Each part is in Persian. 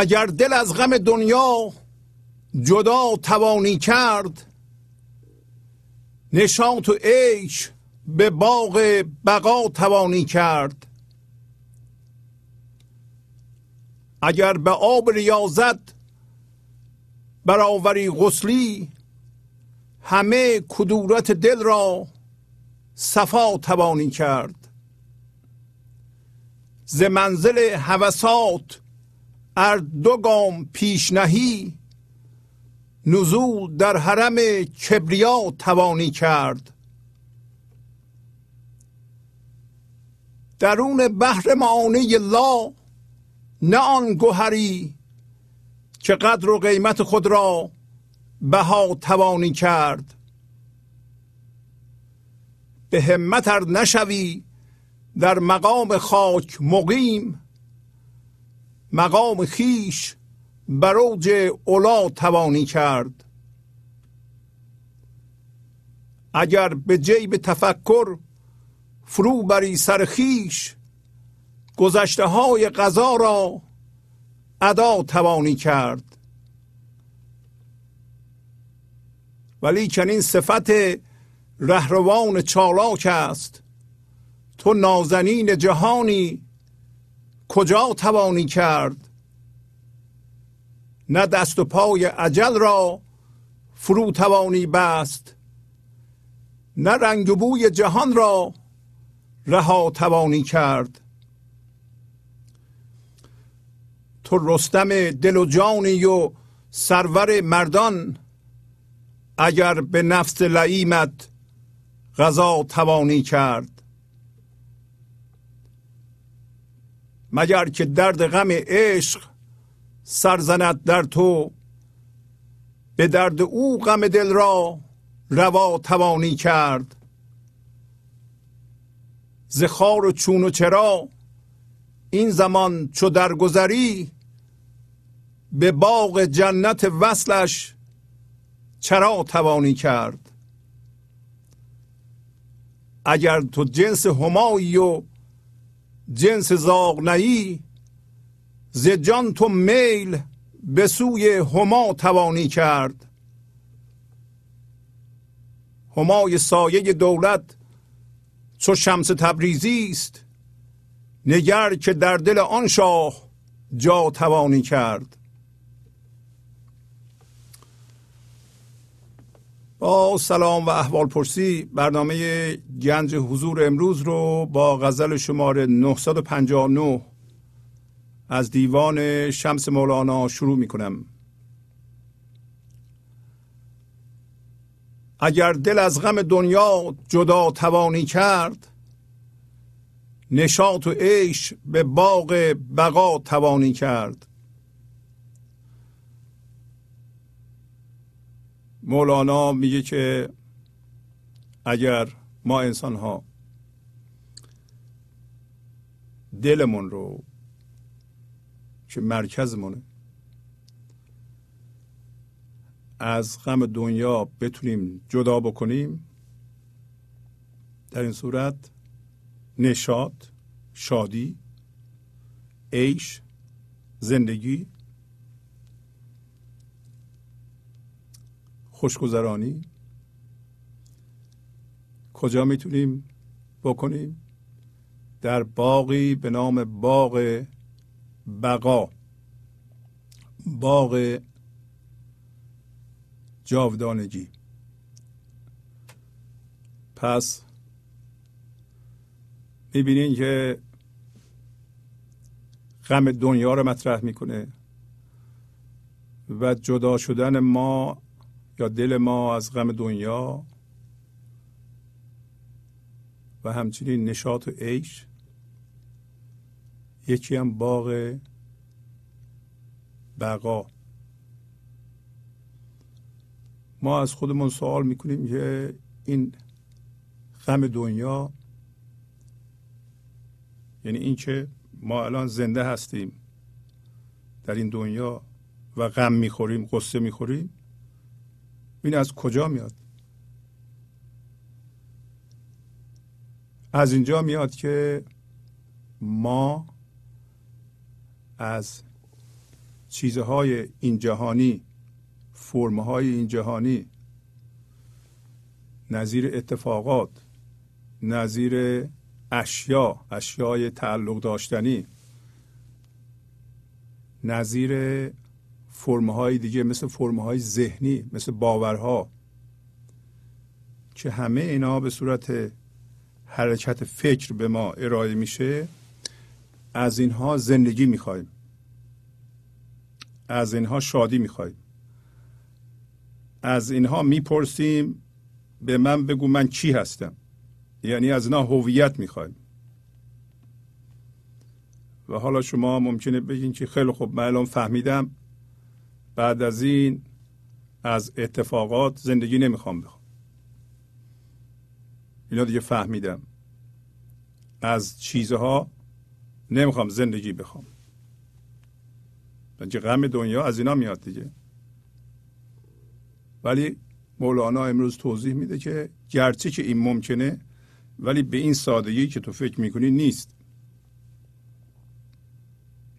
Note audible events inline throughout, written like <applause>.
اگر دل از غم دنیا جدا توانی کرد نشاط و عیش به باغ بقا توانی کرد. اگر به آب ریاضت برآوری غسلی همه کدورت دل را صفا توانی کرد. ز منزل هوسات ار دو گام پیش نهی نزول در حرم کبریا توانی کرد. درون بحر معانه لا نه آن گوهری که قدر و قیمت خود را بها توانی کرد. به همت ار نشوی در مقام خاک مقیم مقام خیش بروج اولا توانی کرد. اگر به جیب تفکر فرو بری سر خیش گذشته های قضا را ادا توانی کرد. ولی چنین صفت رهروان چالاک است. تو نازنین جهانی کجا توانی کرد؟ نه دست و پای عجل را فرو توانی بست نه رنگ و بوی جهان را رها توانی کرد. تو رستم دل و جانی و سرور مردان اگر به نفس لعیمت غذا توانی کرد. مگر که درد غم عشق سرزند در تو به درد او غم دل را روا توانی کرد. زخار و چون و چرا این زمان چو درگذری به باغ جنت وصلش چرا توانی کرد. اگر تو جنس همایی و جنس زاغ نهی ز جان تو میل به سوی هما توانی کرد. همای سایه دولت چو شمس تبریزی است نگر که در دل آن شاه جا توانی کرد. با سلام و احوال پرسی برنامه گنج حضور امروز رو با غزل شماره 959 از دیوان شمس مولانا شروع می کنم اگر دل از غم دنیا جدا توانی کرد نشاط و عیش به باغ بقا توانی کرد. مولانا میگه که اگر ما انسان ها دلمون رو که مرکزمونه از غم دنیا بتونیم جدا بکنیم در این صورت نشاط شادی عیش زندگی خوشگذرانی؟ کجا می‌تونیم بکنیم؟ در باقی به نام باغ بقا. باغ جاودانگی. پس می‌بینین که غم دنیا رو مطرح می‌کنه و جدا شدن ما یا دل ما از غم دنیا و همچنین نشاط و عیش یکی هم باغ بقا. ما از خودمون سوال می‌کنیم که این غم دنیا یعنی اینکه ما الان زنده هستیم در این دنیا و غم می‌خوریم قصه می‌خوریم این از کجا میاد؟ از اینجا میاد که ما از چیزهای این جهانی فرمهای این جهانی نظیر اتفاقات نظیر اشیا اشیای تعلق داشتنی نظیر فرمهای دیگه مثل فرمهای ذهنی مثل باورها. که همه اینا به صورت حرکت فکر به ما ارائه میشه از اینها زندگی می‌خوایم. از اینها شادی می‌خوایم. از اینها می‌پرسیم به من بگو من کی هستم. یعنی از اینها هویت می‌خوایم. و حالا شما ممکنه بگین که خیلی خوب من الان فهمیدم بعد از این از اتفاقات زندگی نمی‌خوام بخوام. اینا دیگه فهمیدم. از چیزها نمی‌خوام زندگی بخوام. بنجه غم دنیا از اینا میاد دیگه. ولی مولانا امروز توضیح میده که گرچه که این ممکنه ولی به این سادگی که تو فکر می‌کنی نیست.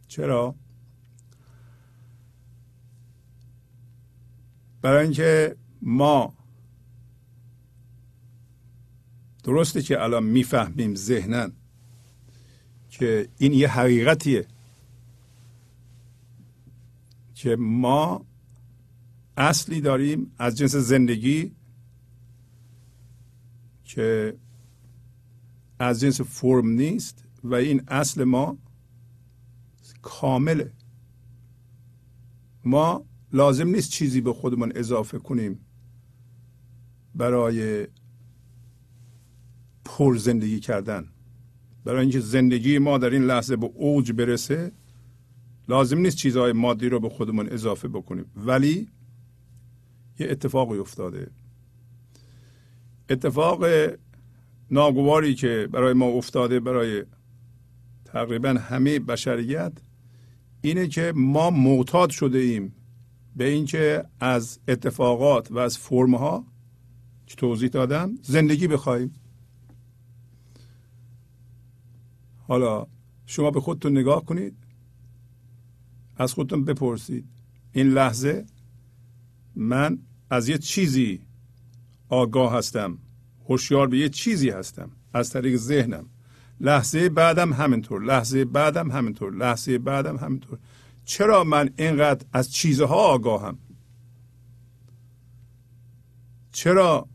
چرا؟ برای اینکه ما درسته که الان می‌فهمیم ذهنن که این یه حقیقتیه که ما اصلی داریم از جنس زندگی که از جنس فرم نیست و این اصل ما کامله. ما لازم نیست چیزی به خودمون اضافه کنیم برای پر زندگی کردن. برای اینکه زندگی ما در این لحظه به اوج برسه لازم نیست چیزهای مادی رو به خودمون اضافه بکنیم. ولی یه اتفاقی افتاده. اتفاق ناگواری که برای ما افتاده برای تقریبا همه بشریت اینه که ما معتاد شده ایم. به اینکه از اتفاقات و از فرمها که توضیح دادم زندگی بخوایم. حالا شما به خودتون نگاه کنید. از خودتون بپرسید. این لحظه من از یه چیزی آگاه هستم. هوشیار به یه چیزی هستم. از طریق ذهنم. لحظه بعدم همینطور. لحظه بعدم همینطور. لحظه بعدم همینطور. چرا من اینقدر از چیزها آگاهم؟ چرا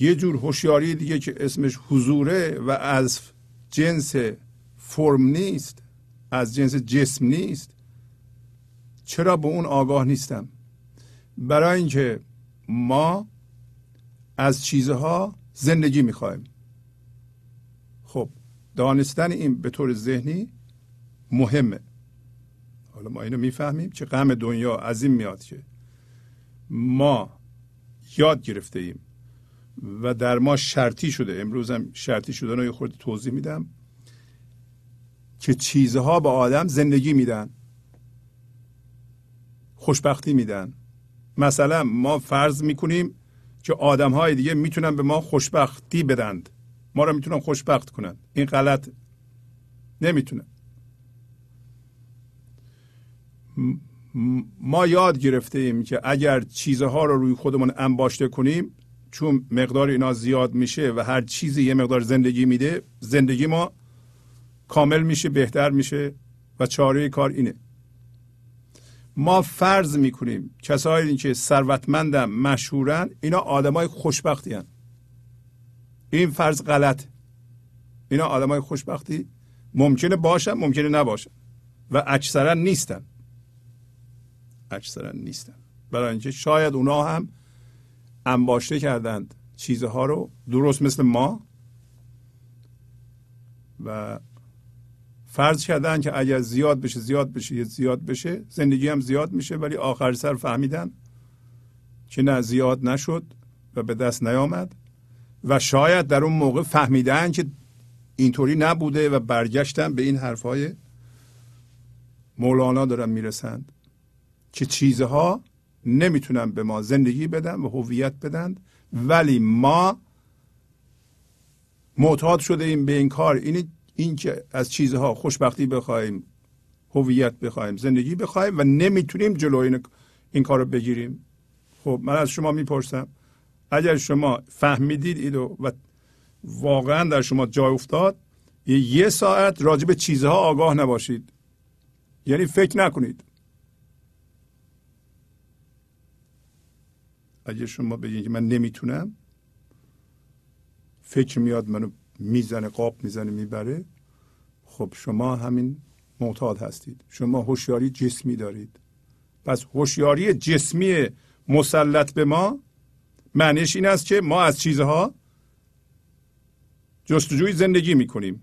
یه جور هوشیاری دیگه که اسمش حضوره و از جنس فرم نیست از جنس جسم نیست چرا به اون آگاه نیستم؟ برای اینکه ما از چیزها زندگی می‌خوایم خب دانستن این به طور ذهنی مهمه. حالا ما اینو می‌فهمیم که غم دنیا از این میاد که ما یاد گرفته ایم و در ما شرطی شده. امروز هم شرطی شده رو یه خورده توضیح میدم که چیزها به آدم زندگی میدن خوشبختی میدن. مثلا ما فرض می‌کنیم که آدم های دیگه می‌تونن به ما خوشبختی بدند. ما رو می‌تونن خوشبخت کنند. این غلط نمی‌تونه. ما یاد گرفته ایم که اگر چیزها رو روی خودمون انباشته کنیم چون مقدار اینا زیاد میشه و هر چیزی یه مقدار زندگی میده زندگی ما کامل میشه بهتر میشه و چاره کار اینه. ما فرض می‌کنیم کسایی که ثروتمندن مشهورن اینا آدمای خوشبختی هن. این فرض غلط. اینا آدمای خوشبختی ممکنه باشن ممکنه نباشن و اکثرا نیستن. اکثرا نیستن. برای اینکه شاید اونا هم انباشته کردند چیزها رو درست مثل ما و فرض کردن که اگر زیاد بشه زیاد بشه زیاد بشه زندگی هم زیاد میشه ولی آخر سر فهمیدن که نه زیاد نشد و به دست نیامد. و شاید در اون موقع فهمیدن که اینطوری نبوده و برگشتن به این حرفهای مولانا دارن می‌رسند. که چیزها نمی‌تونن به ما زندگی بدن و هویت بدن ولی ما معتاد شده این به این کار. این این که از چیزها خوشبختی بخوایم هویت بخوایم زندگی بخوایم و نمی‌تونیم جلوی این کار رو بگیریم. خب من از شما می‌پرسم اگر شما فهمیدید ایدو و واقعا در شما جای افتاد یه ساعت راجع به چیزها آگاه نباشید. یعنی فکر نکنید. اگه شما بگید که من نمی‌تونم فکر میاد منو می‌زنه قاب می‌زنه می‌بره. خب شما همین معتاد هستید. شما هوشیاری جسمی دارید. پس هوشیاری جسمی مسلط به ما معنیش این است که ما از چیزها جستجوی زندگی می‌کنیم.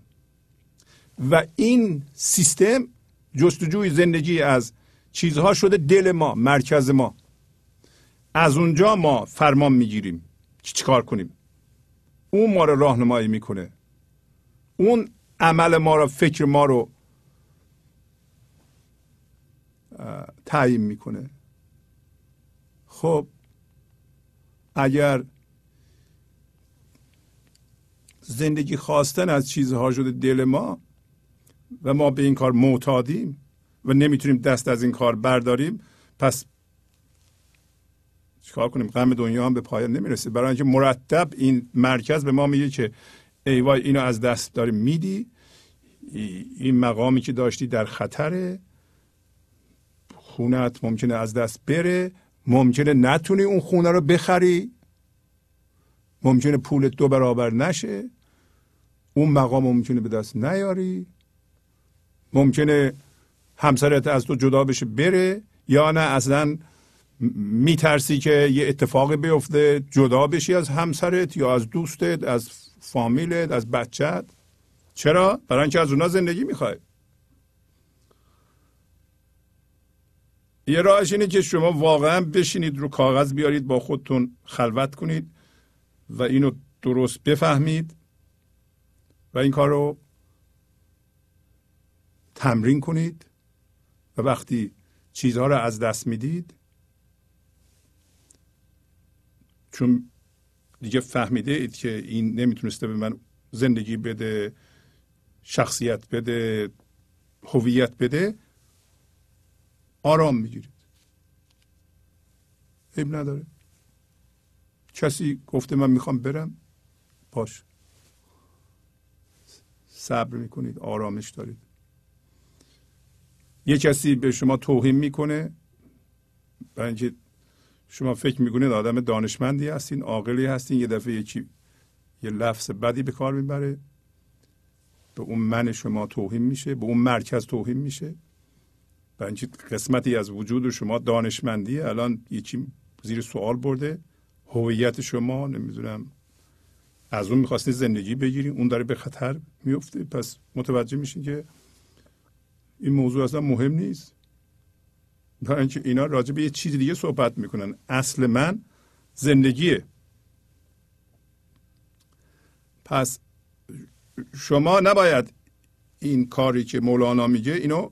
و این سیستم جستجوی زندگی از چیزها شده دل ما مرکز ما. از اونجا ما فرمان می‌گیریم. که چیکار کنیم؟ اون ما رو راهنمایی می‌کنه. اون عمل ما رو فکر ما رو تعیین می‌کنه. خب اگر زندگی خواستن از چیزها شده دل ما و ما به این کار معتادیم و نمی‌تونیم دست از این کار برداریم پس چیکار کنیم؟ غم دنیا هم به پایان نمی‌رسه. برای اینکه مرتب این مرکز به ما میگه که ای وای اینو از دست داری میدی. این مقامی که داشتی در خطره. خونت ممکنه از دست بره. ممکنه نتونی اون خونه رو بخری. ممکنه پول دو برابر نشه. اون مقام ممکنه به دست نیاری. ممکنه همسرت از تو جدا بشه بره. یا نه اصلا میترسی که یه اتفاقی بیفته جدا بشی از همسرت یا از دوستت از فامیلت از بچت چرا؟ برای اینکه از اونا زندگی می‌خوای. یه راهش اینه که شما واقعا بشینید رو کاغذ بیارید با خودتون خلوت کنید و اینو درست بفهمید و این کار رو تمرین کنید و وقتی چیزها رو از دست می‌دید چون دیگه فهمیده اید که این نمی‌تونسته به من زندگی بده شخصیت بده هویت بده آرام می‌گیرید. عیب نداره. کسی گفته من می‌خوام برم باش. صبر می‌کنید آرامش دارید. یه کسی به شما توهین می‌کنه برای اینکه شما فکر می‌کنید آدم دانشمندی هستین عاقلی هستین یه دفعه یکی یه لفظ بدی به کار می‌بره. به اون من شما توهین میشه به اون مرکز توهین میشه. اینکه قسمتی از وجود شما دانشمندیه. الان یکی زیر سوال برده. هویت شما نمی‌دونم. از اون می‌خواستید زندگی بگیریم اون داره به خطر میفته پس متوجه میشین که این موضوع اصلا مهم نیست. برای اینکه اینا راجع به یه چیز دیگه صحبت می‌کنن. اصل من زندگیه. پس شما نباید این کاری که مولانا میگه اینو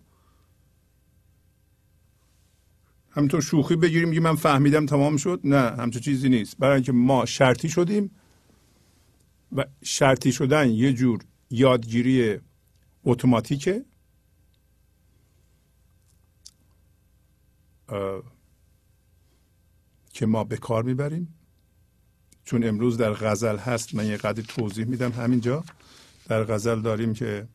همینطور شوخی بگیریم که من فهمیدم تمام شد. نه همچون چیزی نیست. برای اینکه ما شرطی شدیم و شرطی شدن یه جور یادگیری اتوماتیکه. که ما به کار می‌بریم. چون امروز در غزل هست من یه قدر توضیح میدم. همینجا در غزل داریم که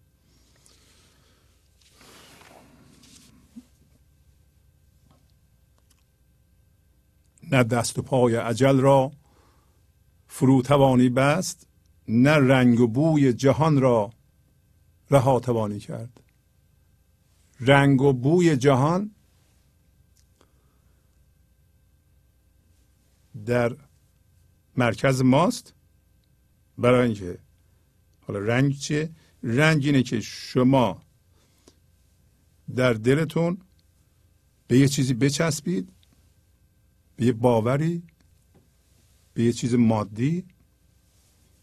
نه دست و پای عجل را فرو توانی بست نه رنگ و بوی جهان را رها توانی کرد. رنگ و بوی جهان در مرکز ماست. برای اینکه حالا رنگ چیه؟ رنگ اینه که شما در دلتون به یه چیزی بچسبید به یه باوری به یه چیز مادی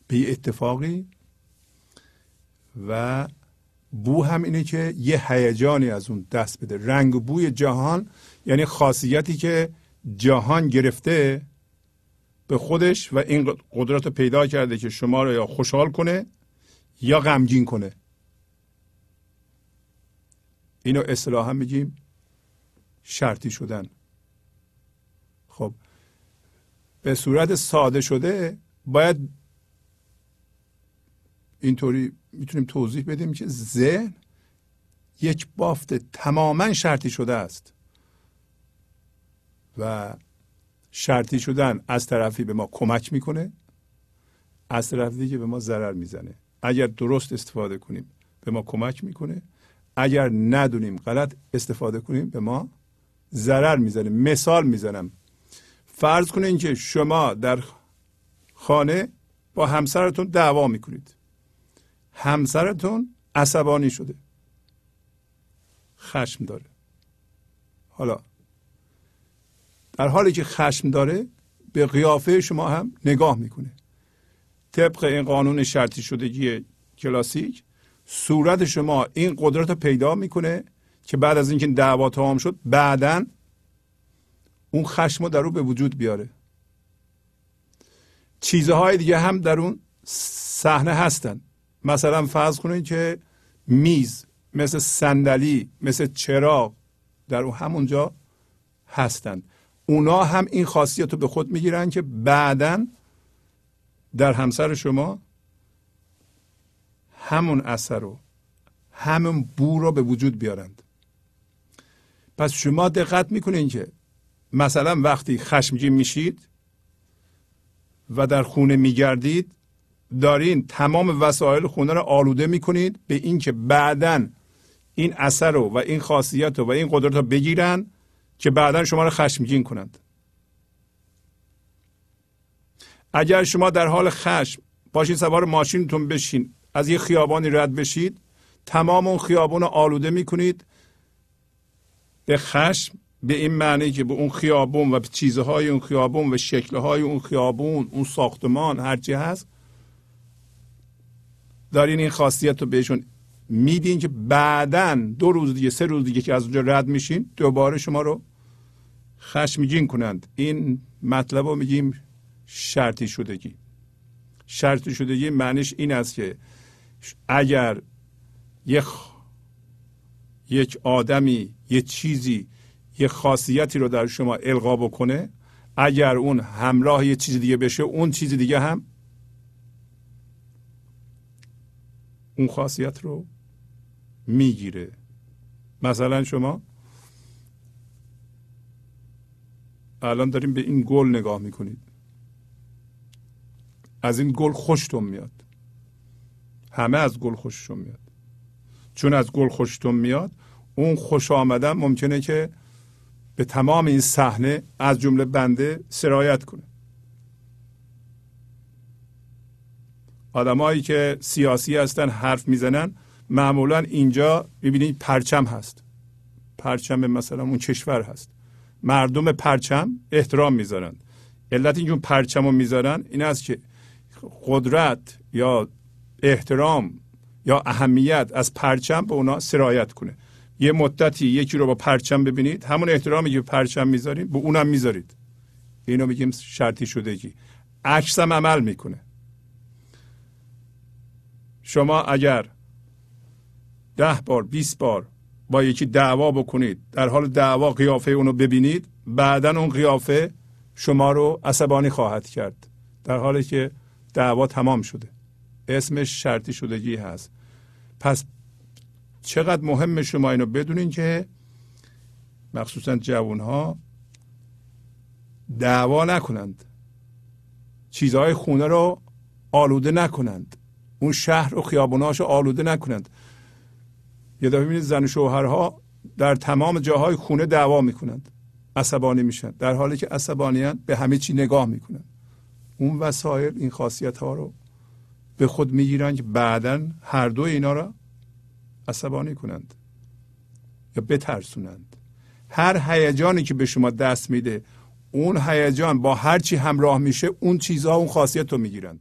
به یه اتفاقی و بو هم اینه که یه هیجانی از اون دست بده. رنگ و بوی جهان یعنی خاصیتی که جهان گرفته به خودش و این قدرت رو پیدا کرده که شما رو یا خوشحال کنه یا غمگین کنه. اینو اصطلاحا میگیم شرطی شدن. خب به صورت ساده شده باید اینطوری می‌تونیم توضیح بدیم که ذهن یک بافت تماما شرطی شده است. و شرطی شدن از طرفی به ما کمک می‌کنه از طرف دیگه به ما ضرر می‌زنه. اگر درست استفاده کنیم به ما کمک می‌کنه اگر ندونیم غلط استفاده کنیم به ما ضرر می‌زنه. مثال می‌زنم. فرض کنین که شما در خانه با همسرتون دعوا می‌کنید. همسرتون عصبانی شده. خشم داره. حالا در حالی که خشم داره به قیافه شما هم نگاه می‌کنه. طبق این قانون شرطی شدگی کلاسیک صورت شما این قدرت رو پیدا می‌کنه که بعد از اینکه دعوا تمام شد بعدا اون خشم رو در او به وجود بیاره. چیزهای دیگه هم در اون صحنه هستن. مثلا فرض کنید که میز مثل صندلی مثل چراغ در اون همونجا هستند اونا هم این خاصیت رو به خود می‌گیرن که بعدا در همسر شما همون اثر رو همون بو رو به وجود بیارند. پس شما دقت می‌کنین که مثلا وقتی خشمگین میشید و در خونه میگردید دارین تمام وسایل خونه رو آلوده می‌کنید به اینکه بعدا این اثر رو و این خاصیت رو و این قدرت رو بگیرن که بعدا شما رو خشمگین کنند. اگر شما در حال خشم باشین سوار ماشینتون بشین از یه خیابانی رد بشید تمام اون خیابان رو آلوده می‌کنید. به خشم به این معنی که به اون خیابون و چیزهای اون خیابون و شکلهای اون خیابون اون ساختمان هرچی هست دارین این خاصیت رو بهشون میدین که بعدا دو روز دیگه سه روز دیگه که از اونجا رد میشین دوباره شما رو خشمگین کنند. این مطلب رو میگیم شرطی شدگی. شرطی شدگی معنیش این است که اگر یک یک آدمی یه چیزی یه خاصیتی رو در شما القا بکنه اگر اون همراه یه چیز دیگه بشه اون چیز دیگه هم اون خاصیت رو می‌گیره. مثلا شما الان داریم به این گل نگاه می‌کنید. از این گل خوشتون میاد. همه از گل خوششون میاد. چون از گل خوشتون میاد اون خوش آمدن ممکنه که به تمام این صحنه از جمله بنده سرایت کنه. آدمایی که سیاسی هستن حرف می‌زنن معمولا اینجا می‌بینید پرچم هست. پرچم مثلا اون کشور هست. مردم پرچم احترام می‌ذارن. علت اینجور پرچم رو می‌ذارن این است که قدرت یا احترام یا اهمیت از پرچم به اونا سرایت کنه. یه مدتی یکی رو با پرچم ببینید همون احترامی که پرچم می‌ذارید به اونم می‌ذارید. اینو میگیم شرطی شدگی. عکسم عمل می‌کنه. شما اگر ده بار 20 بار با یکی دعوا بکنید. در حال دعوا قیافه اونو ببینید بعدا اون قیافه شما رو عصبانی خواهد کرد. در حالی که دعوا تمام شده. اسمش شرطی شدگی هست. پس چقدر مهم شما اینو بدونین که مخصوصا جوان ها دعوا نکنند. چیزهای خونه رو آلوده نکنند. اون شهر و خیابوناش رو آلوده نکنند. یه دفعه ببینید زن و شوهرها در تمام جاهای خونه دعوا می‌کنند عصبانی میشن در حالی که عصبانیان به همه چی نگاه می‌کنند اون وسایل این خاصیت ها رو به خود می‌گیرن که بعدا هر دو اینا را عصبانی کنند یا بترسونند. هر هیجانی که به شما دست میده اون هیجان با هر چی همراه میشه اون چیزها اون خاصیت رو می‌گیرند.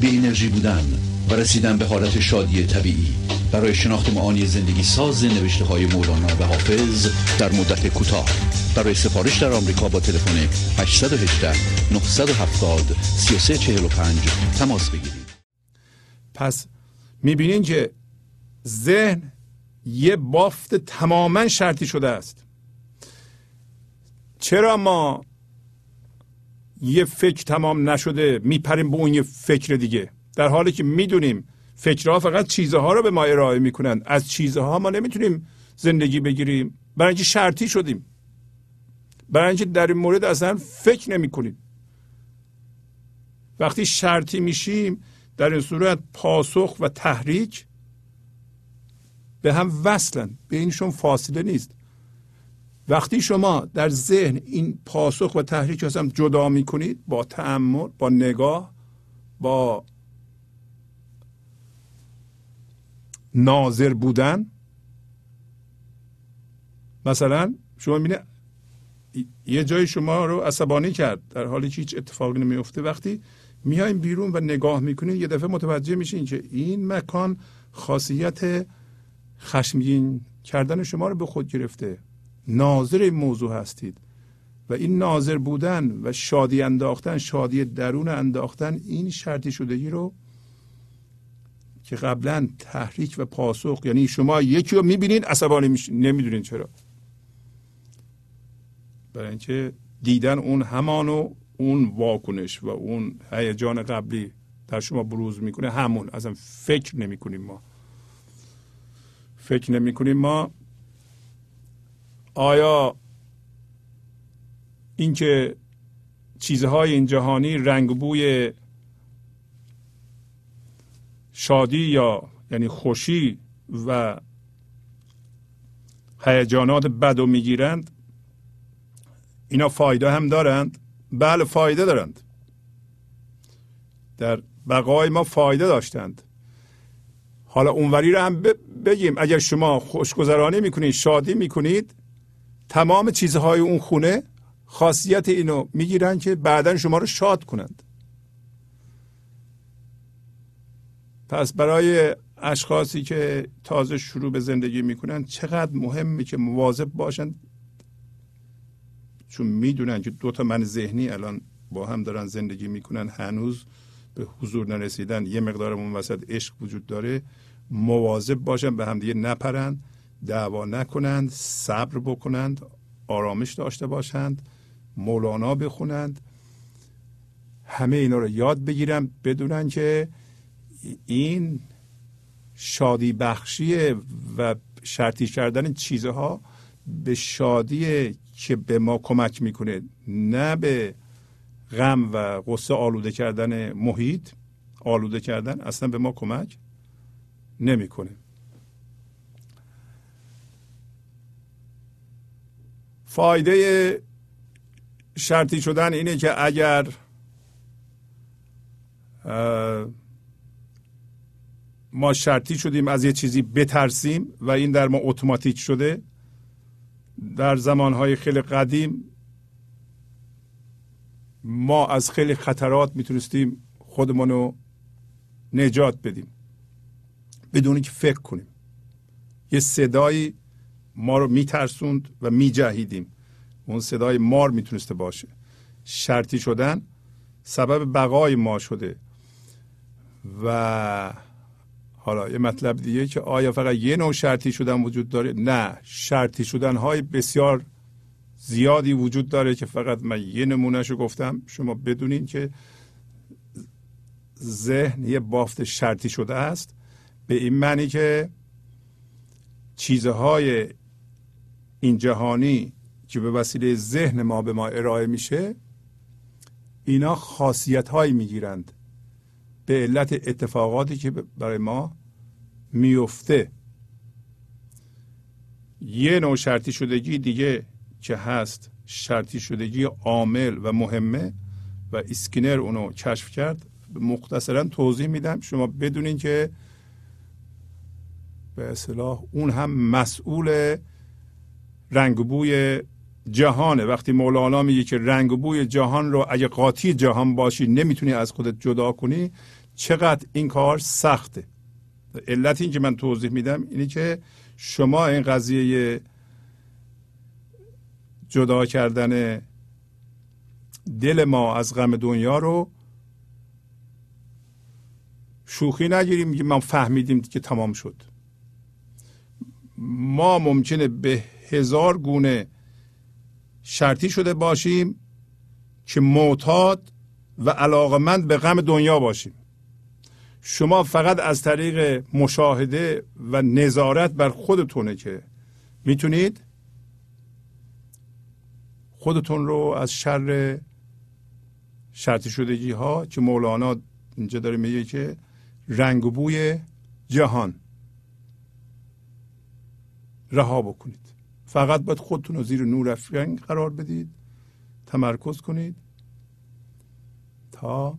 بی انرژی بودن و رسیدن به حالت شادی طبیعی. برای شناخت معانی زندگی ساز نوشته های مولانا و حافظ در مدت کوتاه. برای سفارش در آمریکا با تلفن 818 970 3345 تماس بگیرید. پس می‌بینین که ذهن یه بافت تماما شرطی شده است. چرا ما یه فکر تمام نشده میپریم به اون یه فکر دیگه. در حالی که می‌دونیم فکرها فقط چیزها رو به ما ارائه می‌کنن. از چیزها ما نمی‌تونیم زندگی بگیریم. برای اینکه شرطی شدیم. برای اینکه در این مورد اصلا فکر نمی کنیم وقتی شرطی میشیم در این صورت پاسخ و تحریک به هم وصلن. به اینشون فاصله نیست. وقتی شما در ذهن این پاسخ و تحریک از هم جدا می‌کنید با تعمل با نگاه با ناظر بودن مثلا شما می‌بینید یه جای شما رو عصبانی کرد در حالی که هیچ اتفاقی نمیفته وقتی میایم بیرون و نگاه می‌کنید یه دفعه متوجه میشین که این مکان خاصیت خشمگین کردن شما رو به خود گرفته. ناظر این موضوع هستید. و این ناظر بودن و شادی انداختن شادی درون انداختن این شرطی شدگی رو که قبلا تحریک و پاسخ یعنی شما یکی رو می‌بینید عصبانی میشین. نمی‌دونین چرا. برای اینکه دیدن اون همان اون واکنش و اون هیجان قبلی در شما بروز می‌کنه. همون. اصلا فکر نمی‌کنیم ما. فکر نمی‌کنیم ما آیا اینکه چیزهای این جهانی رنگ بوی شادی یا یعنی خوشی و هیجانات بد و می‌گیرند اینا فایده هم دارند؟ بله فایده دارند. در بقای ما فایده داشتند. حالا اونوری رو هم بگیم. اگر شما خوشگذرانی می‌کنید شادی می‌کنید تمام چیزهای اون خونه خاصیت اینو می‌گیرن که بعدا شما رو شاد کنند. پس برای اشخاصی که تازه شروع به زندگی می‌کنن چقدر مهمه که مواظب باشن؟ چون می‌دونن که دو تا من ذهنی الان با هم دارن زندگی می‌کنن هنوز به حضور نرسیدن یه مقدار اون وسط عشق وجود داره مواظب باشن به همدیگه نپرند دعوا نکنند صبر بکنند آرامش داشته باشند مولانا بخونند. همه اینا رو یاد بگیرن بدونن که این شادی بخشی و شرطی کردن چیزها به شادی که به ما کمک می‌کنه نه به غم و غصه آلوده کردن محیط آلوده کردن اصلا به ما کمک نمی‌کنه. فایده شرطی شدن اینه که اگر ما شرطی شدیم از یه چیزی بترسیم و این در ما اتوماتیک شده در زمانهای خیلی قدیم ما از خیلی خطرات می‌تونستیم خودمون رو نجات بدیم. بدون که فکر کنیم. یه صدایی ما رو میترسوند و میجهیدیم. اون صدای مار می‌تونسته باشه. شرطی شدن سبب بقای ما شده. و حالا یه مطلب دیگه که آیا فقط یه نوع شرطی شدن وجود داره؟ نه شرطی شدن های بسیار زیادی وجود داره که فقط من یه نمونهش رو گفتم. شما بدونین که ذهن یه بافت شرطی شده است. به این معنی که چیزهای این جهانی که به وسیله ذهن ما به ما ارائه میشه اینا خاصیت هایی می‌گیرند. به علت اتفاقاتی که برای ما میفته یه نوع شرطی شدگی دیگه که هست شرطی شدگی عامل و مهمه و اسکینر اونو کشف کرد مختصرا توضیح میدم. شما بدونین که به اصلاح اون هم مسئول رنگ و بوی جهانه. وقتی مولانا میگه که رنگ و بوی جهان رو اگه قاطی جهان باشی نمی‌تونی از خودت جدا کنی چقدر این کار سخته. علت این که من توضیح میدم اینه که شما این قضیه جدا کردن دل ما از غم دنیا رو شوخی نگیریم که ما فهمیدیم که تمام شد. ما ممکنه به هزار گونه شرطی شده باشیم که معتاد و علاقمند به غم دنیا باشیم. شما فقط از طریق مشاهده و نظارت بر خودتونه که می‌تونید خودتون رو از شر شرطی شدگی ها که مولانا اینجا داره میگه که رنگ بوی جهان رها بکنید. فقط باید خودتون رو زیر نور افرنگ قرار بدید. تمرکز کنید. تا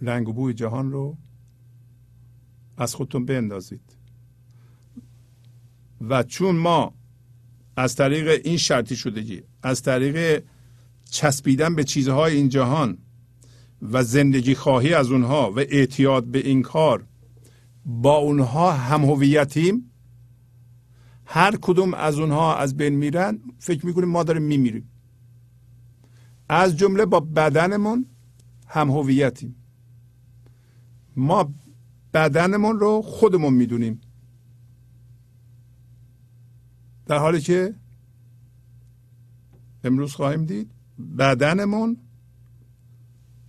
رنگ و بوی جهان رو از خودتون بندازید. و چون ما از طریق این شرطی شدگی از طریق چسبیدن به چیزهای این جهان و زندگی خواهی از اونها و اعتیاد به این کار با اونها هم هویتیم. هر کدوم از اونها از بین میرن فکر می‌کنیم ما داریم میمیریم. از جمله با بدنمون هم هویتیم. ما بدنمون رو خودمون می‌دونیم. در حالی که امروز خواهیم دید بدنمون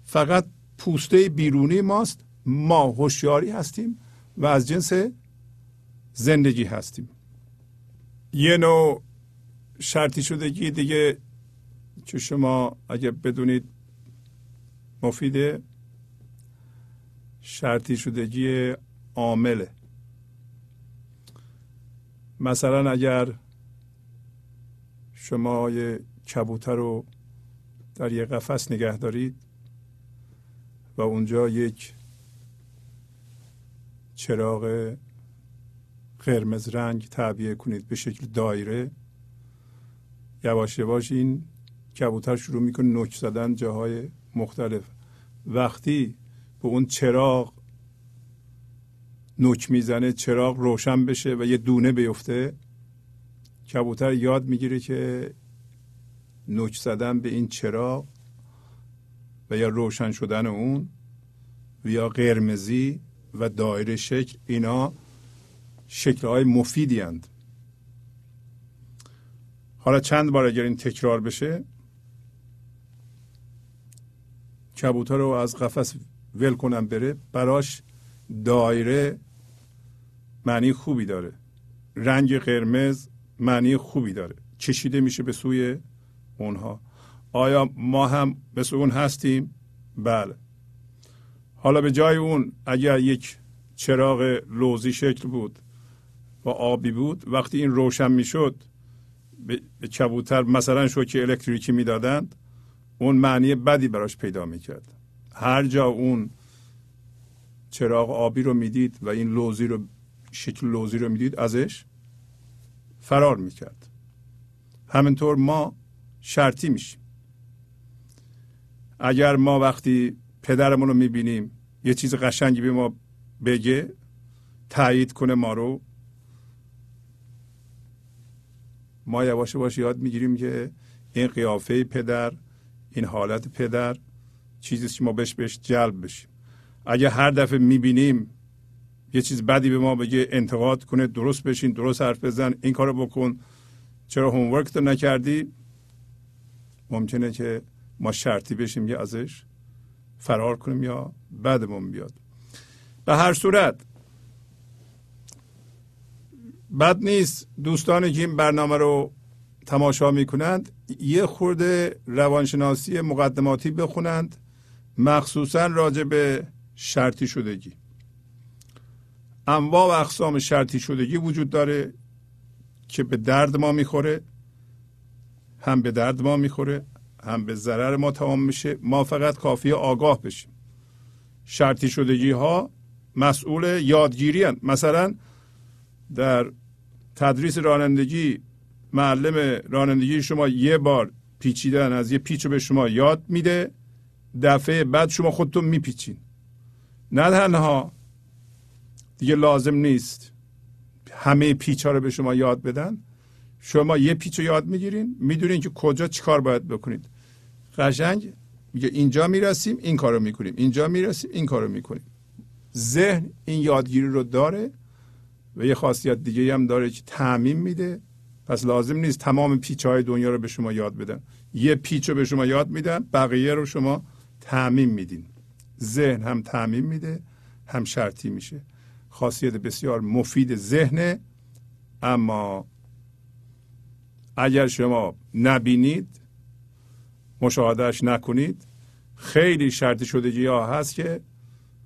فقط پوسته بیرونی ماست ما هوشیاری هستیم. و از جنس زندگی هستیم. یه نوع شرطی شدگی دیگه که شما اگه بدونید مفیده شرطی شدگی عامله. مثلا اگر شما یه کبوتر رو در یه قفس نگه دارید و اونجا یک چراغ قرمز رنگ تعبیه کنید به شکل دایره. یواش یواش این کبوتر شروع می‌کنه نوک زدن جاهای مختلف. وقتی به اون چراغ نوک می‌زنه چراغ روشن بشه و یه دونه بیفته کبوتر یاد می‌گیره که نوک زدن به این چراغ و یا روشن شدن اون و یا قرمزی و دایره شکل اینا شکلهای مفیدی هند. حالا چند بار اگر این تکرار بشه کبوتر رو از قفس ول کنم بره براش دایره معنی خوبی داره. رنگ قرمز معنی خوبی داره. چشیده میشه به سوی اونها. آیا ما هم مثل اون هستیم؟ بله. حالا به جای اون اگر یک چراغ لوزی شکل بود و آبی بود وقتی این روشن می‌شد به کبوتر مثلا شوک الکتریکی می‌دادند اون معنی بدی براش پیدا می‌کرد. هر جا اون چراغ آبی رو می‌دید و این لوزی رو شکل لوزی رو می‌دید ازش فرار می‌کرد. همینطور ما شرطی میشیم. اگر ما وقتی پدرمون رو می‌بینیم. یه چیز قشنگی به ما بگه. تایید کنه ما رو. ما یواش یواش یاد می‌گیریم که این قیافه پدر این حالت پدر چیزی که ما بهش بهش جلب بشیم. اگه هر دفعه می‌بینیم یه چیز بدی به ما بگه انتقاد کنه درست بشین درست حرف بزن این کارو بکن. چرا هومورک تو نکردی؟ ممکنه که ما شرطی بشیم یا ازش فرار کنیم یا بعدمون بیاد. به هر صورت بد نیست دوستانی که این برنامه رو تماشا می‌کنند یه خورده روانشناسی مقدماتی بخونند مخصوصا راجع به شرطی شدگی. انواع و اقسام شرطی شدگی وجود داره که به درد ما می‌خوره هم به درد ما می‌خوره. هم به ضرر ما تمام میشه ما فقط کافی آگاه بشیم. شرطی شدگی ها مسئول یادگیری هن. مثلا در تدریس رانندگی معلم رانندگی شما یه بار پیچیدن از یه پیچ به شما یاد میده دفعه بعد شما خودتون میپیچین. نه تنها دیگه لازم نیست همه پیچ ها رو به شما یاد بدن شما یه پیچ رو یاد می‌گیرین می‌دونین که کجا چیکار باید بکنید. قشنگ. میگه اینجا می‌رسیم این کارو می‌کنیم. اینجا می‌رسیم این کارو می‌کنیم. ذهن این یادگیری رو داره و یه خاصیت دیگه هم داره که تعمین میده. پس لازم نیست تمام پیچ های دنیا رو به شما یاد بدن. یه پیچ رو به شما یاد میدن بقیه رو شما تعمین میدین. ذهن هم تعمین میده هم شرطی میشه. خاصیت بسیار مفید ذهنه. اما اگر شما نبینید مشاهدهش نکنید. خیلی شرطی شدگی ها هست که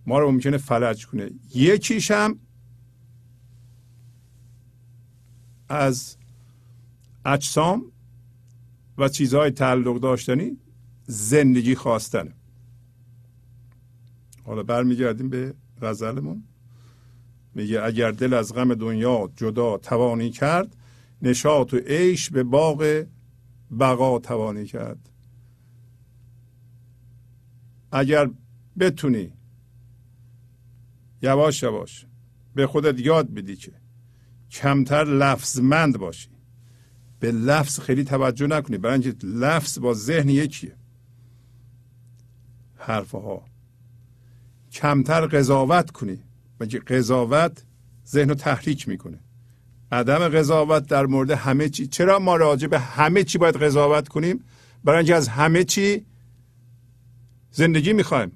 ما رو ممکنه فلج کنه. یکیش هم از اجسام و چیزهای تعلق داشتنی زندگی خواستنه حالا برمیگردیم به غزلمون. میگه اگر دل از غم دنیا جدا توانی کرد نشاط و عیش به باغ بقا توانی کرد. اگر بتونی یواش یواش به خودت یاد بدی که کمتر لفظمند باشی. به لفظ خیلی توجه نکنی. برای اینکه لفظ با ذهن یکیه. حرفها. کمتر قضاوت کنی. که قضاوت ذهن رو تحریک می‌کنه؟ عدم قضاوت در مورد همه چی. چرا ما راجع به همه چی باید قضاوت کنیم؟ برای اینکه از همه چی زندگی می‌خوایم.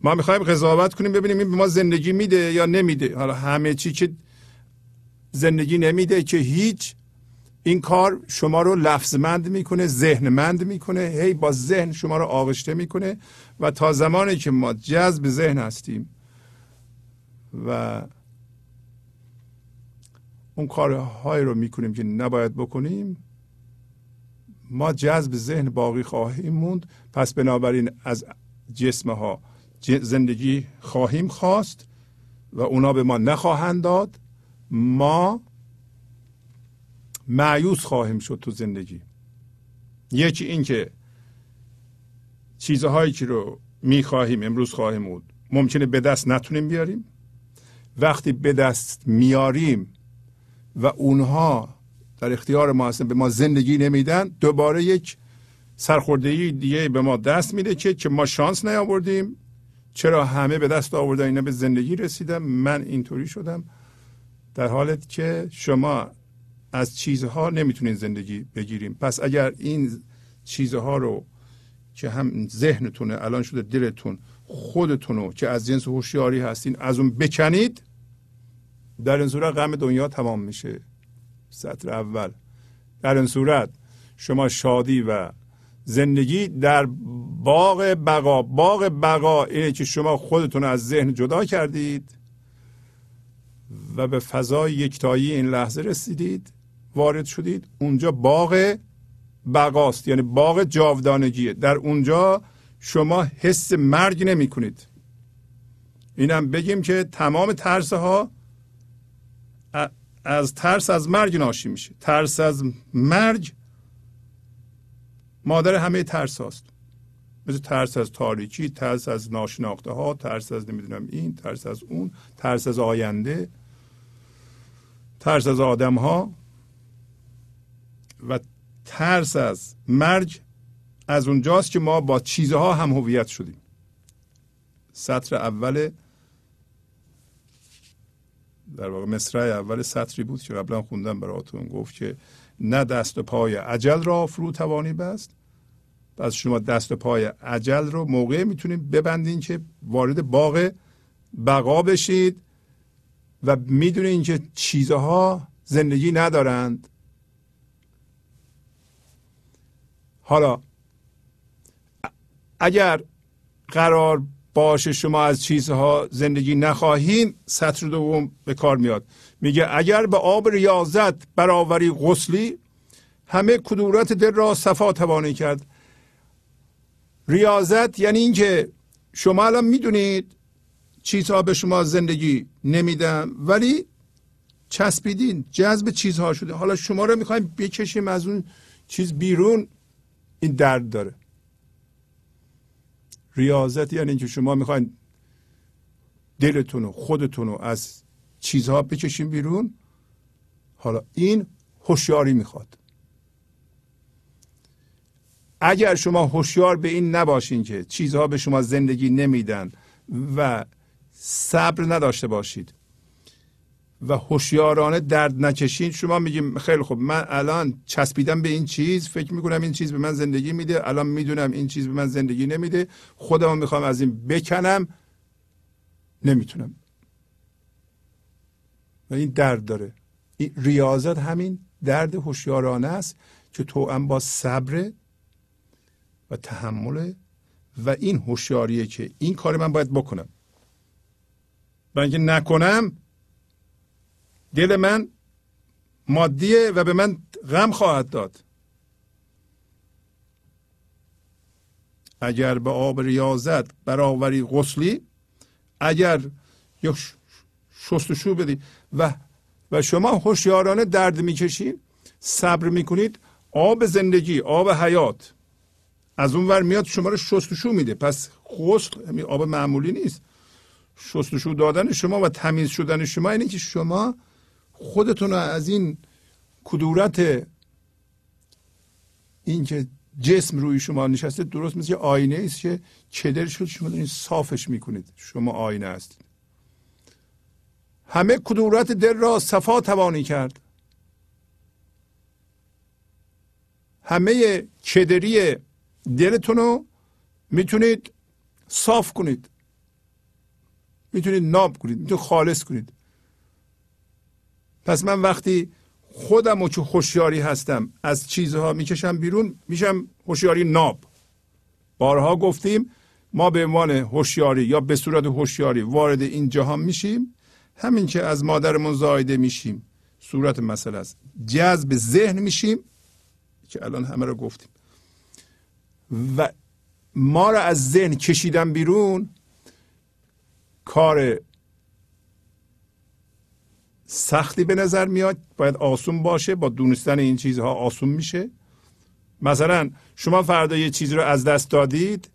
ما می‌خوایم قضاوت کنیم ببینیم این به ما زندگی میده یا نمیده. حالا همه چی که زندگی نمیده که هیچ این کار شما رو لفظمند می‌کنه ذهنمند می‌کنه. هی با ذهن شما رو آغشته می‌کنه و تا زمانی که ما جذب ذهن هستیم و اون کارهایی رو می‌کنیم که نباید بکنیم ما جذب ذهن باقی خواهیم موند. پس بنابراین از جسم ها زندگی خواهیم خواست و اونا به ما نخواهند داد. ما معیوس خواهیم شد تو زندگی. یکی این که چیزهایی که رو می‌خواهیم امروز خواهیم بود. ممکنه به دست نتونیم بیاریم. وقتی به دست میاریم و اونها در اختیار ما هستن به ما زندگی نمیدن دوباره یک سرخوردگی دیگه به ما دست میده که که ما شانس نیاوردیم. چرا همه به دست آوردن اینا به زندگی رسیدم من اینطوری شدم. در حالت که شما از چیزها نمی‌تونین زندگی بگیریم. پس اگر این چیزها رو که هم ذهنتونه الان شده دلتون خودتونو که از جنس هوشیاری هستین از اون بکنید در این صورت غم دنیا تمام میشه. سطر اول. در این صورت شما شادی و زندگی در باغ بقا باغ بقا اینه که شما خودتون از ذهن جدا کردید و به فضای یکتایی این لحظه رسیدید وارد شدید. اونجا باغ بقاست یعنی باغ جاودانگیه. در اونجا شما حس مرگ نمی کنید اینم بگیم که تمام ترس ها از ترس از مرگ ناشی میشه. ترس از مرگ مادر همه ترس هاست. مثل ترس از تاریکی ترس از ناشناخته ها ترس از نمی‌دونم این ترس از اون ترس از آینده ترس از آدم ها و ترس از مرگ از اونجاست که ما با چیزها هم هویت شدیم. سطر اول در واقع مصرع اول سطری بود که قبلا خوندم براتون گفت که نه دست و پای عجل را فرو توانی بست. پس شما دست و پای عجل رو موقع می‌تونید ببندین که وارد باغ بقا بشید و می‌دونین که چیزها زندگی ندارند. حالا اگر قرار باشه شما از چیزها زندگی نخواهیم سطر دوم به کار میاد. میگه اگر به آب ریاضت برآوری غسلی همه کدورت دل را صفا توانی کرد. ریاضت یعنی اینکه شما الان می‌دونید چیزها به شما زندگی نمیدن ولی چسبیدین جذب چیزها شده. حالا شما رو می‌خوایم بکشیم از اون چیز بیرون این درد داره. ریاضت یعنی اینکه شما می‌خواین دلتون و خودتون رو از چیزها بکشیم بیرون حالا این هوشیاری می‌خواد. اگر شما هوشیار به این نباشین که چیزها به شما زندگی نمیدن و صبر نداشته باشید و هوشیارانه درد نکشین. شما میگیم خیلی خوب. من الان چسبیدم به این چیز فکر می‌کنم این چیز به من زندگی میده. الان می‌دونم این چیز به من زندگی نمیده. خودم می‌خوام از این بکنم. نمی‌تونم. و این درد داره. این ریاضت همین درد هوشیارانه است که تو با صبر و تحمل و این هوشیاریه که این کار من باید بکنم. و اینکه نکنم دل من مادیه و به من غم خواهد داد. اگر به آب ریاضت برآوری غسلی اگر یک شستشو بدی و و شما هوشیارانه درد می‌کشید صبر می‌کنید آب زندگی آب حیات از اون ور میاد شما رو شستشو میده. پس غسل آب معمولی نیست. شستشو دادن شما و تمیز شدن شما اینه که شما خودتون رو از این کدورت این که جسم روی شما نشسته درست مثل آینه است که کدر شد شما دارین صافش می‌کنید. شما آینه هستید. همه کدورت دل را صفا توانی کرد. همه کدری دلتون رو می‌تونید صاف کنید. می‌تونید ناب کنید. می‌تونید خالص کنید. پس من وقتی خودم و که هوشیاری هستم از چیزها می‌کشم بیرون میشم هوشیاری ناب. بارها گفتیم ما به عنوان هوشیاری یا به صورت هوشیاری وارد این جهان میشیم همین که از مادرمون زایده میشیم. صورت مسئله است. جذب ذهن میشیم که الان همه رو گفتیم. و ما را از ذهن کشیدن بیرون کار سختی به نظر میاد باید آسون باشه با دونستن این چیزها آسون میشه. مثلا شما فردا یه چیزی رو از دست دادید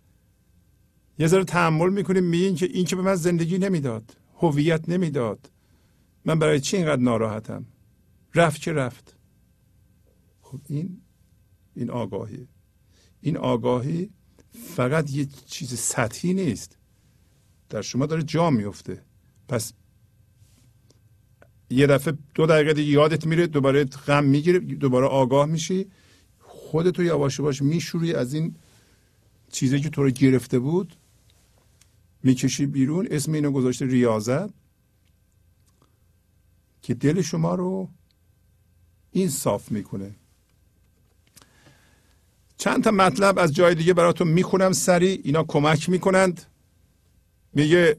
یه ذره تحمل می‌کنیم میگین که این که به من زندگی نمی‌داد هویت نمی‌داد. من برای چی اینقدر ناراحتم؟ رفت که رفت. خب این این آگاهی. این آگاهی فقط یه چیز سطحی نیست. در شما داره جا میفته پس یه دفعه دو دقیقه دیگه یادت میره دوباره غم می‌گیره دوباره آگاه میشی. خودتو یواش یواش میشوری از این چیزی که تو رو گرفته بود. می‌کشی بیرون. اسم اینو گذاشته ریاضت. که دل شما رو این صاف می‌کنه. چند تا مطلب از جای دیگه براتون می‌خونم. سری اینا کمک می‌کنند. میگه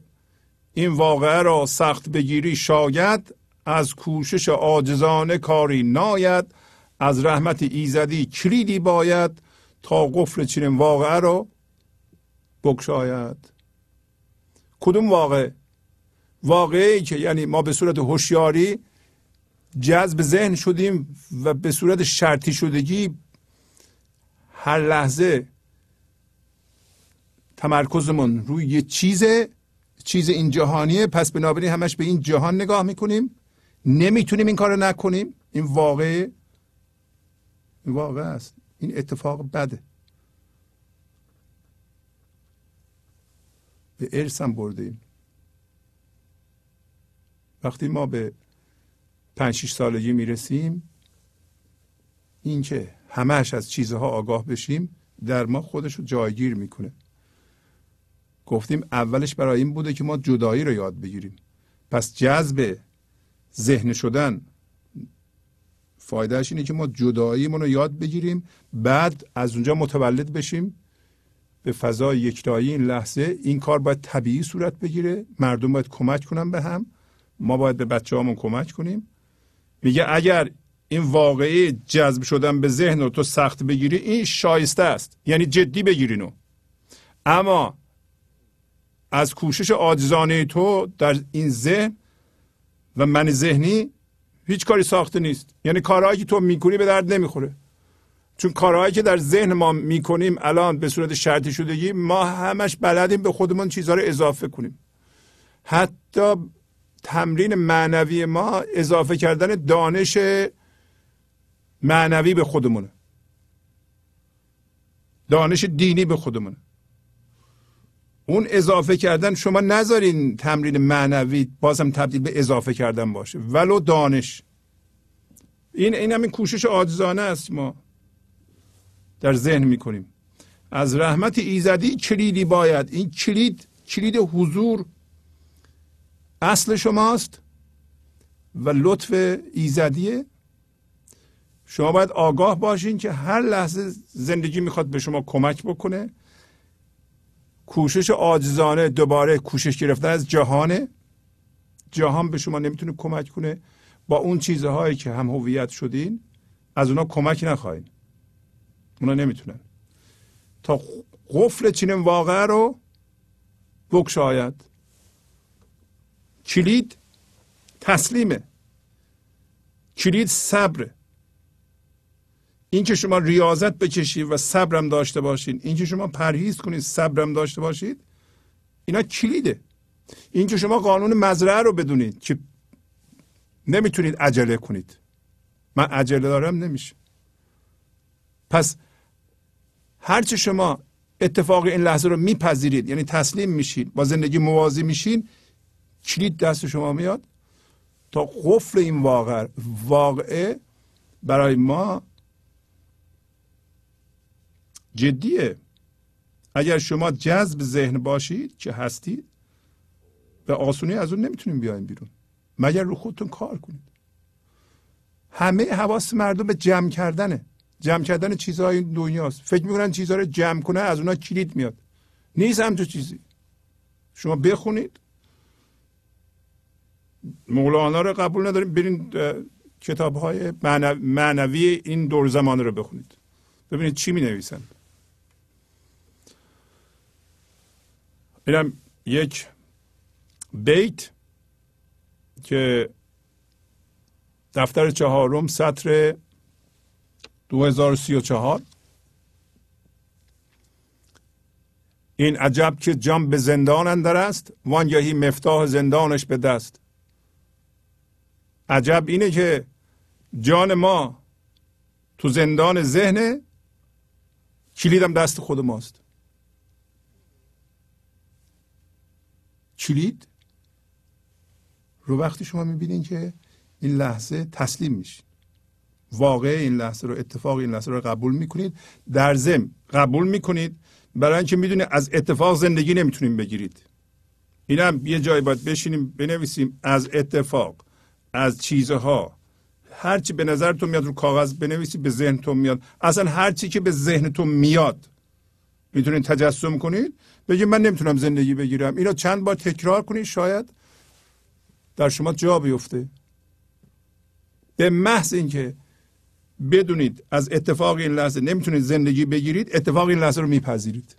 این واقعه را سخت بگیری شاید. از کوشش عاجزانه کاری ناید از رحمت ایزدی کلیدی باید تا قفل چنین واقعه را بگشاید. کدوم واقع واقعی که یعنی ما به صورت هوشیاری جذب ذهن شدیم و به صورت شرطی شدگی هر لحظه تمرکزمون روی یه چیز چیز این جهانیه پس بنابراین همش به این جهان نگاه می‌کنیم. نمی‌تونیم این کار نکنیم. این واقع این واقع است. این اتفاق بده. به ارسم بردیم وقتی ما به پنج شیش سالگی می‌رسیم این که همهش از چیزها آگاه بشیم در ما خودش رو جایگیر می‌کنه. گفتیم اولش برای این بوده که ما جدایی رو یاد بگیریم. پس جذب ذهن شدن. فایدهش اینه که ما جداییمون رو یاد بگیریم بعد از اونجا متولد بشیم. به فضای یکتایی این لحظه این کار باید طبیعی صورت بگیره. مردم باید کمک کنن به هم. ما باید به بچه همون کمک کنیم. میگه اگر این واقعی جذب شدن به ذهن رو تو سخت بگیری این شایسته است. یعنی جدی بگیرینو اما از کوشش عاجزانه تو در این ذهن و من ذهنی هیچ کاری ساخته نیست. یعنی کارهایی که تو می‌کنی به درد نمی‌خوره. چون کارهایی که در ذهن ما می‌کنیم الان به صورت شرطی شدگی ما همش بلدیم به خودمون چیزها رو اضافه کنیم. حتی تمرین معنوی ما اضافه کردن دانش معنوی به خودمونه. دانش دینی به خودمونه. اون اضافه کردن شما نذارین تمرین معنوی بازم تبدیل به اضافه کردن باشه. ولو دانش. این این همین کوشش عاجزانه است ما. در ذهن می‌کنیم. از رحمت ایزدی کلیدی باید. این کلید کلید حضور اصل شماست و لطف ایزدیه. شما باید آگاه باشین که هر لحظه زندگی می‌خواد به شما کمک بکنه. کوشش عاجزانه دوباره کوشش گرفتن از جهانه. جهان به شما نمی‌تونه کمک کنه با اون چیزهایی که هم هویت شدین از اونا کمک نخواهید اونا نمی‌تونن. تا قفل چنین واقع رو بکشاید. کلید تسلیمه. کلید صبره. اینکه شما ریاضت بکشید و صبرم داشته باشید اینکه شما پرهیز کنید صبرم داشته باشید اینا کلیده. اینکه شما قانون مزرعه رو بدونید که نمی‌تونید عجله کنید. من عجله دارم نمیشه. پس هرچه شما اتفاق این لحظه رو میپذیرید یعنی تسلیم میشید با زندگی موازی میشین کلید دست شما میاد تا قفل این واقع واقعه برای ما جدیه. اگر شما جذب ذهن باشید که هستید به آسونی از اون نمی‌تونیم بیایم بیرون. مگر رو خودتون کار کنید. همه حواس مردم به جمع کردنه. جمع کردن چیزهای دنیاست. فکر می‌کنن چیزها رو جمع کنه از اونها کلید میاد. نیست همچون چیزی. شما بخونید. مولانا رو قبول نداریم. برین کتاب های معنوی این دور زمانه رو بخونید. ببینید چی می نویسند اینم یک بیت که دفتر چهارم سطر 2034 این عجب که جام به زندان اندر است وانگهی مفتاح زندانش به دست. عجب اینه که جان ما تو زندان ذهن کلیدم دست خود ماست. کلید رو وقتی شما می‌بینین که این لحظه تسلیم میشین. واقع این لحظه رو اتفاق این لحظه رو قبول می‌کنید. در ضمن قبول می‌کنید. برای اینکه می‌دونید از اتفاق زندگی نمی‌تونیم بگیرید. اینم یه جایی باید بشینیم بنویسیم. از اتفاق از چیزها. هرچی به نظرتون میاد رو کاغذ بنویسید به ذهنتون میاد. اصلا هرچی که به ذهنتون میاد. می‌تونید تجسم کنید. بگید من نمی‌تونم زندگی بگیرم. اینو چند بار تکرار کنید شاید در شما جا بیفته. به محض اینکه بدونید از اتفاق این لحظه نمی‌تونید زندگی بگیرید اتفاق این لحظه رو میپذیرید.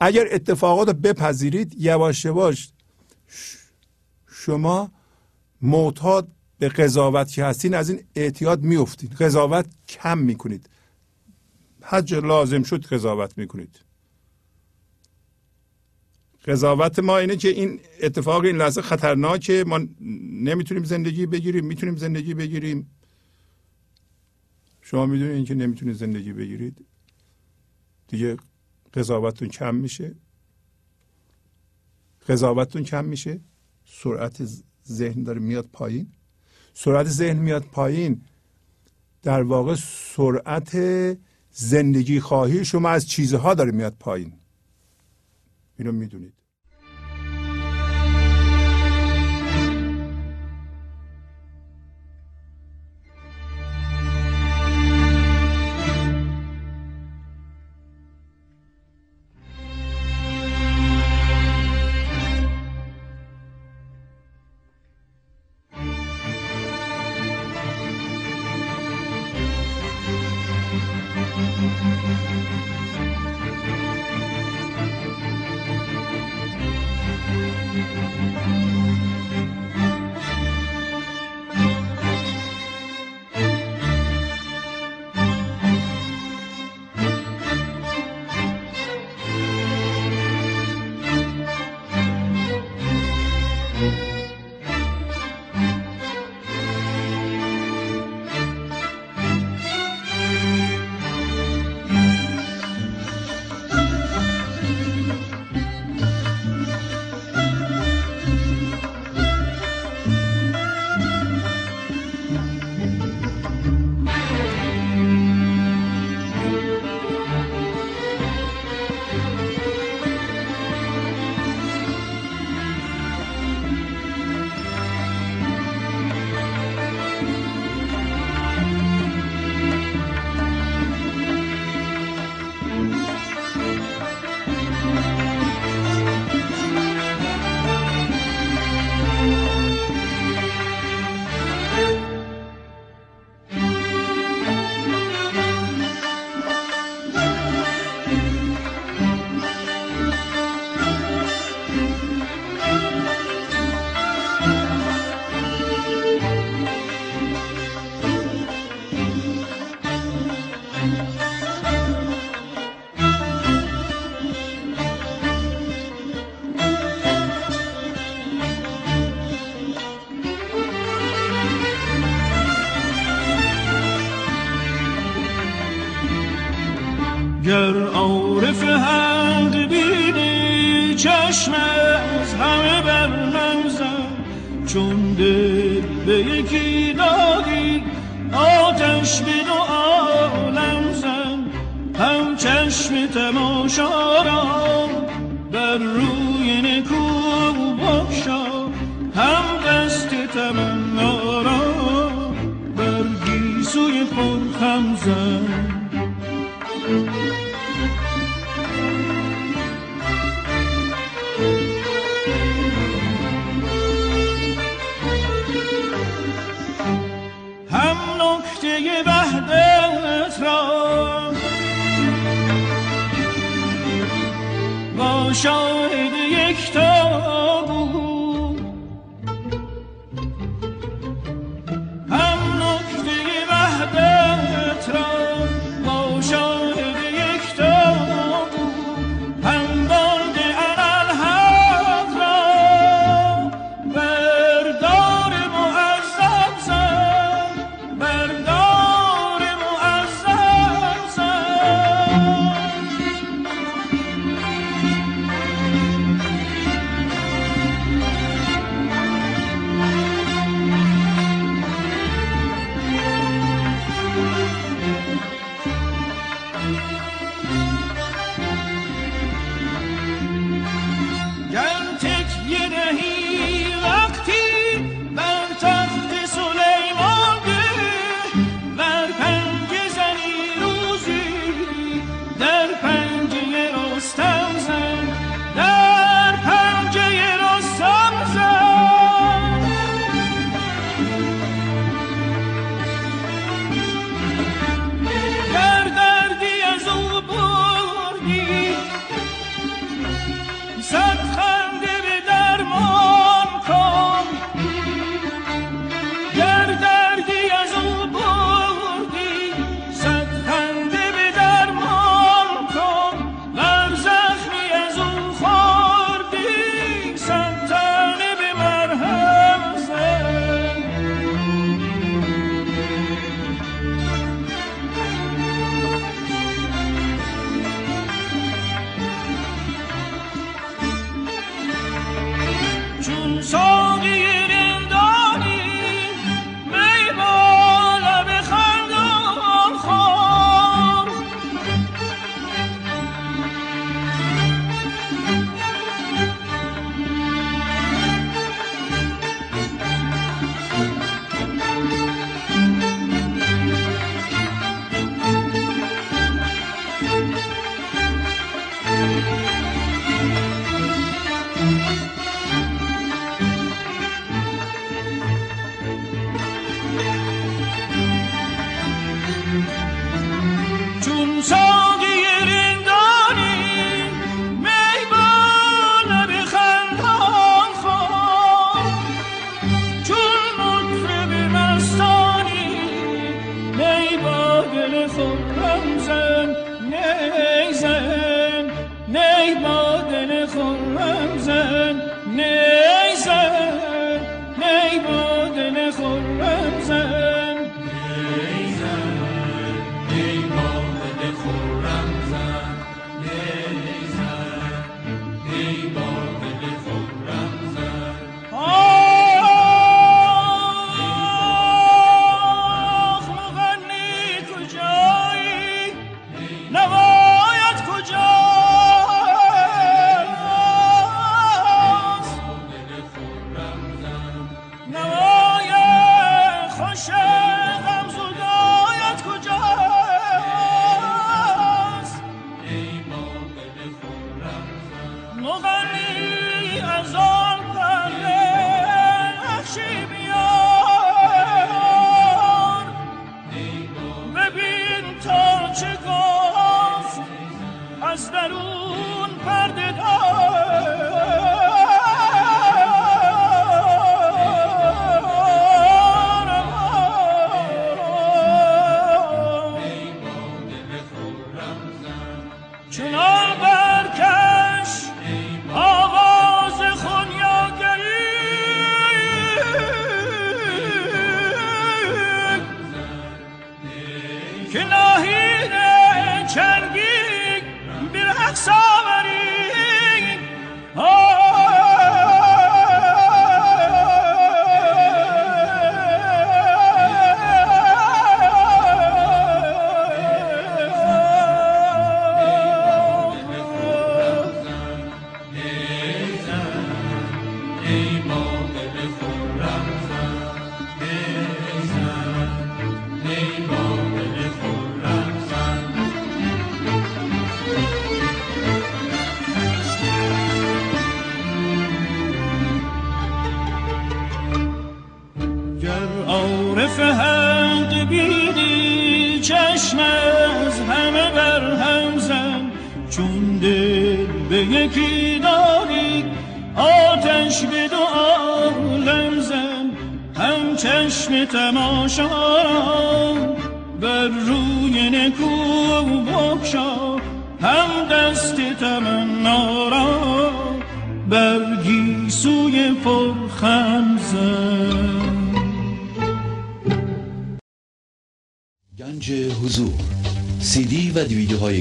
اگر اتفاقات رو بپذیرید یواش یواش شما معتاد به قضاوت که هستین از این اعتیاد میفتید قضاوت کم می‌کنید. حج لازم شد قضاوت می‌کنید. قضاوت ما اینه که این اتفاق این لحظه خطرناکه. ما نمی‌تونیم زندگی بگیریم می‌تونیم زندگی بگیریم. شما می‌دونید که نمی‌تونید زندگی بگیرید. دیگه قضاوتتون کم میشه. قضاوتتون کم میشه. سرعت ذهن داره میاد پایین. سرعت ذهن میاد پایین. در واقع سرعت زندگی خواهی شما از چیزها داره میاد پایین. اینو می‌دونید.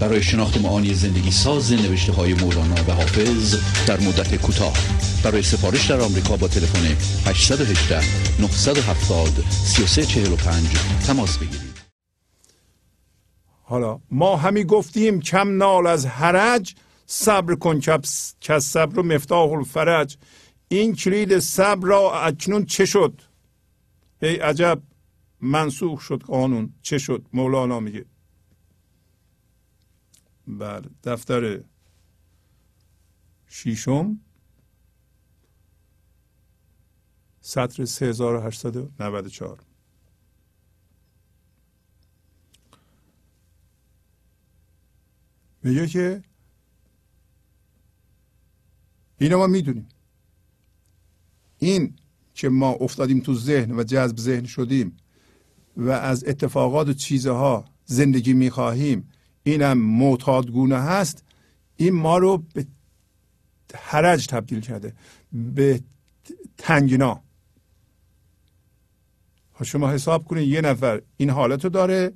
برای شناخت معانی زندگی ساز نوشته های مولانا و حافظ در مدت کوتاه. برای سفارش در آمریکا با تلفن 818 970 3345 تماس بگیرید. حالا ما همی گفتیم کم نال از حرج صبر کن که صبر و مفتاح الفرج. این کلید صبر را اکنون چه شد؟ ای عجب منسوخ شد قانون. چه شد؟ مولانا میگه. بله. دفتر شیشم سطر 3894 میگه که اینو ما می‌دونیم. این که ما افتادیم تو ذهن و جذب ذهن شدیم و از اتفاقات و چیزها زندگی می‌خواهیم اینم معتادگونه هست این ما رو به حرج تبدیل کرده به تنگنا. شما حساب کنید یه نفر این حالت رو داره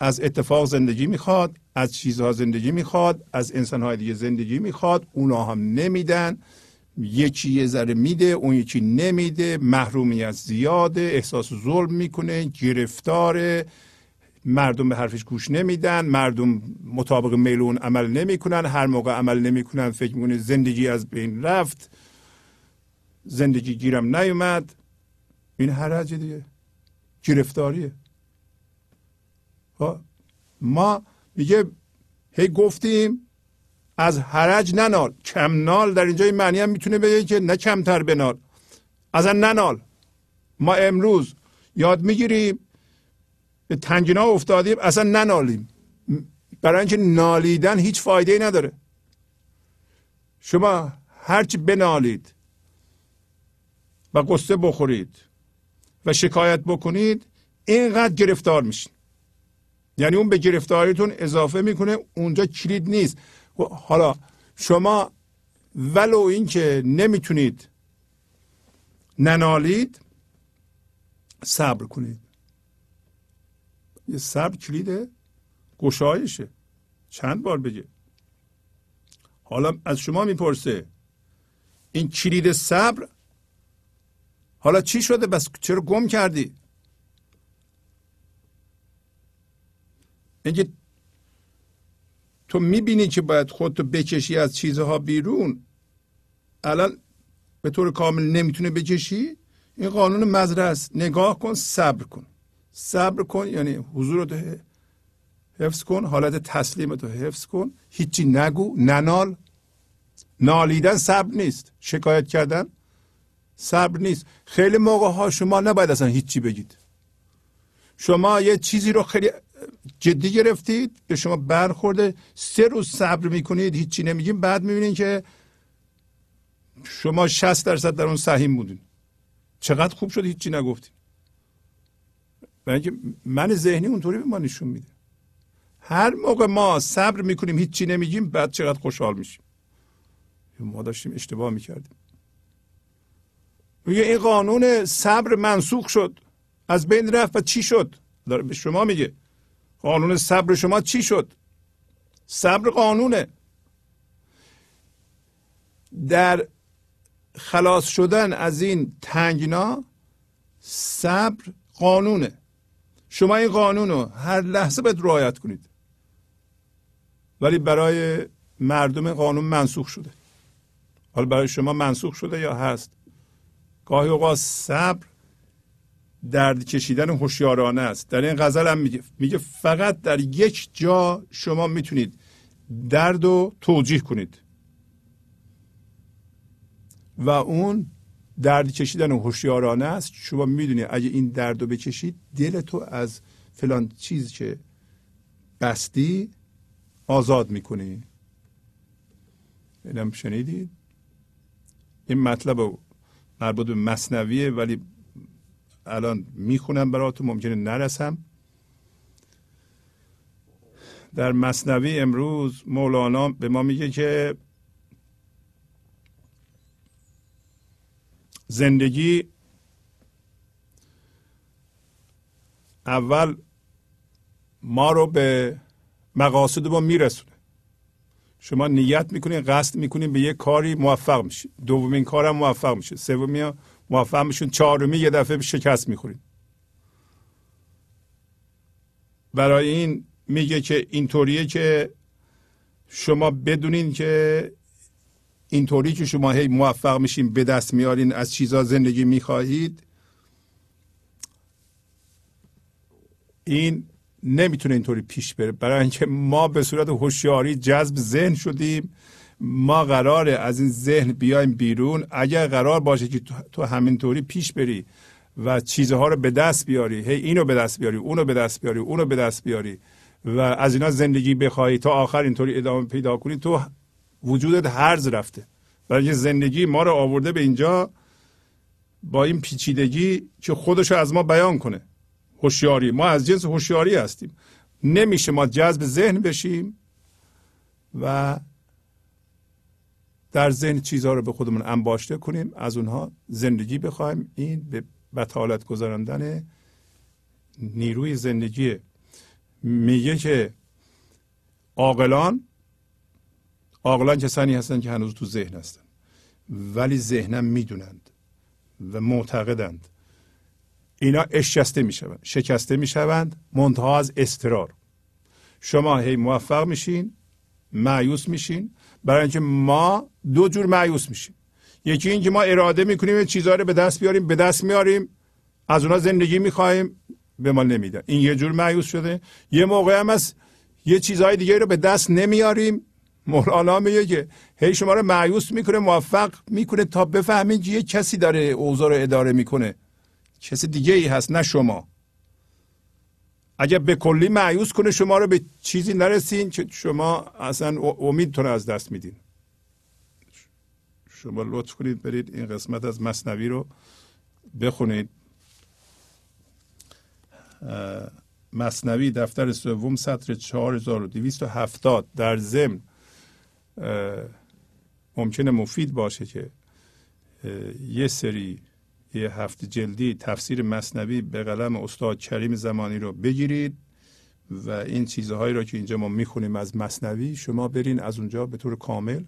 از اتفاق زندگی می‌خواد از چیزها زندگی می‌خواد از انسانهای دیگه زندگی می‌خواد اونا هم نمیدن. یکی یه ذره میده اون یکی نمیده محرومیت زیاده احساس ظلم می‌کنه گرفتاره. مردم به حرفش گوش نمیدن مردم مطابق میلون عمل نمی‌کنن هر موقع عمل نمی‌کنن فکر می‌کنه زندگی از بین رفت. زندگی گیرم نیومد. این حرج دیگه. گرفتاریه. خب، ما میگه هی گفتیم از حرج ننال. کم نال در اینجا معنی هم می‌تونه بگه که نه کمتر بنال. از ننال. ما امروز یاد می‌گیریم به تنگینا افتادیم اصلا ننالیم. برای اینکه نالیدن هیچ فایده ای نداره. شما هرچی بنالید و قصه بخورید و شکایت بکنید اینقدر گرفتار میشین. یعنی اون به گرفتاریتون اضافه می‌کنه اونجا کلید نیست. حالا شما ولو اینکه نمی‌تونید ننالید صبر کنید. یه صبر کلید گشایشه. چند بار بگه؟ حالا از شما می‌پرسه این کلید صبر حالا چی شده؟ بس چرا گم کردی؟ اینکه تو می‌بینی که باید خودتو بکشی از چیزها بیرون؟ الان به طور کامل نمی‌تونه بکشی؟ این قانون مزرعه است. نگاه کن صبر کن. صبر کن یعنی حضور حفظ کن حالت تسلیم تو حفظ کن. هیچی نگو ننال. نالیدن صبر نیست. شکایت کردن صبر نیست. خیلی موقع ها شما نباید اصلا هیچی بگید. شما یه چیزی رو خیلی جدی گرفتید به شما برخورده. سه روز صبر می‌کنید هیچی نمیگیم. بعد می‌بینید که شما 60 درصد در اون سهیم بودین. چقدر خوب شد هیچی نگفتیم برای اینکه من ذهنی اونطوری به ما نشون میده. هر موقع ما صبر می‌کنیم هیچی نمیگیم بعد چقدر خوشحال میشیم. ما داشتیم اشتباه می‌کردیم. میگه این قانون صبر منسوخ شد. از بین رفت و چی شد؟ داره به شما میگه. قانون صبر شما چی شد؟ صبر قانونه. در خلاص شدن از این تنگنا صبر قانونه. شما این قانون رو هر لحظه باید رعایت کنید. ولی برای مردم قانون منسوخ شده. حالا برای شما منسوخ شده یا هست؟ گاهی اوقات صبر درد کشیدن هوشیارانه است. در این غزل هم میگه میگه فقط در یک جا شما می‌تونید درد رو توجیه کنید. و اون درد کشیدن هوشیارانه است. شما می‌دونید اگه این درد رو بکشید دل تو از فلان چیز که بستی آزاد می‌کنی. اینم شنیدید این مطلب مربوط به مصنویه ولی الان می‌خونم براتون ممکنه نرسم. در مصنوی امروز مولانا به ما میگه که زندگی اول ما رو به مقاصد ما میرسونه. شما نیت می‌کنین قصد می‌کنین به یه کاری موفق میشید دومین کارم موفق میشه. سومی موفق میشون. چهارمی یه دفعه شکست می‌خورین برای این میگه که اینطوریه که شما بدونین که اینطوری که شما هی موفق میشین به دست میارین از چیزها زندگی می‌خواهید این نمی‌تونه اینطوری پیش بره. برای اینکه ما به صورت هوشیاری جذب ذهن شدیم ما قراره از این ذهن بیایم بیرون. اگر قرار باشه که تو همینطوری پیش بری و چیزها رو به دست بیاری هی اینو به دست بیاری اونو به دست بیاری اونو به دست بیاری و از اینا زندگی بخوای تا آخر اینطوری ادامه پیدا کنی تو وجودت هرز رفته. برای زندگی ما رو آورده به اینجا با این پیچیدگی که خودش از ما بیان کنه. هوشیاری. ما از جنس هوشیاری هستیم. نمیشه ما جذب ذهن بشیم و در ذهن چیزها رو به خودمون انباشته کنیم. از اونها زندگی بخوایم. این به بطالت گذراندن نیروی زندگی. میگه که عاقلان عاقلان کسانی هستند که هنوز تو ذهن هستند ولی ذهنم می‌دونند و معتقدند. اینا اشکسته می‌شوند شکسته می‌شوند منتها از استرار شما هی موفق میشین معیوس میشین. برای اینکه ما دو جور معیوس میشیم. یکی اینکه ما اراده می‌کنیم چیزها رو به دست بیاریم به دست میاریم از اونا زندگی می‌خواهیم. به ما نمیدن. این یه جور معیوس شده. یه موقع هم از یه چیزهای دیگه رو به دست نمیاریم مولانا میگه که هی شما رو معیوس می‌کنه موفق می‌کنه تا بفهمید یه کسی داره اوضاع رو اداره می‌کنه. کسی دیگه ای هست نه شما. اگر به کلی معیوس کنه شما رو به چیزی نرسین که شما اصلا امیدتون از دست میدین. شما لطف کنید برید این قسمت از مصنوی رو بخونید. مصنوی دفتر سوم سطر 4270 در ضمن ممکنه مفید باشه که یه سری یه هفته جلدی تفسیر مصنوی به قلم استاد کریم زمانی رو بگیرید و این چیزهایی رو که اینجا ما می‌خونیم از مصنوی شما برین از اونجا به طور کامل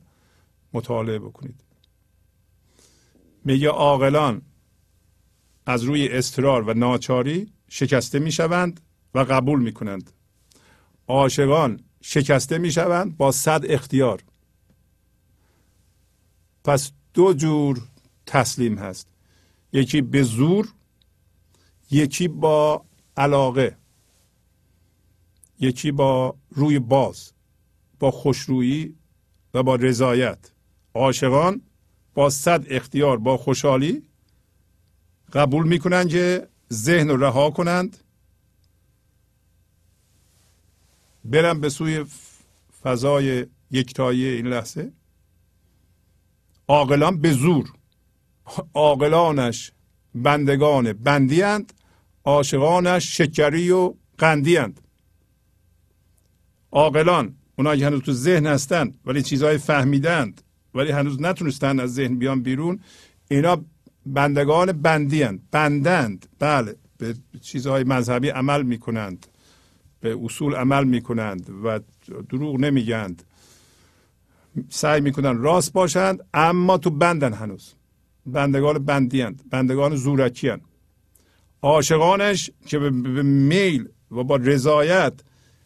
مطالعه بکنید. میگه عاقلان از روی استرار و ناچاری شکسته می‌شوند و قبول می‌کنند. عاشقان شکسته می‌شوند با صد اختیار. پس دو جور تسلیم هست. یکی به زور یکی با علاقه. یکی با روی باز با خوشرویی و با رضایت. عاشقان با صد اختیار با خوشحالی قبول می‌کنند که ذهن رو رها کنند. برم به سوی فضای یکتایی این لحظه. عاقلان به زور. عاقلانش بندگان بندیند عاشقانش شکری و قندیند عاقلان اونایی که هنوز تو ذهن هستند ولی چیزهای فهمیدند ولی هنوز نتونستند از ذهن بیان بیرون اینا بندگان بندیند بندند. بله به چیزهای مذهبی عمل می‌کنند به اصول عمل می‌کنند و دروغ نمیگند. سعی می‌کنن راست باشند اما تو بندن هنوز بندگان بندی هند. بندگان زورکی هند. عاشقانش که به میل و با رضایت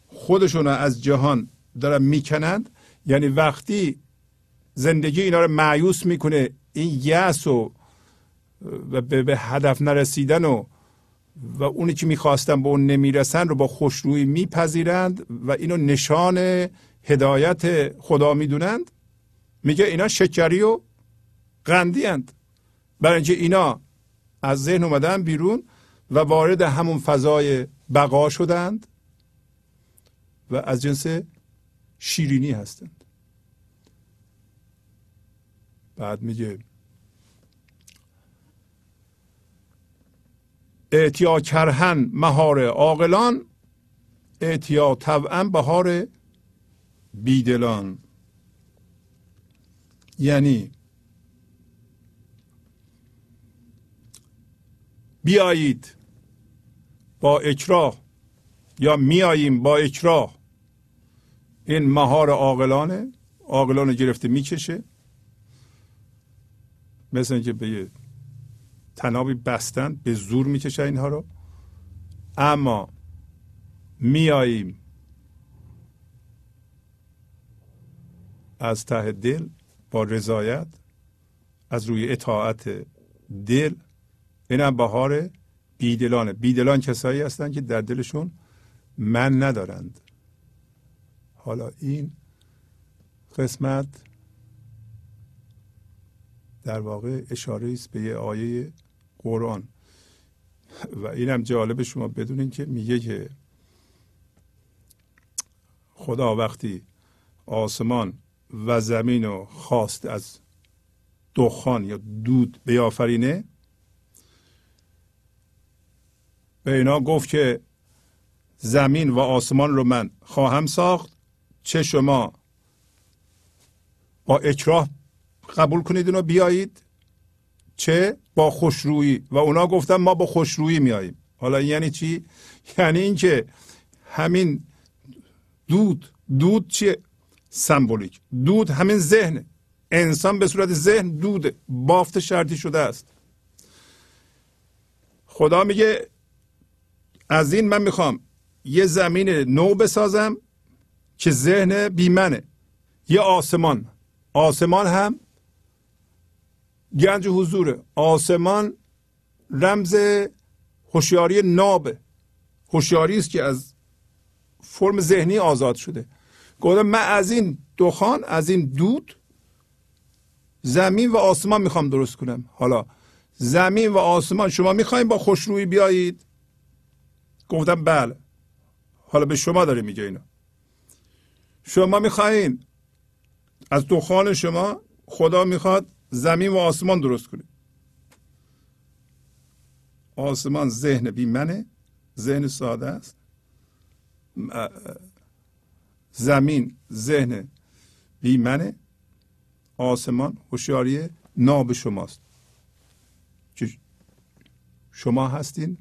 خودشون از جهان دارن می‌کنند یعنی وقتی زندگی اینا رو معیوس می‌کنه این یأس و به هدف نرسیدن و و اونی که می‌خواستن به اون نمی‌رسن رو با خوشرویی میپذیرند و اینو نشان هدایت خدا می‌دونند؟ میگه اینا شکری و قندی هند برای اینکه اینا از ذهن اومدن بیرون و وارد همون فضای بقا شدند و از جنس شیرینی هستند. بعد میگه اعتیا کرهن مهار عاقلان اعتیا طبعا بهار بیدلان. یعنی بیایید با اکراه یا میاییم با اکراه. این مهار عاقلانه. عاقلان گرفته می‌کشه. مثل اینکه به تنابی بستن به زور می‌کشه اینها رو. اما میاییم از ته دل با رضایت از روی اطاعت دل. اینم بهار بیدلانه. بیدلان کسایی هستند که در دلشون من ندارند. حالا این قسمت در واقع اشاره است به یه آیه قرآن. و اینم جالب شما بدونین که میگه که خدا وقتی آسمان و زمین رو خواست از دخان یا دود بیافرینه. به اینا گفت که زمین و آسمان رو من خواهم ساخت. چه شما با اکراه قبول کنید اینو بیایید؟ چه؟ با خوشرویی. و اونا گفتن ما با خوشرویی میاییم. حالا یعنی چی؟ یعنی اینکه همین دود دود چیه؟ سمبولیک. دود همین ذهن. انسان به صورت ذهن دوده بافت شرطی شده است. خدا میگه از این من می‌خوام یه زمین نو بسازم که ذهن بیمنه یه آسمان. آسمان هم گنج حضوره آسمان رمز هوشیاری نابه. هوشیاری است که از فرم ذهنی آزاد شده. گفتم من از این دخان از این دود زمین و آسمان می‌خوام درست کنم. حالا زمین و آسمان شما می‌خوایم با خوشرویی بیایید؟ گفتم بله. حالا به شما داره میگه اینا. شما می‌خواین از دخان شما خدا می‌خواد زمین و آسمان درست کنید آسمان ذهن بی منه ذهن ساده است. زمین ذهن بی منه آسمان هوشیاری ناب شماست. که شما هستین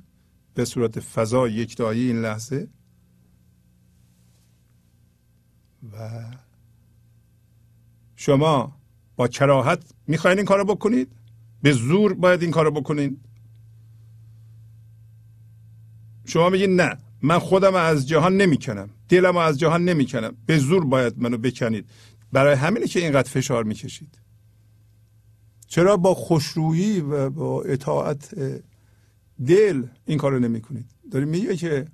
به صورت فضا یکتایی این لحظه و شما با کراهت می‌خواین این کارو بکنید؟ به زور باید این کارو بکنید شما میگید نه من خودم از جهان نمی‌کنم. دلم از جهان نمی‌کنم به زور باید منو بکنید. برای همینه که اینقدر فشار می‌کشید. چرا با خوشرویی و با اطاعت دل این کارو نمی‌کنید؟ داری میگه که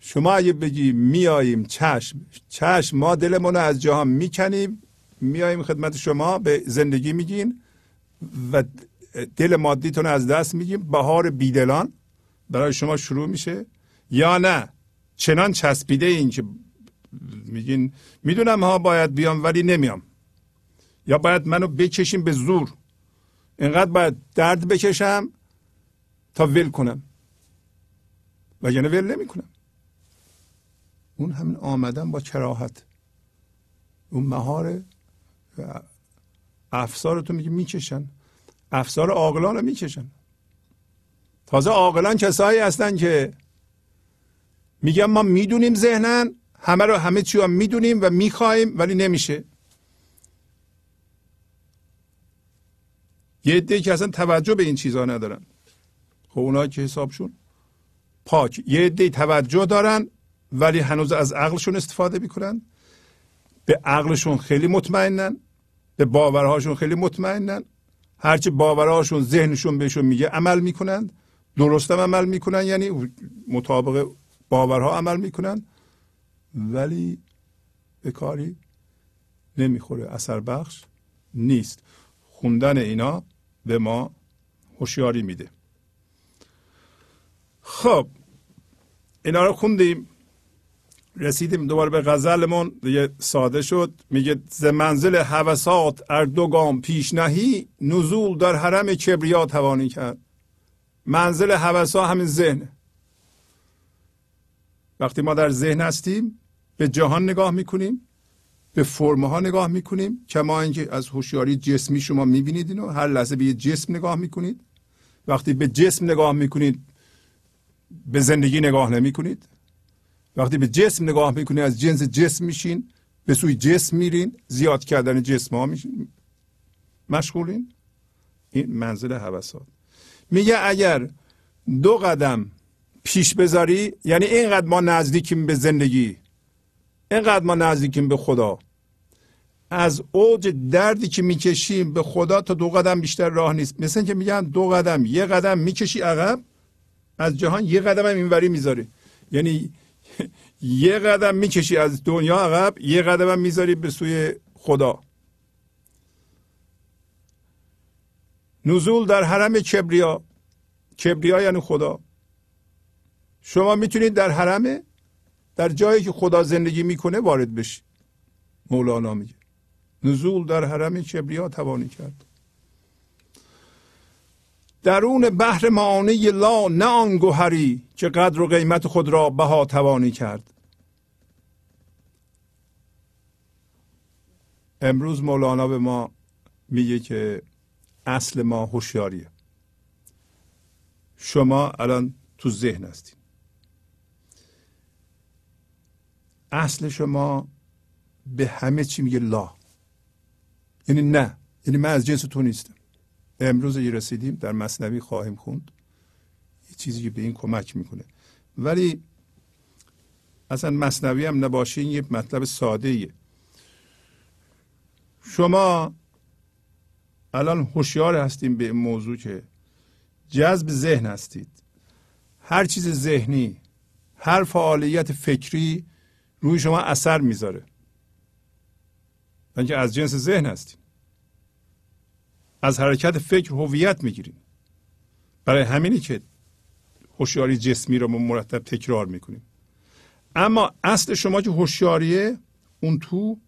شما اگه بگی میاییم چشم چشم ما دلمون از جهان می‌کنیم میاییم خدمت شما به زندگی میگین و دل مادیتون از دست میگیم. بهار بیدلان برای شما شروع میشه. یا نه؟ چنان چسبیده این که میگین می‌دونم ها باید بیام ولی نمیام. یا باید منو بکشیم به زور. اینقدر باید درد بکشم تا ول کنم. و یعنی ول نمی‌کنم. اون همین آمدن با کراهت. اون مهار افسارتون میگه می‌کشن. افسار عاقلان رو می‌کشن. تازه عاقلان کسایی هستن که میگن ما می‌دونیم ذهنن همه رو همه چی رو می‌دونیم و می‌خوایم ولی نمیشه. یه عده که اصلا توجه به این چیزها ندارن. خب اونا که حسابشون پاک. یه عده توجه دارن ولی هنوز از عقلشون استفاده می‌کنن. به عقلشون خیلی مطمئنن. به باورهاشون خیلی مطمئنن. هرچی باورهاشون ذهنشون بهشون میگه عمل می‌کنند. درستم عمل می‌کنن یعنی مطابق باورها عمل می‌کنن ولی به کاری نمی‌خوره. اثر بخش نیست. خوندن اینا به ما هوشیاری میده. خب اینا رو خوندیم رسیدیم دوباره به غزلمون. دیگه ساده شد. میگه ز منزل حوسات ار دو گام پیش نهی نزول در حرم کبریا توانی کرد. منزل حوسا همین ذهن وقتی ما در ذهن هستیم به جهان نگاه می‌کنیم به فرم ها نگاه می‌کنیم کما اینکه از هوشیاری جسمی شما می‌بینید اینو هر لحظه به یه جسم نگاه می‌کنید. وقتی به جسم نگاه می‌کنید به زندگی نگاه نمی‌کنید. وقتی به جسم نگاه می‌کنید از جنس جسم میشین به سوی جسم میرین زیاد کردن جسم ها میشین. مشغولین؟ این منزل حوسات میگه اگر دو قدم پیش بذاری؟ یعنی اینقدر ما نزدیکیم به زندگی. اینقدر ما نزدیکیم به خدا. از اوج دردی که می‌کشیم به خدا تا دو قدم بیشتر راه نیست. مثل اینکه میگن دو قدم یه قدم می‌کشی عقب از جهان یه قدم هم اینوری می‌ذاری. یعنی <laughs> یه قدم می‌کشی از دنیا عقب یه قدم هم می‌ذاری به سوی خدا. نزول در حرم کبریا. کبریا یعنی خدا. شما می‌تونید در حرم در جایی که خدا زندگی می‌کنه وارد بشی. مولانا میگه. نزول در حرم کبریا توانی کرد. درون بحر معانی لا نه آن گوهری که قدر و قیمت خود را بها توانی کرد. امروز مولانا به ما میگه که اصل ما هوشیاریه. شما الان تو ذهن هستید. اصل شما به همه چی میگه لا. یعنی نه. یعنی من از جنس تو نیستم. امروز یه رسیدیم در مصنوی خواهیم خوند. یه چیزی که به این کمک می‌کنه. ولی اصلا مصنوی هم نباشه این یه مطلب ساده ایه شما الان هوشیار هستیم به این موضوع که جذب ذهن هستید. هر چیز ذهنی هر فعالیت فکری روی شما اثر می‌ذاره. اینکه از جنس ذهن هستیم از حرکت فکر هویت می‌گیریم برای همینی که هوشیاری جسمی رو مرتب تکرار می‌کنیم اما اصل شما که هوشیاریه اون تو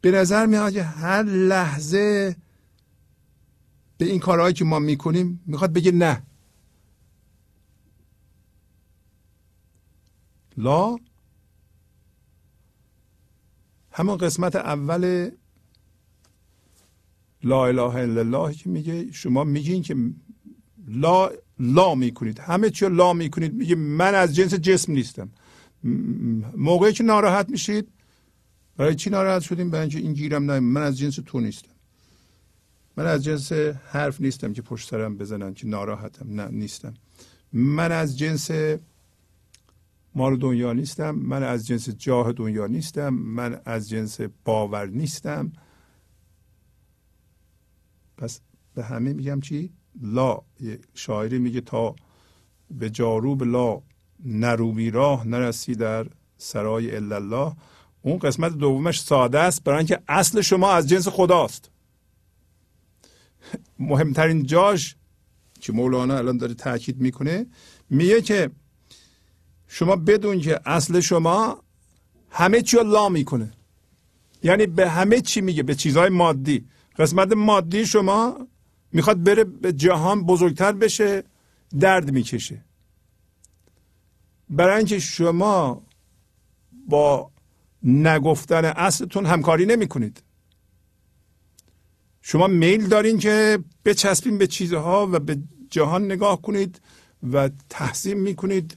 به نظر میاد که هر لحظه به این کارهایی که ما می‌کنیم می‌خواد بگه نه. لا همون قسمت اول لا اله الا الله که میگه شما میگین که لا لا می‌کنید. همه چی لا می‌کنید میگه من از جنس جسم نیستم. موقعی که ناراحت میشید برای چی ناراحت شدیم؟ برای اینکه این گیرم نه من از جنس تو نیستم. من از جنس حرف نیستم که پشت سرم بزنن که ناراحتم نه نیستم. من از جنس مال دنیا نیستم من از جنس جاه دنیا نیستم من از جنس باور نیستم. پس به همه میگم چی؟ لا. شاعری میگه تا به جاروب لا نروبی راه نرسی در سرای الله اون قسمت دومش ساده است برای اینکه اصل شما از جنس خداست. مهمترین جاش که مولانا الان داره تاکید می‌کنه میگه که شما بدون که اصل شما همه چی رو لا می‌کنه. یعنی به همه چی میگه به چیزهای مادی. قسمت مادی شما می‌خواد بره به جهان بزرگتر بشه درد می‌کشه. برای اینکه شما با نگفتن اصلتون همکاری نمی کنید شما میل دارین که بچسبین به چیزها و به جهان نگاه کنید و تحسین می‌کنید.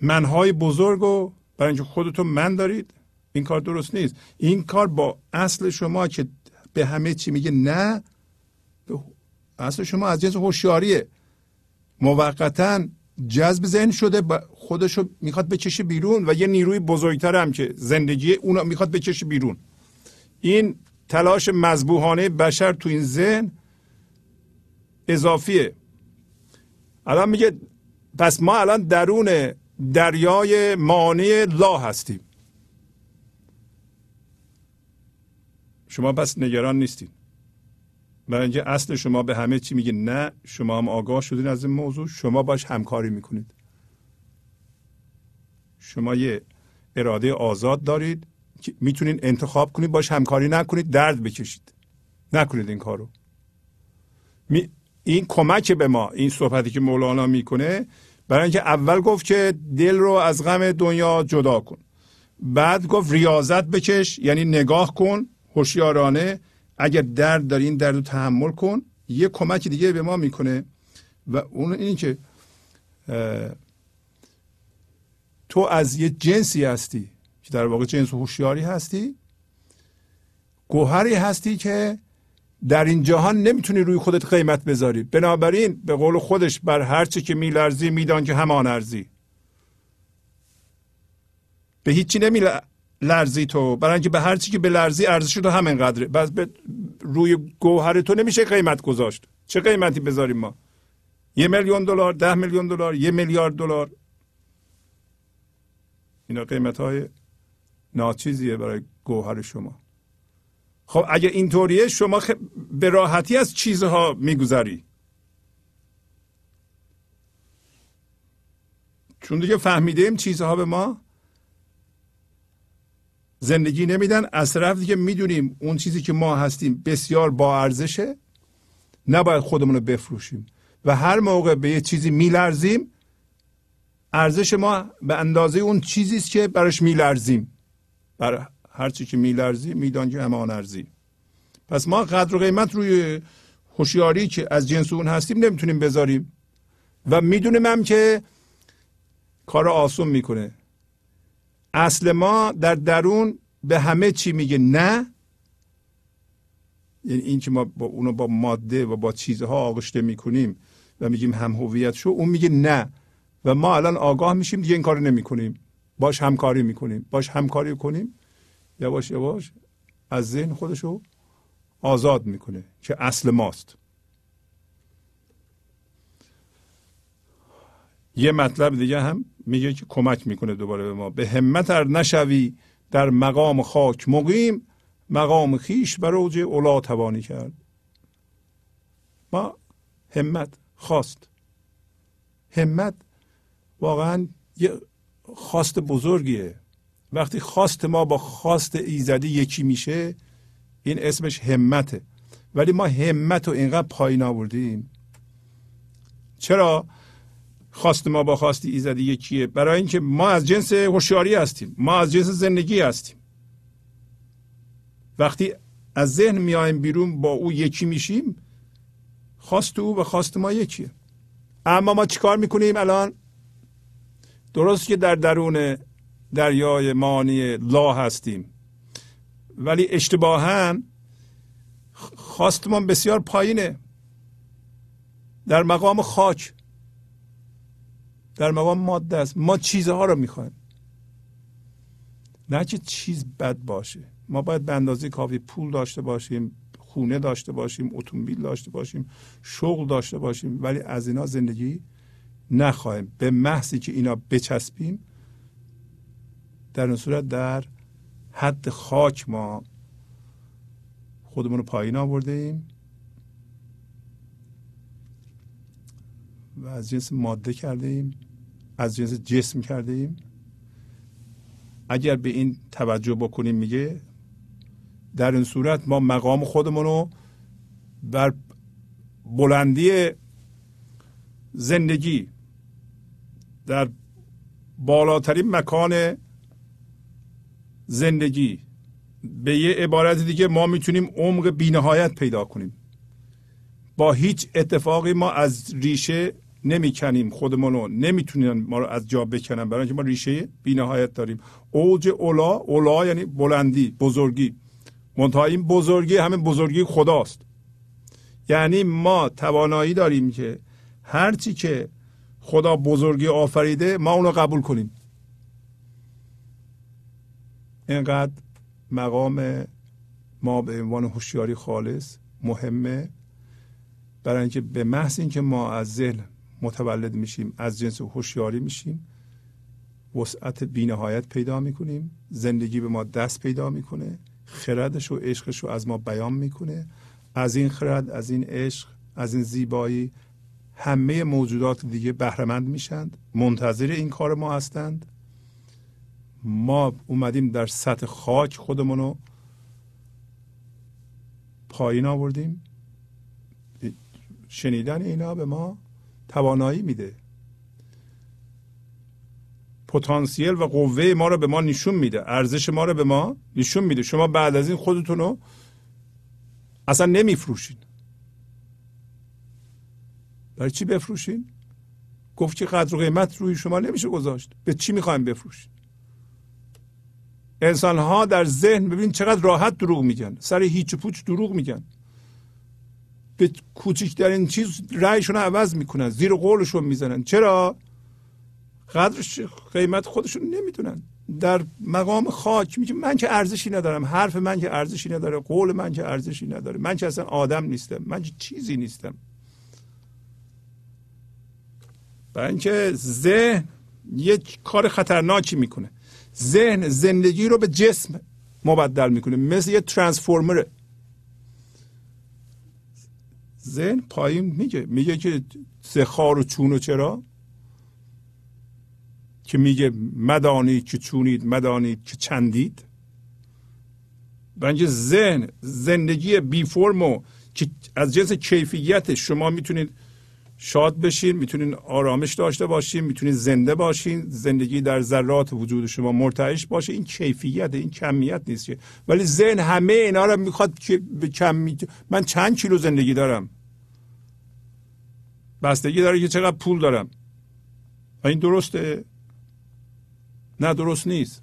منهای بزرگ و برای اینکه خودتون من دارید این کار درست نیست. این کار با اصل شما که به همه چی میگه نه اصل شما از جنس هوشیاریه. موقتا جذب ذهن شده خودشو می‌خواد بکشه بیرون و یه نیروی بزرگتر هم که زندگی اونو می‌خواد بکشه بیرون. این تلاش مذبوحانه بشر تو این ذهن اضافیه. الان میگه پس ما الان درون دریای مانع لا هستیم. شما پس نگران نیستید برای اینکه اصل شما به همه چی میگه نه شما هم آگاه شدین از این موضوع. شما باش همکاری می‌کنید. شما یه اراده آزاد دارید که می‌تونین انتخاب کنید باش همکاری نکنید درد بکشید. نکنید این کارو. این کمک به ما این صحبتی که مولانا می‌کنه برای اینکه اول گفت که دل رو از غم دنیا جدا کن. بعد گفت ریاضت بکش یعنی نگاه کن هوشیارانه اگر درد داری این درد رو تحمل کن. یه کمک دیگه به ما می‌کنه. و اون این که تو از یه جنسی هستی که در واقع جنس هوشیاری هستی گوهری هستی که در این جهان نمی‌تونی روی خودت قیمت بذاری. بنابراین به قول خودش بر هر چی که میلرزی میدان که همان ارزی. به هیچی نمی لرزی تو. برای اینکه به هر چی که به لرزی ارزش تو همین قدره بس به روی گوهر تو نمیشه قیمت گذاشت. چه قیمتی بذاریم ما؟ یه میلیون دلار ده میلیون دلار یه میلیارد دلار. اینا قیمت های ناچیزیه برای گوهر شما. خب اگه اینطوریه شما به راحتی از چیزها میگذری. چون دیگه فهمیدیم چیزها به ما زندگی نمیدن از طرف دیگه می‌دونیم اون چیزی که ما هستیم بسیار با ارزشه نباید خودمون رو بفروشیم. و هر موقع به یه چیزی میلرزیم ارزش ما به اندازه اون چیزی است که براش میلرزیم. برای هر چی که میلرزی میدان که امان ارزی. پس ما قدر و قیمت روی هوشیاری که از جنس اون هستیم نمی‌تونیم بذاریم. و می‌دونیم هم که کار آسون می‌کنه. اصل ما در درون به همه چی میگه نه. یعنی این که ما با اونو با ماده و با چیزها آغشته می‌کنیم و میگیم هم هویت شو اون میگه نه. و ما الان آگاه میشیم دیگه این کارو نمی‌کنیم. باش همکاری می‌کنیم. باش همکاری کنیم. یواش یواش از ذهن خودشو آزاد می‌کنه که اصل ماست. یه مطلب دیگه هم میگه که کمک می‌کنه دوباره به ما. به همت ار نشوی در مقام خاک مقیم مقام خیش بر اوج اولا توانی کرد. ما همت خواست. همت واقعا یه خواست بزرگیه. وقتی خواست ما با خواست ایزدی یکی میشه این اسمش همته. ولی ما همت رو اینقدر پایین آوردیم. چرا؟ خواست ما با خواست ایزدی یکیه. برای اینکه ما از جنس هوشیاری هستیم. ما از جنس زندگی هستیم. وقتی از ذهن میایم بیرون با او یکی میشیم خواست او و خواست ما یکیه. اما ما چیکار می‌کنیم الان؟ درست که در درون دریای مانی لا هستیم. ولی اشتباها خواستمان بسیار پایینه. در مقام خاک. در مقام ماده است. ما چیزها رو می‌خوایم. نه که چیز بد باشه. ما باید به اندازه کافی پول داشته باشیم خونه داشته باشیم اتومبیل داشته باشیم شغل داشته باشیم ولی از اینا زندگی نخواهیم. به محضی که اینا بچسبیم در این صورت در حد خاک ما خودمون رو پایین آورده ایم و از جنس ماده کرده ایم از جنس جسم کرده ایم اگر به این توجه بکنیم میگه در این صورت ما مقام خودمون رو بر بلندی زندگی در بالاترین مکان زندگی. به یه عبارت دیگه ما می‌تونیم عمق بینهایت پیدا کنیم. با هیچ اتفاقی ما از ریشه نمی‌کنیم. خودمون رو نمی‌تونیم ما رو از جا بکنن برای اینکه ما ریشه بینهایت داریم. اوج اولا اولا یعنی بلندی بزرگی. منتها این بزرگی همین بزرگی خداست. یعنی ما توانایی داریم که هرچی که خدا بزرگی آفریده ما اونو قبول کنیم. اینقدر مقام ما به عنوان هوشیاری خالص مهمه برای اینکه به محض اینکه ما از ذهن متولد میشیم از جنس هوشیاری میشیم وسعت بینهایت پیدا می‌کنیم زندگی به ما دست پیدا می‌کنه خردش و عشقش رو از ما بیان می‌کنه از این خرد از این عشق از این زیبایی همه موجودات دیگه بهرهمند میشند منتظر این کار ما هستند. ما اومدیم در سطح خاک خودمون رو پایین آوردیم. شنیدن اینا به ما توانایی میده. پتانسیل و قوه ما رو به ما نشون میده. ارزش ما رو به ما نشون میده. شما بعد از این خودتون رو اصلا نمیفروشین. برای چی بفروشین؟ گفت که قدر و قیمت روی شما نمیشه گذاشت. به چی می‌خوایم بفروشین؟ انسان ها در ذهن ببین چقدر راحت دروغ میگن سر هیچ پوچ دروغ میگن. به کوچکترین چیز رأیشون عوض می‌کنن زیر قولشون می‌زنن. چرا؟ قدرش قیمت خودشون نمی‌دونن. در مقام خاک میگه من که ارزشی ندارم حرف من که ارزشی نداره قول من که ارزشی نداره. من که اصلا آدم نیستم من که چیزی نیستم. برای اینکه ذهن یک کار خطرناکی می‌کنه. ذهن زندگی رو به جسم مبدل می‌کنه. مثل یه ترانسفورمره. ذهن پایین میگه. میگه که زخار و چون و چرا؟ که میگه مدانید که چونید مدانید که چندید. بنج ذهن زندگی بی فرم و که از جنس کیفیت شما می‌تونید شاد بشین می‌تونین آرامش داشته باشین می‌تونید زنده باشین. زندگی در ذرات وجود شما مرتعش باشه. این کیفیت این کمیت نیست ولی ذهن همه اینا رو می‌خواد که به کمی من چند کیلو زندگی دارم؟ بستگی داره که چقدر پول دارم. و این درسته؟ نه درست نیست.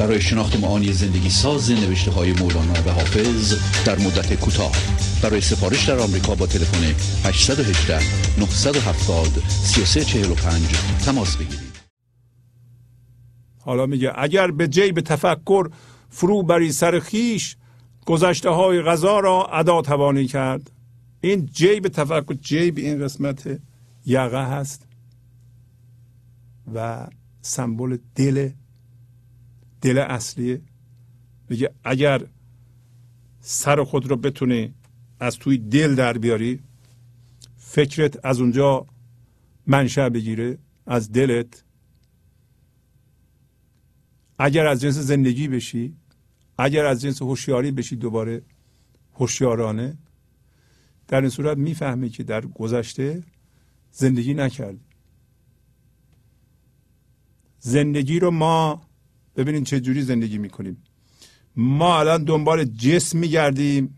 برای شناخت معانی زندگی ساز نوشته های مولانا و حافظ در مدت کوتاه. برای سفارش در آمریکا با تلفن 818 970 3345 تماس بگیرید. حالا میگه اگر به جیب تفکر فرو بری سر خیش گذشته های غذا را ادا توانی کرد. این جیب تفکر جیب این قسمت یقه هست و سمبل دل دل اصلیه میگه اگر سر خود رو بتونی از توی دل در بیاری فکرت از اونجا منشأ بگیره از دلت. اگر از جنس زندگی بشی اگر از جنس هوشیاری بشی دوباره هوشیارانه در این صورت می‌فهمی که در گذشته زندگی نکردی. زندگی رو ما ببینید چه جوری زندگی می‌کنیم. ما الان دنبال جسم میگردیم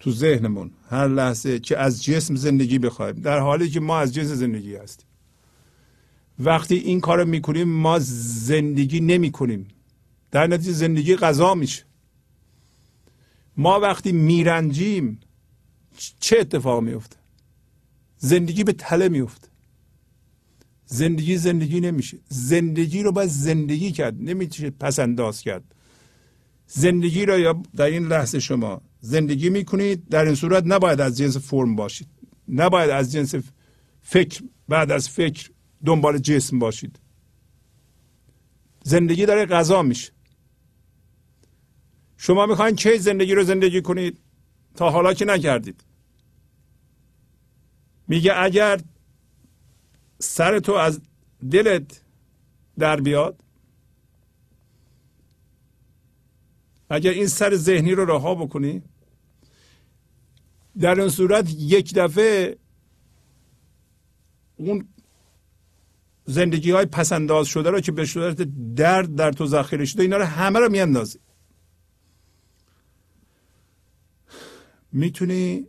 تو ذهنمون. هر لحظه که از جسم زندگی بخوایم. در حالی که ما از جنس زندگی هستیم. وقتی این کار رو می‌کنیم ما زندگی نمی کنیم در نتیجه زندگی غذا میشه. ما وقتی میرنجیم چه اتفاق میفته زندگی به تله میفته زندگی زندگی نمیشه. زندگی رو باید زندگی کرد. نمیشه پس انداز کرد. زندگی رو یا در این لحظه شما زندگی می‌کنید در این صورت نباید از جنس فرم باشید. نباید از جنس فکر بعد از فکر دنبال جسم باشید. زندگی داره غذا میشه. شما می‌خواین کی زندگی رو زندگی کنید؟ تا حالا که نکردید. میگه اگر سر تو از دلت در بیاد؟ اگر این سر ذهنی رو رها بکنی در این صورت یک دفعه اون زندگی های پسنداز شده رو که به صورت درد در تو ذخیره شده اینا رو همه رو میاندازی. می‌تونی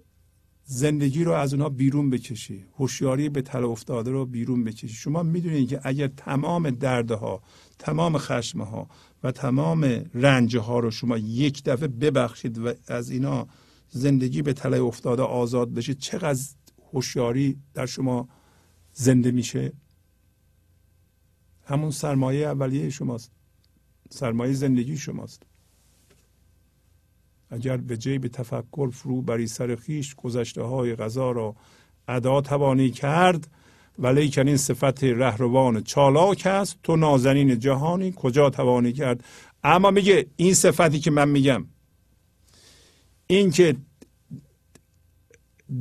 زندگی رو از اونها بیرون بکشی. هوشیاری به تله افتاده رو بیرون بکشی. شما می‌دونید که اگر تمام دردها تمام خشمها و تمام رنج ها رو شما یک دفعه ببخشید و از اینا زندگی به تله افتاده آزاد بشید چقدر هوشیاری در شما زنده میشه؟ همون سرمایه اولیه شماست. سرمایه زندگی شماست. اگر به جیب تفکر فرو بری سر خیش گذشته های غذا را ادا توانی کرد. ولیکن این صفت رهروان چالاک است. تو نازنین جهانی کجا توانی کرد؟ اما میگه این صفتی که من میگم این که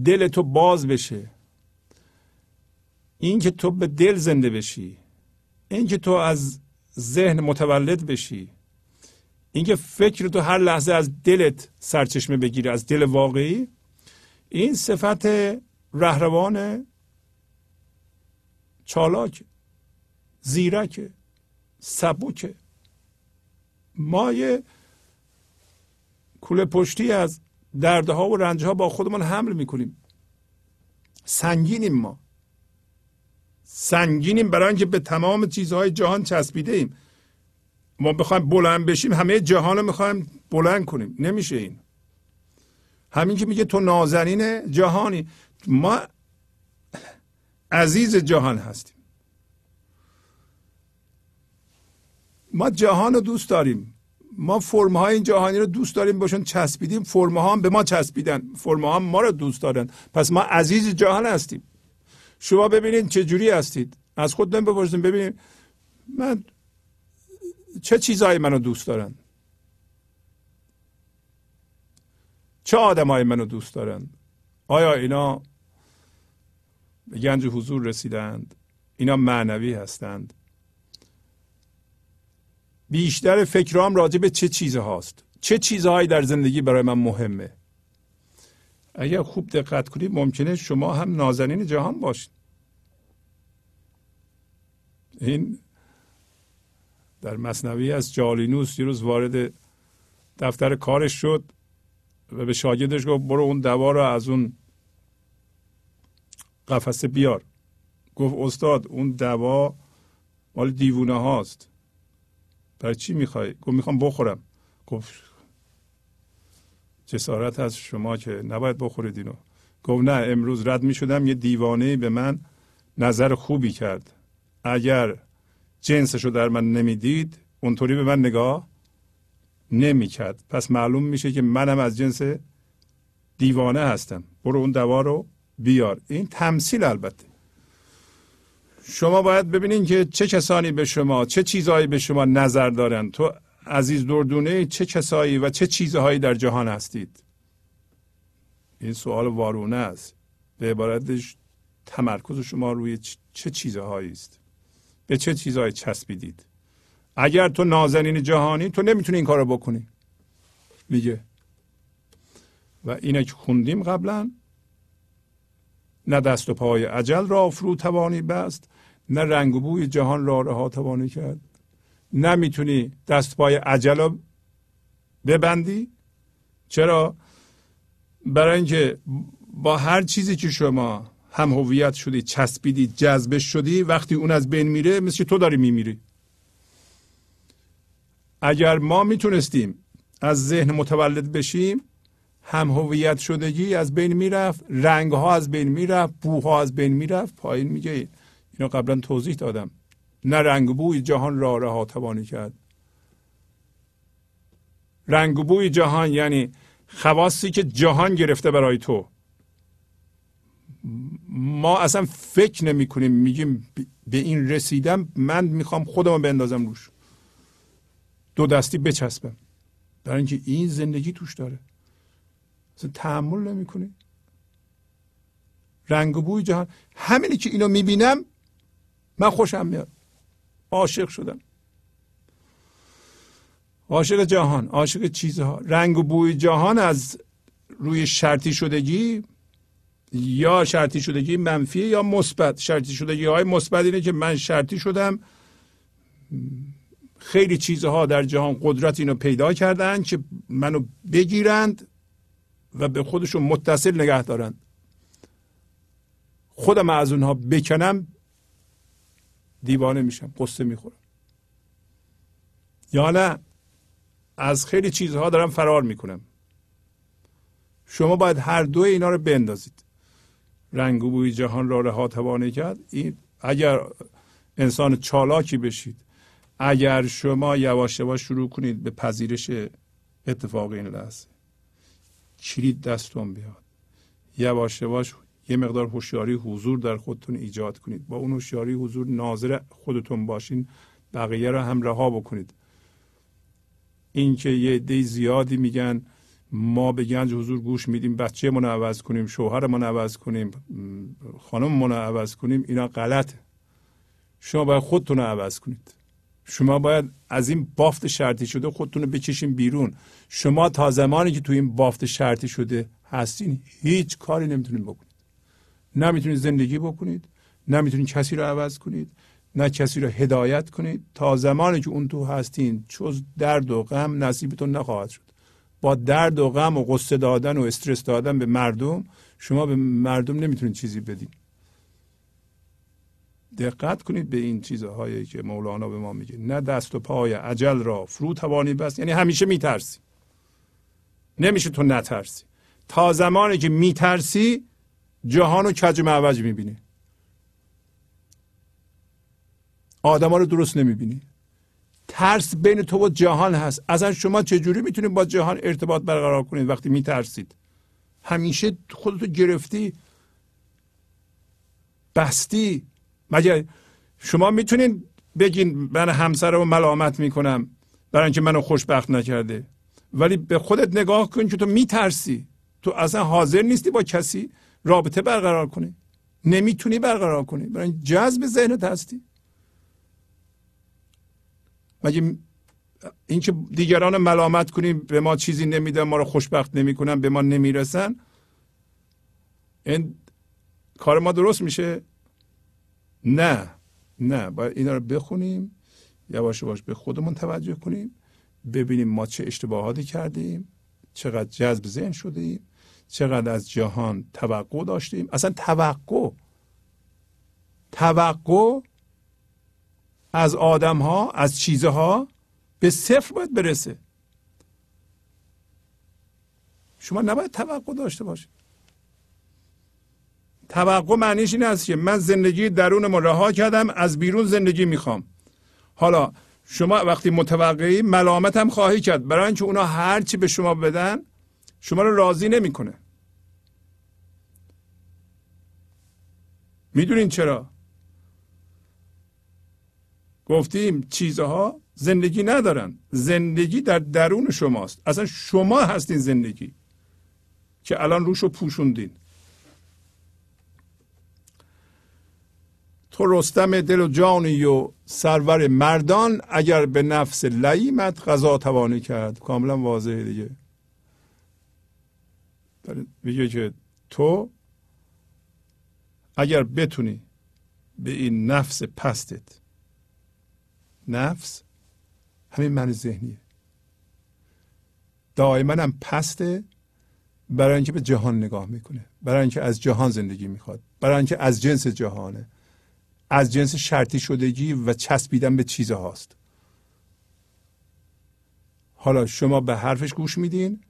دل تو باز بشه این که تو به دل زنده بشی این که تو از ذهن متولد بشی اینکه فکر تو هر لحظه از دلت سرچشمه بگیره از دل واقعی این صفت رهروان چالاک زیرک سبوک ما یه کوله پشتی از دردها و رنجها با خودمان حمل می‌کنیم. سنگینیم ما. سنگینیم برای اینکه به تمام چیزهای جهان چسبیده ایم ما بخوایم بلند بشیم همه جهان رو می‌خوایم بلند کنیم. نمیشه این. همین که میگه تو نازنین جهانی. ما عزیز جهان هستیم. ما جهان رو دوست داریم. ما فرم های این جهانی رو دوست داریم باشون چسبیدیم. فرم ها به ما چسبیدن. فرم ها ما رو دوست دارن. پس ما عزیز جهان هستیم. شما ببینید چه جوری هستید. از خودتون بپرسید ببینید. من چه چیزهایی منو دوست دارن؟ چه آدمایی منو دوست دارن؟ آیا اینا به گنج حضور رسیدند؟ اینا معنوی هستند؟ بیشتر فکرام راجع به چه چیز هاست؟ چه چیزهایی در زندگی برای من مهمه؟ اگر خوب دقت کنید ممکنه شما هم نازنین جهان باشید. این در مصنوی از جالینوس یه روز وارد دفتر کارش شد و به شاگردش گفت برو اون دوا رو از اون قفسه بیار. گفت استاد اون دوا مال دیوونه هاست. برای چی می‌خوای؟ گفت می‌خوام بخورم. گفت جسارت از شما که نباید بخورید اینو. گفت نه امروز رد می‌شدم یه دیوانه به من نظر خوبی کرد. اگر جنسشو در من نمی‌دید اونطوری به من نگاه نمی‌کرد. پس معلوم میشه که منم از جنس دیوانه هستم. برو اون دوا رو بیار. این تمثیل البته. شما باید ببینین که چه کسانی به شما چه چیزهایی به شما نظر دارن. تو عزیز دردونه چه کسایی و چه چیزهایی در جهان هستید؟ این سوال وارونه است. به عبارتش تمرکز شما روی چه چیزهایی است؟ به چه چیزهایی چسبیدید؟ اگر تو نازنین جهانی تو نمی‌تونی این کارو بکنی. میگه. و اینه که خوندیم قبلا. نه دست و پای عجل را فرو توانی بست نه رنگ و بوی جهان را رها توانی کرد. نمی‌تونی دست پای عجل را ببندی. چرا؟ برای اینکه با هر چیزی که شما هم هویت شدی چسبیدی جذبش شدی وقتی اون از بین میره مثل تو داری میمیری؟ اگر ما می‌تونستیم از ذهن متولد بشیم هم هویت شدگی از بین می‌رفت رنگ ها از بین می‌رفت بوها از بین می‌رفت پایین میگه اینو قبلا توضیح دادم. نه رنگ بوی جهان را رها توانی کرد. رنگ بوی جهان یعنی خواصی که جهان گرفته برای تو. ما اصلا فکر نمی کنیم میگیم به این رسیدم من می‌خوام خودم بندازم روش. دو دستی بچسبم. برای اینکه این زندگی توش داره. اصلا تحمل نمی کنی رنگ و بوی جهان. همینی که اینو می‌بینم من خوشم میاد. عاشق شدم. عاشق جهان عاشق چیزها. رنگ و بوی جهان از روی شرطی شدگی یا شرطی شدگی منفی یا مثبت. شرطی شدگی های مثبت اینه که من شرطی شدم. خیلی چیزها در جهان قدرت اینو پیدا کردن که منو بگیرند و به خودشون متصل نگه دارند. خودم از اونها بکنم دیوانه میشم قصه می‌خورم. یا نه از خیلی چیزها دارم فرار می‌کنم. شما باید هر دو اینا رو بندازید. رنگ و بوی جهان را رها توانه کرد. این اگر انسان چالاکی بشید اگر شما یواش یواش شروع کنید به پذیرش اتفاق این لحظه کلید دستون بیاد. یواش یواش یه مقدار هوشیاری حضور در خودتون ایجاد کنید. با اون هوشیاری حضور ناظر خودتون باشین بقیه را هم رها بکنید. اینکه یه عده زیادی میگن ما به گنج حضور گوش میدیم بچه رو عوض کنیم شوهرمون عوض کنیم خانممون رو عوض کنیم اینا غلطه. شما باید خودتون رو عوض کنید. شما باید از این بافت شرطی شده خودتون رو بکشین بیرون. شما تا زمانی که تو این بافت شرطی شده هستین هیچ کاری نمی‌تونید بکنید. نمی‌تونید زندگی بکنید نمی‌تونید کسی رو عوض کنید نه کسی رو هدایت کنید. تا زمانی که اون تو هستین چوز درد و غم نصیبتون نخواهد شد. با درد و غم و قصه دادن و استرس دادن به مردم شما به مردم نمی‌تونید چیزی بدین دقت کنید به این چیزهایی که مولانا به ما میگه. نه دست و پای عجل را فرو توانی بس یعنی همیشه میترسی. نمیشه تو نترسی. تا زمانی که میترسی جهان و کج معوج می‌بینی. آدما رو درست نمی‌بینی. ترس بین تو و جهان هست. اصلا شما چجوری می‌تونید با جهان ارتباط برقرار کنید وقتی میترسید؟ همیشه خودتو گرفتی بستی. مگه شما می‌تونید بگین من همسرمو ملامت می‌کنم برای اینکه منو خوشبخت نکرده؟ ولی به خودت نگاه کن که تو میترسی. تو اصلا حاضر نیستی با کسی رابطه برقرار کنی. نمی‌تونی برقرار کنی. برای جذب ذهنت هستی. مگه اینکه دیگران ملامت کنیم به ما چیزی نمیدن ما رو خوشبخت نمی‌کنن به ما نمی‌رسن؟ این کار ما درست میشه؟ نه نه. باید اینا رو بخونیم یواش یواش به خودمون توجه کنیم ببینیم ما چه اشتباهاتی کردیم چقدر جذب ذهن شدیم چقدر از جهان توقع داشتیم. اصلا توقع توقع از آدم ها از چیزها به صفر باید برسه. شما نباید توقع داشته باشید. توقع معنیش این است که من زندگی درونم رها کردم از بیرون زندگی می‌خوام. حالا شما وقتی متوقعی ملامت هم خواهی کرد برای اینکه اونا هر چی به شما بدن شما رو راضی نمی‌کنه. می‌دونین چرا؟ گفتیم چیزها زندگی ندارن. زندگی در درون شماست. اصلا شما هستین زندگی که الان روشو پوشوندین. تو رستم دل و جانی و سرور مردان اگر به نفس لعیمت غذا توانی کرد. کاملا واضحه دیگه. میگه که تو اگر بتونی به این نفس پستت نفس همین معنی ذهنیه. دائما هم پسته برای اینکه به جهان نگاه می‌کنه برای اینکه از جهان زندگی می‌خواد برای اینکه از جنس جهانه از جنس شرطی شدگی و چسبیدن به چیزهاست حالا شما به حرفش گوش میدین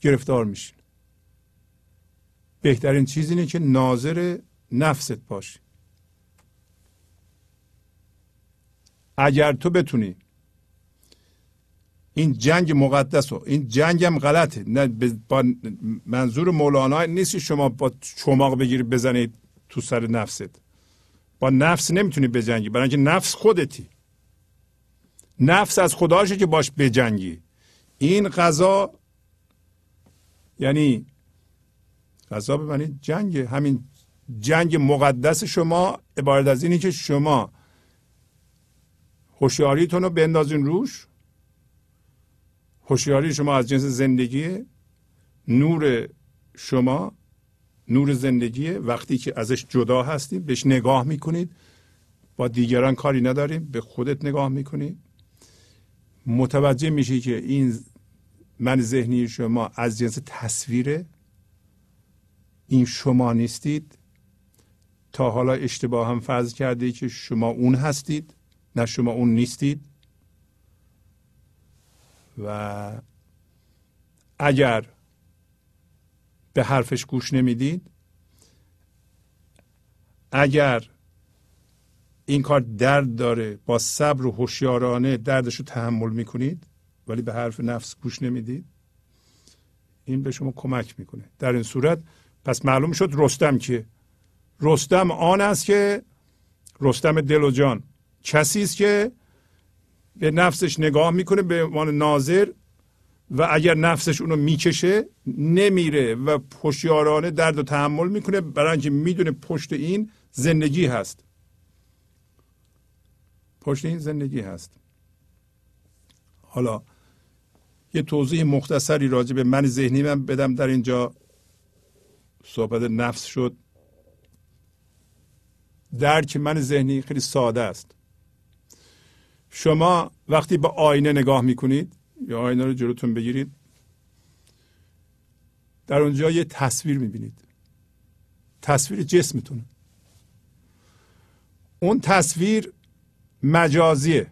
گرفتار میشین. بهترین چیز اینه که ناظر نفست باشی اگر تو بتونی این جنگ مقدس و این جنگ هم غلطه. نه با منظور مولانا نیست شما با چماق بگیرید بزنید تو سر نفست. با نفس نمی‌تونی بجنگی برای اینکه نفس خودتی. نفس از خداشه که باش بجنگی. این غذا یعنی غذا ببینید جنگ. همین جنگ مقدس شما عبارت از اینه که شما هوشیاریتون رو بندازین روش. هوشیاری شما از جنس زندگی نور شما نور زندگی وقتی که ازش جدا هستیم بهش نگاه می‌کنید. با دیگران کاری نداریم به خودت نگاه می‌کنید متوجه میشی که این من ذهنی شما از جنس تصویره. این شما نیستید. تا حالا اشتباه هم فرض کرده که شما اون هستید. نه شما اون نیستید؟ و اگر به حرفش گوش نمی‌دید اگر این کار درد داره با صبر و هوشیارانه دردش رو تحمل می‌کنید ولی به حرف نفس گوش نمی‌دید این به شما کمک می‌کنه. در این صورت پس معلوم شد رستم که رستم آن است که رستم دل و جان. کسی است که به نفسش نگاه می‌کنه به عنوان ناظر و اگر نفسش اونو می‌کشه نمیره و پشیارانه درد و تحمل می‌کنه برای اینکه می‌دونه پشت این زندگی هست. پشت این زندگی هست. حالا یه توضیح مختصری راجع به من ذهنی من بدم در اینجا. صحبت نفس شد. درک من ذهنی خیلی ساده است. شما وقتی به آینه نگاه می‌کنید یا آینه رو جلوتون بگیرید در اونجا یه تصویر می‌بینید. تصویر جسمتون. اون تصویر مجازیه.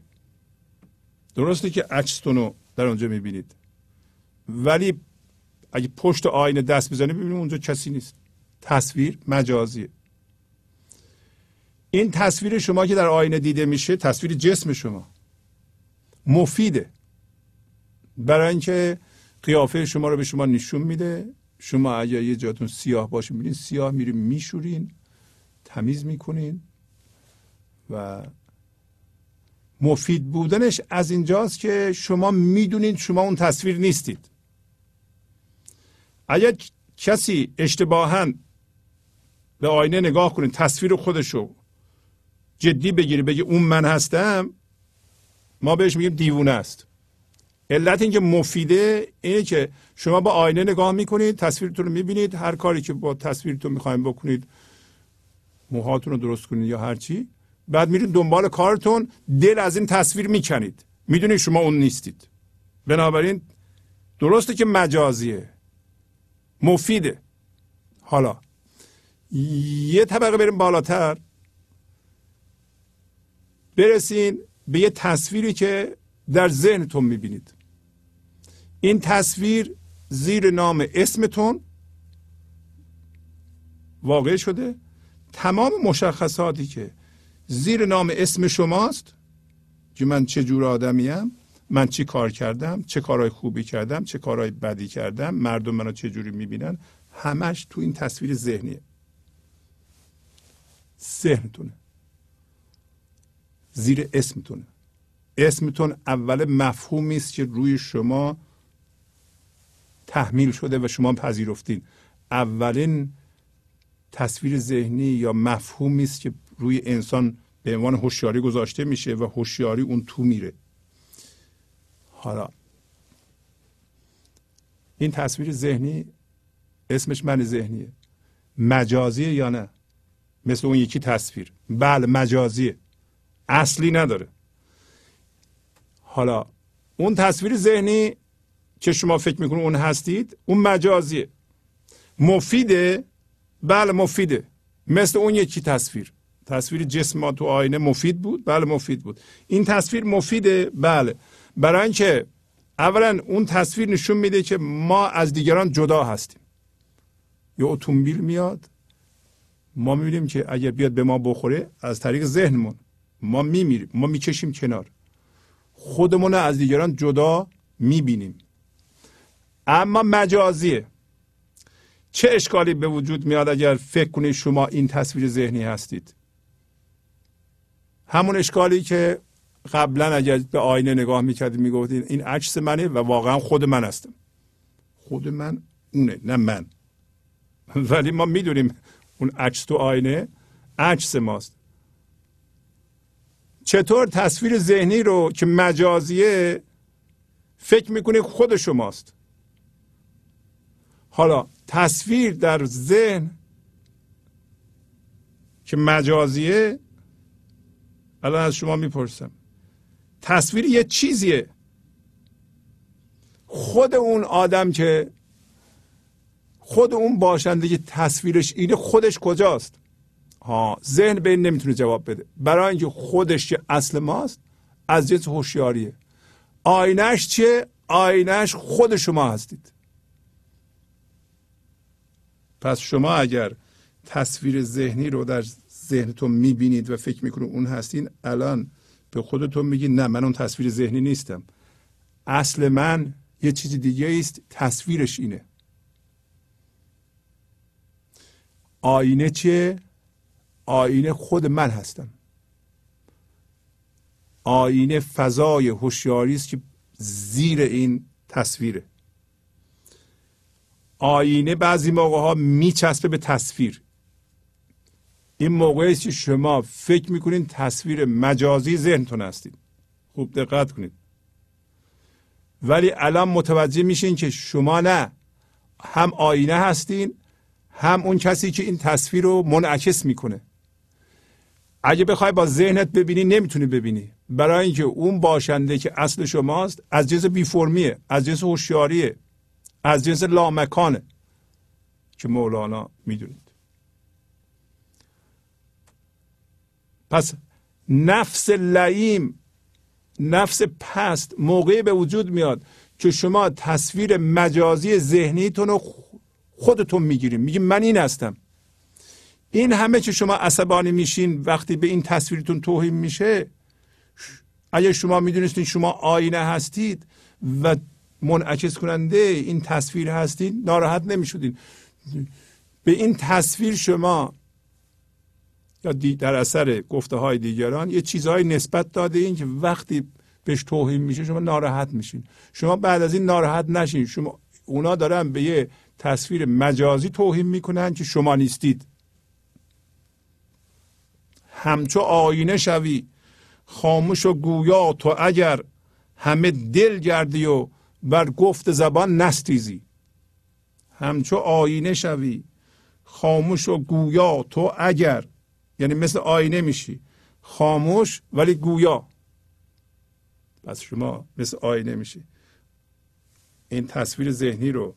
درسته که عکستون رو در اونجا می‌بینید. ولی اگه پشت آینه دست بزنید ببینید اونجا کسی نیست. تصویر مجازیه. این تصویر شما که در آینه دیده میشه تصویر جسم شما. مفیده. برای اینکه قیافه شما رو به شما نشون میده. شما اگر یه جاتون سیاه باشه می‌بینید سیاه میرین میشورین تمیز می‌کنین و مفید بودنش از اینجاست که شما می‌دونید شما اون تصویر نیستید. اگر کسی اشتباها به آینه نگاه کنید تصویر خودشو جدی بگیری بگی اون من هستم ما بهش میگیم دیوونه است. علت اینکه مفیده اینه که شما با آینه نگاه می‌کنید تصویرتون رو می‌بینید هر کاری که با تصویرتون می‌خوایم بکنید موهاتون رو درست کنید یا هر چی بعد میرید دنبال کارتون دل از این تصویر می‌کنید. می‌دونید شما اون نیستید. بنابراین درسته که مجازیه. مفیده. حالا یه طبقه بریم بالاتر. برسین به یه تصویری که در ذهنتون می‌بینید. این تصویر زیر نام اسمتون واقع شده. تمام مشخصاتی که زیر نام اسم شماست که من چه جور آدمیم من چی کار کردم چه کارهای خوبی کردم چه کارهای بدی کردم مردم منو چه جوری می‌بینن همش تو این تصویر ذهنیه. ذهنتونه. زیر اسمتونه اسمتون اول مفهومی است که روی شما تحمیل شده و شما پذیرفتین. اولین تصویر ذهنی یا مفهومی است که روی انسان به عنوان هوشیاری گذاشته میشه و هوشیاری اون تو میره. حالا این تصویر ذهنی اسمش من ذهنیه. مجازیه یا نه؟ مثل اون یکی تصویر. بله مجازیه. اصلی نداره. حالا اون تصویر ذهنی که شما فکر می‌کنید اون هستید اون مجازیه. مفیده؟ بله مفیده. مثل اون یکی تصویر. تصویر جسم ما تو آینه مفید بود؟ بله مفید بود. این تصویر مفیده؟ بله. برای اینکه اولا اون تصویر نشون میده که ما از دیگران جدا هستیم. یه اتومبیل میاد. ما می‌بینیم که اگر بیاد به ما بخوره از طریق ذهنمون. ما میمیریم ما می‌کشیم کنار. خودمون از دیگران جدا می‌بینیم. اما مجازیه. چه اشکالی به وجود میاد اگر فکر کنید شما این تصویر ذهنی هستید؟ همون اشکالی که قبلا اگر به آینه نگاه می‌کردید می‌گفتید این عکس منه و واقعا خود من هستم. خود من اونه نه من. ولی ما می‌دونیم اون عکس تو آینه عکس ماست. چطور تصویر ذهنی رو که مجازیه فکر می‌کنه خود شماست؟ حالا تصویر در ذهن که مجازیه الان از شما می‌پرسم. تصویر یه چیزیه. خود اون آدم که خود اون باشنده که تصویرش اینه خودش کجاست؟ ها ذهن به این نمی‌تونه جواب بده. برای اینکه خودش که اصل ماست از جنس هوشیاریه. آینش چیه؟ آینش خود شما هستید. پس شما اگر تصویر ذهنی رو در ذهنتون می‌بینید و فکر می‌کنید اون هستین الان به خودتون میگید نه من اون تصویر ذهنی نیستم. اصل من یه چیز دیگه است تصویرش اینه. آینه چیه؟ آینه خود من هستم. آینه فضای هوشیاری است که زیر این تصویره. آینه بعضی موقع ها میچسبه به تصویر. این موقعی است که شما فکر می‌کنید تصویر مجازی ذهنتون هستید. خوب دقت کنید. ولی الان متوجه میشین که شما نه هم آینه هستین هم اون کسی که این تصویر رو منعکس می‌کنه. اگه بخوای با ذهنت ببینی نمی‌تونی ببینی. برای اینکه اون باشنده که اصل شماست از جنس بی فرمیه از جنس هوشیاریه از جنس لامکانه که مولانا می‌دونید. پس نفس لعیم نفس پست موقعی به وجود میاد که شما تصویر مجازی ذهنیتون رو خودتون می‌گیریم میگیم من این هستم. این همه که شما عصبانی میشین وقتی به این تصویرتون توهین میشه؟ اگر شما می‌دونستین شما آینه هستید و منعکس کننده این تصویر هستید ناراحت نمی‌شدین. به این تصویر شما یا در اثر گفته های دیگران یه چیزهای نسبت داده این که وقتی بهش توهین میشه شما ناراحت میشین. شما بعد از این ناراحت نشین. شما اونا دارن به یه تصویر مجازی توهین می‌کنن که شما نیستید. همچو آینه شوی. خاموش و گویا تو اگر همه دل گردی و بر گفت زبان نستیزی. همچو آینه شوی. خاموش و گویا تو اگر یعنی مثل آینه میشی. خاموش ولی گویا. پس شما مثل آینه میشی. این تصویر ذهنی رو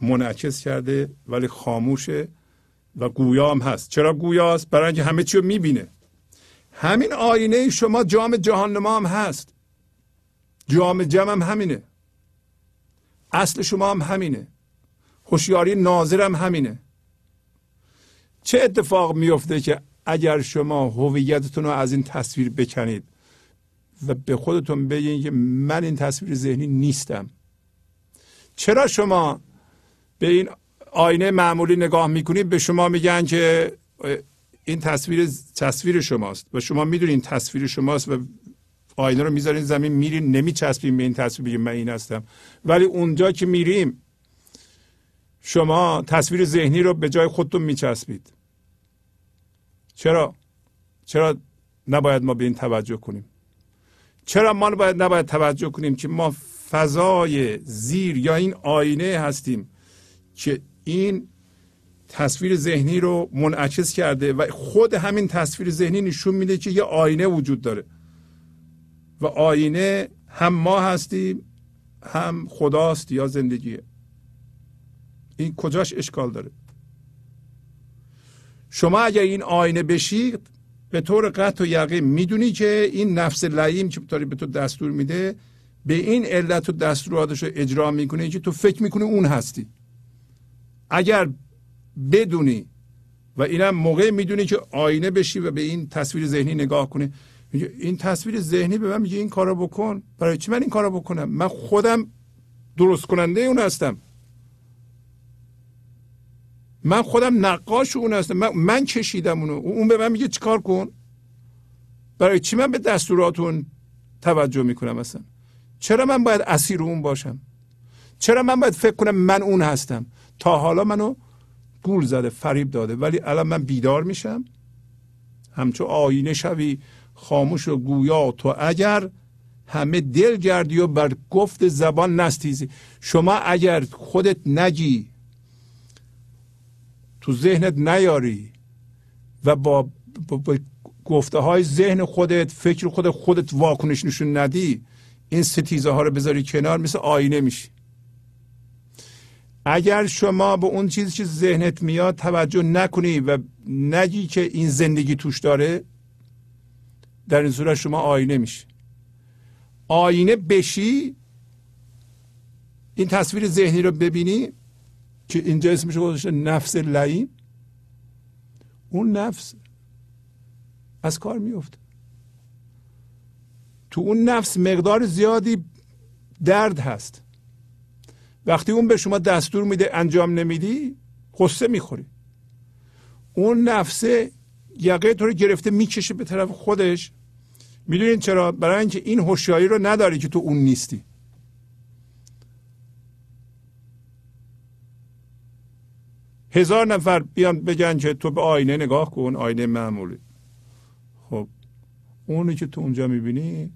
منعکس کرده ولی خاموشه و گویا هم هست. چرا گویاست برای اینکه همه چی رو می‌بینه. همین آینه شما جام جهان نما هم هست. جام جم هم همینه. اصل شما هم همینه. هوشیاری ناظر هم همینه. چه اتفاق میفته که اگر شما هویتتون رو از این تصویر بکنید و به خودتون بگین که من این تصویر ذهنی نیستم؟ چرا شما به این آینه معمولی نگاه می‌کنید؟ به شما میگن که این تصویر تصویر شماست و شما می‌دونین تصویر شماست و آینه رو می‌ذارین زمین میرین نمیچسبین به این تصویر بگیم من این هستم. ولی اونجا که میریم شما تصویر ذهنی رو به جای خودتون میچسبید. چرا؟ چرا نباید ما به این توجه کنیم؟ چرا ما باید نباید توجه کنیم که ما فضای زیر یا این آینه هستیم که این تصویر ذهنی رو منعکس کرده و خود همین تصویر ذهنی نشون میده که یه آینه وجود داره. و آینه هم ما هستیم هم خداست یا زندگیه این کجاش اشکال داره؟ شما اگر این آینه بشید به طور قطع و یقین می‌دونی که این نفس لعیم که به تو دستور میده؟ به این علت و دستوراتش رو اجرا می‌کنه که تو فکر می‌کنی اون هستی. اگر بدونی. و اینم موقع می‌دونی که آینه بشی و به این تصویر ذهنی نگاه کنی. این تصویر ذهنی به من میگه این کارو بکن. برای چی من این کارو بکنم؟ من خودم درست کننده اون هستم. من خودم نقاش اون هستم. من, من کشیدم اونو. اون به من میگه چیکار کن؟ برای چی من به دستورات اون توجه می‌کنم اصلا؟ چرا من باید اسیر اون باشم؟ چرا من باید فکر کنم من اون هستم؟ تا حالا منو گول زده فریب داده. ولی الان من بیدار میشم. همچون آینه شوی خاموش و گویا تو. اگر همه دل گردی و بر گفت زبان نستیزی. شما اگر خودت نگی تو ذهنت نیاری و با, با, با گفته های ذهن خودت فکر خودت خودت واکنش نشون ندی این ستیزه ها رو بذاری کنار مثل آینه میشی. اگر شما به اون چیزی که ذهنت میاد توجه نکنی و نگی که این زندگی توش داره در این صورت شما آینه میشه آینه بشی این تصویر ذهنی رو ببینی که اینجا اسمش گذاشته نفس لعیم اون نفس از کار میفته تو اون نفس مقدار زیادی درد هست. وقتی اون به شما دستور میده انجام نمیدی قصه می‌خوری. اون نفسه یقه تو رو گرفته می‌کشه به طرف خودش. می‌دونین چرا؟ برای اینکه این هوشیاری رو نداری که تو اون نیستی. هزار نفر بیان بگن که تو به آینه نگاه کن آینه معمولی. خب اونی که تو اونجا می‌بینی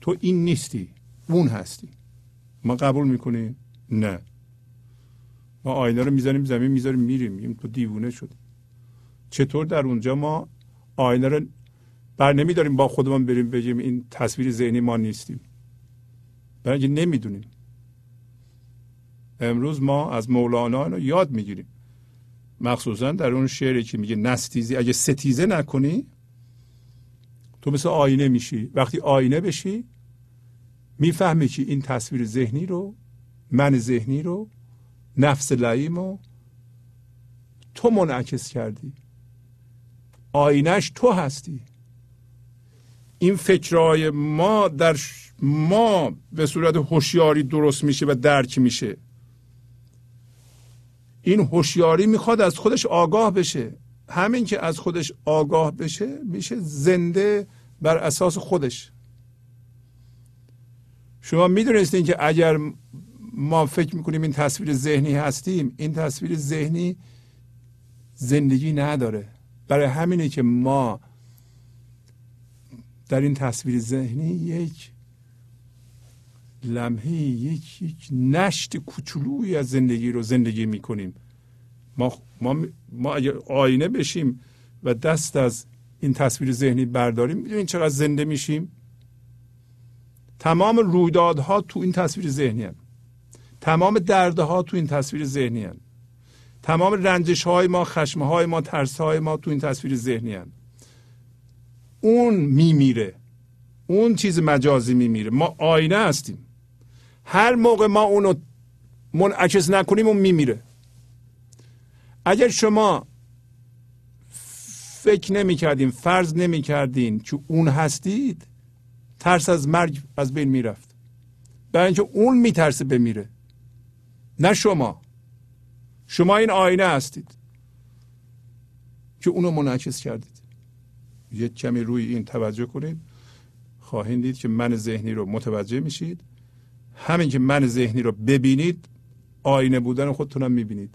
تو این نیستی اون هستی. ما قبول می‌کنیم؟ نه. ما آینه رو می‌زنیم زمین می‌ذاریم میریم. میگیم تو دیوونه شدی چطور در اونجا ما آینه رو بر نمیداریم با خودمون بریم بگیم این تصویر ذهنی ما نیستیم؟ برای اینکه نمی‌دونیم. امروز ما از مولانا اینو یاد می‌گیریم. مخصوصا در اون شعری که میگه نستیزی اگه ستیزه نکنی تو مثل آینه میشی. وقتی آینه بشی می‌فهمی که این تصویر ذهنی رو من ذهنی رو نفس لعیم رو تو منعکس کردی. آینش تو هستی. این فکرهای ما در ما به صورت هوشیاری درست میشه و درک میشه. این هوشیاری می‌خواد از خودش آگاه بشه. همین که از خودش آگاه بشه میشه زنده بر اساس خودش. شما می‌دونستین که اگر ما فکر می‌کنیم این تصویر ذهنی هستیم این تصویر ذهنی زندگی نداره. برای همینه که ما در این تصویر ذهنی یک لمحه یک, یک نشت کوچولویی از زندگی رو زندگی می‌کنیم. ما, ما, ما اگر آینه بشیم و دست از این تصویر ذهنی برداریم می‌دونین چقدر زنده میشیم؟ تمام رویدادها تو این تصویر ذهنی هن. تمام دردها تو این تصویر ذهنی هن. تمام رنجش های ما خشم های ما ترس های ما تو این تصویر ذهنی هن. اون میمیره اون چیز مجازی میمیره ما آینه هستیم هر موقع ما اونو منعکس نکنیم اون میمیره اگر شما فکر نمی کردین فرض نمی کردین که اون هستید ترس از مرگ از بین می‌رفت. برای اینکه اون میترسه بمیره. نه شما. شما این آینه هستید. که اونو منعکس کردید. یه کمی روی این توجه کنید. خواهید دید که من ذهنی رو متوجه میشید. همین که من ذهنی رو ببینید آینه بودن خودتونم می‌بینید.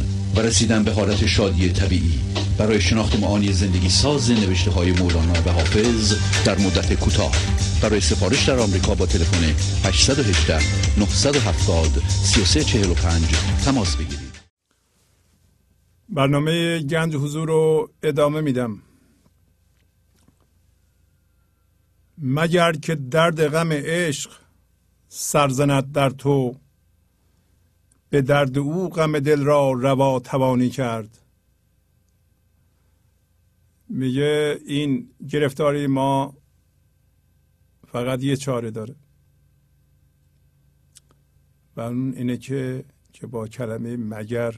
و رسیدن به حالت شادی طبیعی. برای شناخت معانی زندگی ساز نوشته های مولانا و حافظ در مدت کوتاه. برای سفارش در آمریکا با تلفن 818 970 3345 تماس بگیرید. برنامه گنج حضور رو ادامه میدم. مگر که درد غم عشق سرزند در تو به درد او غم دل را روا توانی کرد. میگه این گرفتاری ما فقط یه چاره داره. و اون اینه که که با کلمه مگر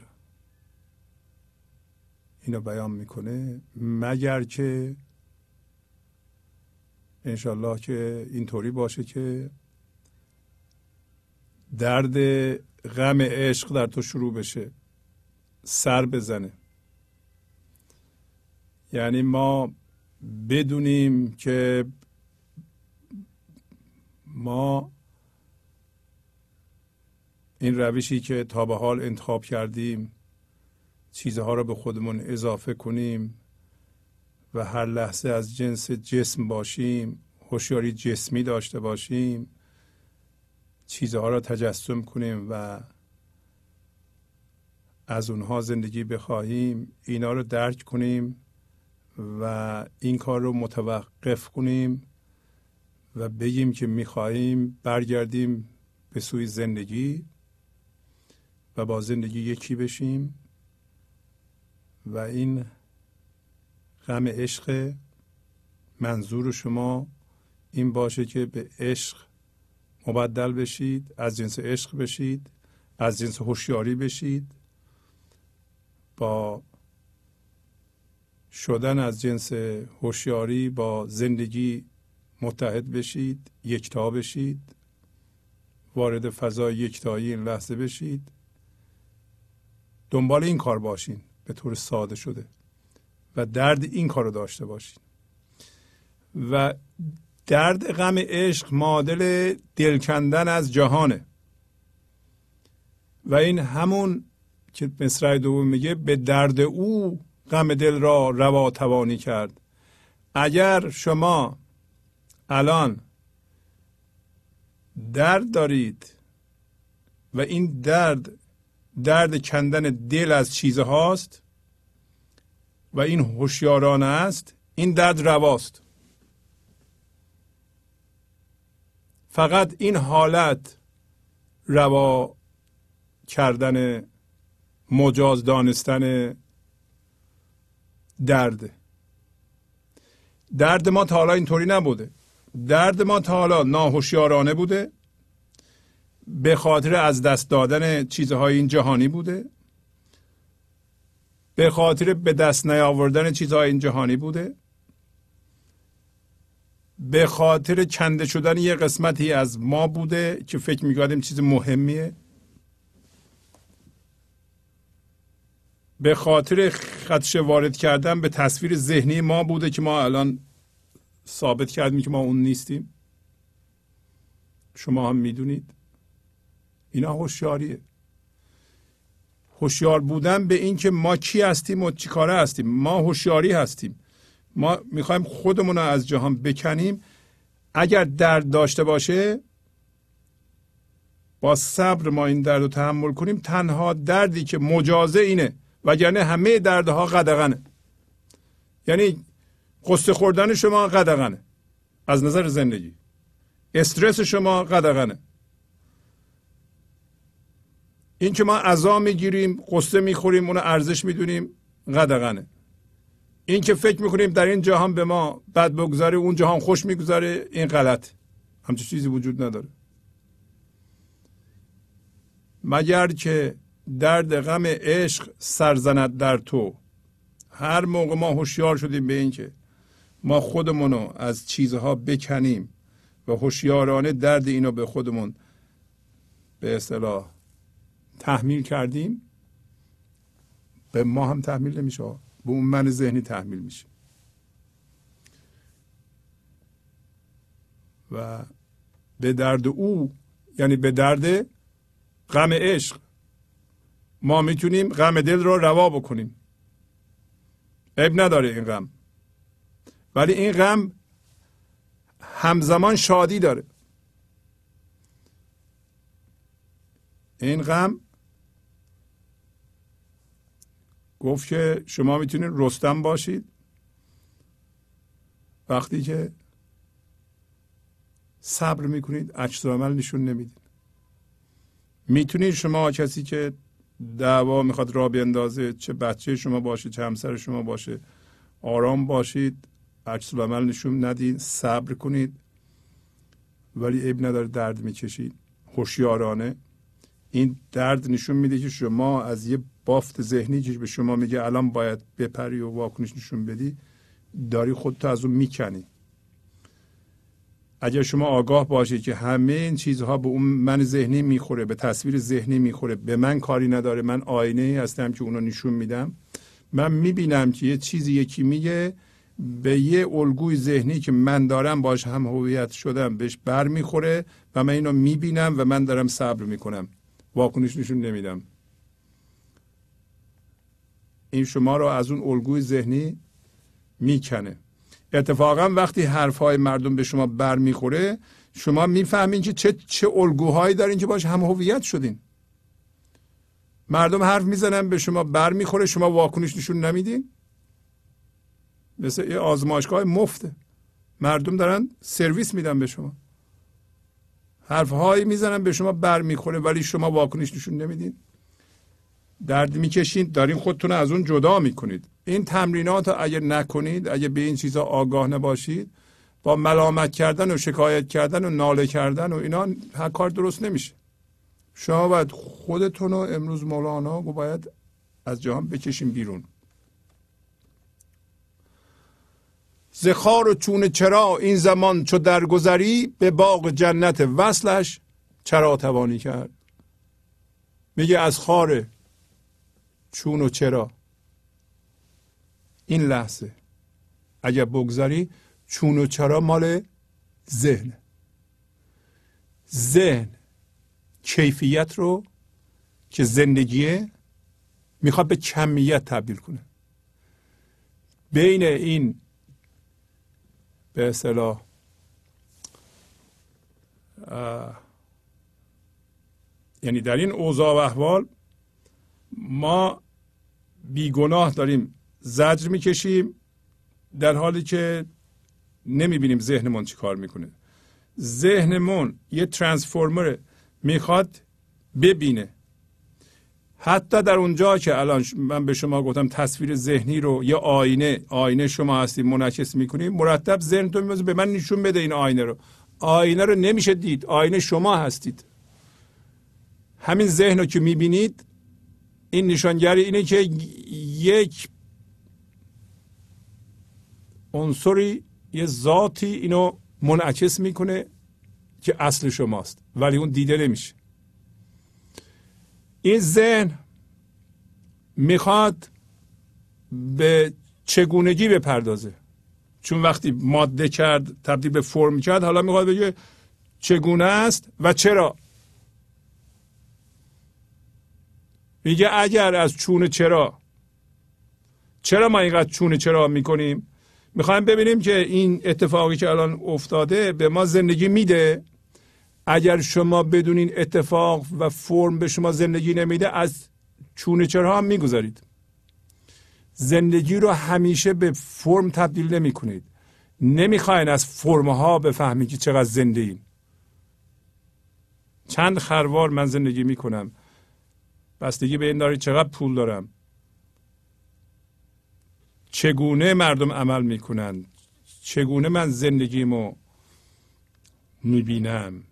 اینو بیان می‌کنه. مگر که انشالله که اینطوری باشه که درد غم عشق در تو شروع بشه. سر بزنه. یعنی ما بدونیم که ما این روشی که تا به حال انتخاب کردیم چیزها رو به خودمون اضافه کنیم و هر لحظه از جنس جسم باشیم هوشیاری جسمی داشته باشیم چیزها را تجسم کنیم و از اونها زندگی بخواهیم اینا رو درک کنیم و این کار رو متوقف کنیم و بگیم که می‌خواهیم برگردیم به سوی زندگی و با زندگی یکی بشیم و این غم عشق منظور شما این باشه که به عشق مبدل بشید از جنس عشق بشید از جنس هوشیاری بشید. با شدن از جنس هوشیاری با زندگی متحد بشید یکتا بشید. وارد فضای یکتایی این لحظه بشید. دنبال این کار باشین به طور ساده شده. و درد این کار رو داشته باشین. و درد غم عشق معادل دلکندن از جهانه. و این همون که مصرع دوم میگه به درد او غم دل را روا توانی کرد. اگر شما الان درد دارید و این درد درد کندن دل از چیزهاست و این هوشیارانه است این درد رواست. فقط این حالت روا کردن مجاز دانستن درد. درد ما تا حالا اینطوری نبوده. درد ما تا حالا ناهوشیارانه بوده. به خاطر از دست دادن چیزهای این جهانی بوده. به خاطر به دست نیاوردن چیزهای این جهانی بوده. به خاطر کنده شدن یه قسمتی از ما بوده که فکر می‌کردیم چیز مهمیه. به خاطر خدشه وارد کردن به تصویر ذهنی ما بوده که ما الان ثابت کردیم که ما اون نیستیم. شما هم می‌دونید. اینا هوشیاریه. هوشیار بودن به اینکه ما کی هستیم و چی کاره هستیم. ما هوشیاری هستیم. ما می‌خوایم خودمون رو از جهان بکنیم. اگر درد داشته باشه با صبر ما این درد رو تحمل کنیم. تنها دردی که مجازه اینه وگرنه همه دردها قدغنه. یعنی قصه خوردن شما قدغنه. از نظر زندگی. استرس شما قدغنه. این که ما عذا می‌گیریم قصه می‌خوریم اونو ارزش می‌دونیم قدغنه. این که فکر می‌کنیم در این جهان به ما بد بگذاره اون جهان خوش می‌گذاره این غلط. همچون چیزی وجود نداره. مگر که درد غم عشق سرزند در تو؟ هر موقع ما هوشیار شدیم به اینکه ما خودمونو از چیزها بکنیم و هوشیارانه درد اینو به خودمون به اصطلاح تحمیل کردیم. به ما هم تحمیل نمیشه. به اون من ذهنی تحمیل میشه. و به درد او یعنی به درد غم عشق ما می‌تونیم غم دل رو روا بکنیم. عیب نداره این غم. ولی این غم همزمان شادی داره. این غم گفت که شما می‌تونید رستم باشید. وقتی که صبر می‌کنید عکس عمل نشون نمی‌دید. می‌تونید شما کسی که دعوا می‌خواد را بیندازه چه بچه شما باشه چه همسر شما باشه آرام باشید عکس عمل نشون ندید صبر کنید. ولی عیب نداره درد می‌کشید. هوشیارانه. این درد نشون میده که شما از یه بافت ذهنی که به شما میگه الان باید بپری و واکنش نشون بدی داری خودتو از اون می‌کنی. اگر شما آگاه باشید که همه این چیزها به اون من ذهنی می‌خوره به تصویر ذهنی می‌خوره به من کاری نداره من آینه هستم که اونو نشون میدم من می‌بینم که یه چیزی یکی میگه به یه الگوی ذهنی که من دارم باش هم هویت شدم بهش بر می‌خوره و من اینو می‌بینم و من دارم صبر می‌کنم. واکنش نشون نمیدم. این شما رو از اون الگوی ذهنی می‌کنه. اتفاقا وقتی حرف های مردم به شما بر می‌خوره شما می‌فهمین که چه چه الگوهایی دارین که باش هم هویت شدین. مردم حرف می‌زنن به شما بر می‌خوره شما واکنش نشون نمیدین. مثل یه آزمایشگاه مفته مردم دارن سرویس میدن به شما. حرف هایی می‌زنن به شما بر می‌خوره ولی شما واکنش نشون نمیدین. درد می‌کشید دارین خودتون از اون جدا می‌کنید. این تمرینات رو اگر نکنید اگر به این چیزها آگاه نباشید با ملامت کردن و شکایت کردن و ناله کردن و اینا هر کار درست نمیشه. شما باید خودتون رو امروز مولانا باید از جهان بکشیم بیرون. زخار و چون چرا این زمان چو درگذری به باغ جنت وصلش چرا توانی کرد؟ میگه از خار چون و چرا. این لحظه اگر بگذاری چون و چرا مال ذهن. ذهن کیفیت رو که زندگیه می‌خواد به کمیت تبدیل کنه. بین این به اصطلاح یعنی در این اوضاع و احوال ما بیگناه داریم زجر می‌کشیم در حالی که نمی‌بینیم ذهنمون چی کار می‌کنه. ذهنمون یه ترانسفورمر می‌خواد ببینه. حتی در اونجا که الان من به شما گفتم تصویر ذهنی رو یه آینه آینه شما هستید منعکس می‌کنید مرتب ذهنتون به من نشون بده این آینه رو. آینه رو نمیشه دید آینه شما هستید. همین ذهن رو که می‌بینید این نشانگری اینه که یک عنصری یه ذاتی اینو منعکس می‌کنه که اصل شماست ولی اون دیده نمیشه. این ذهن می‌خواد به چگونگی بپردازه. چون وقتی ماده کرد تبدیل به فرم کرد حالا می‌خواد بگه چگونه است و چرا. میگه اگر از چون چرا. چرا ما اینقدر چون چرا می‌کنیم؟ می‌خوایم ببینیم که این اتفاقی که الان افتاده به ما زندگی میده. اگر شما بدونین اتفاق و فرم به شما زندگی نمیده از چونه چرا هم می‌گذارید زندگی رو همیشه به فرم تبدیل نمی کنید نمی‌خواین از فرم ها بفهمید که چقدر زنده این چند خروار من زندگی می‌کنم. بستگی به این دارید چقدر پول دارم. چگونه مردم عمل می‌کنند؟ چگونه من زندگیمو می‌بینم؟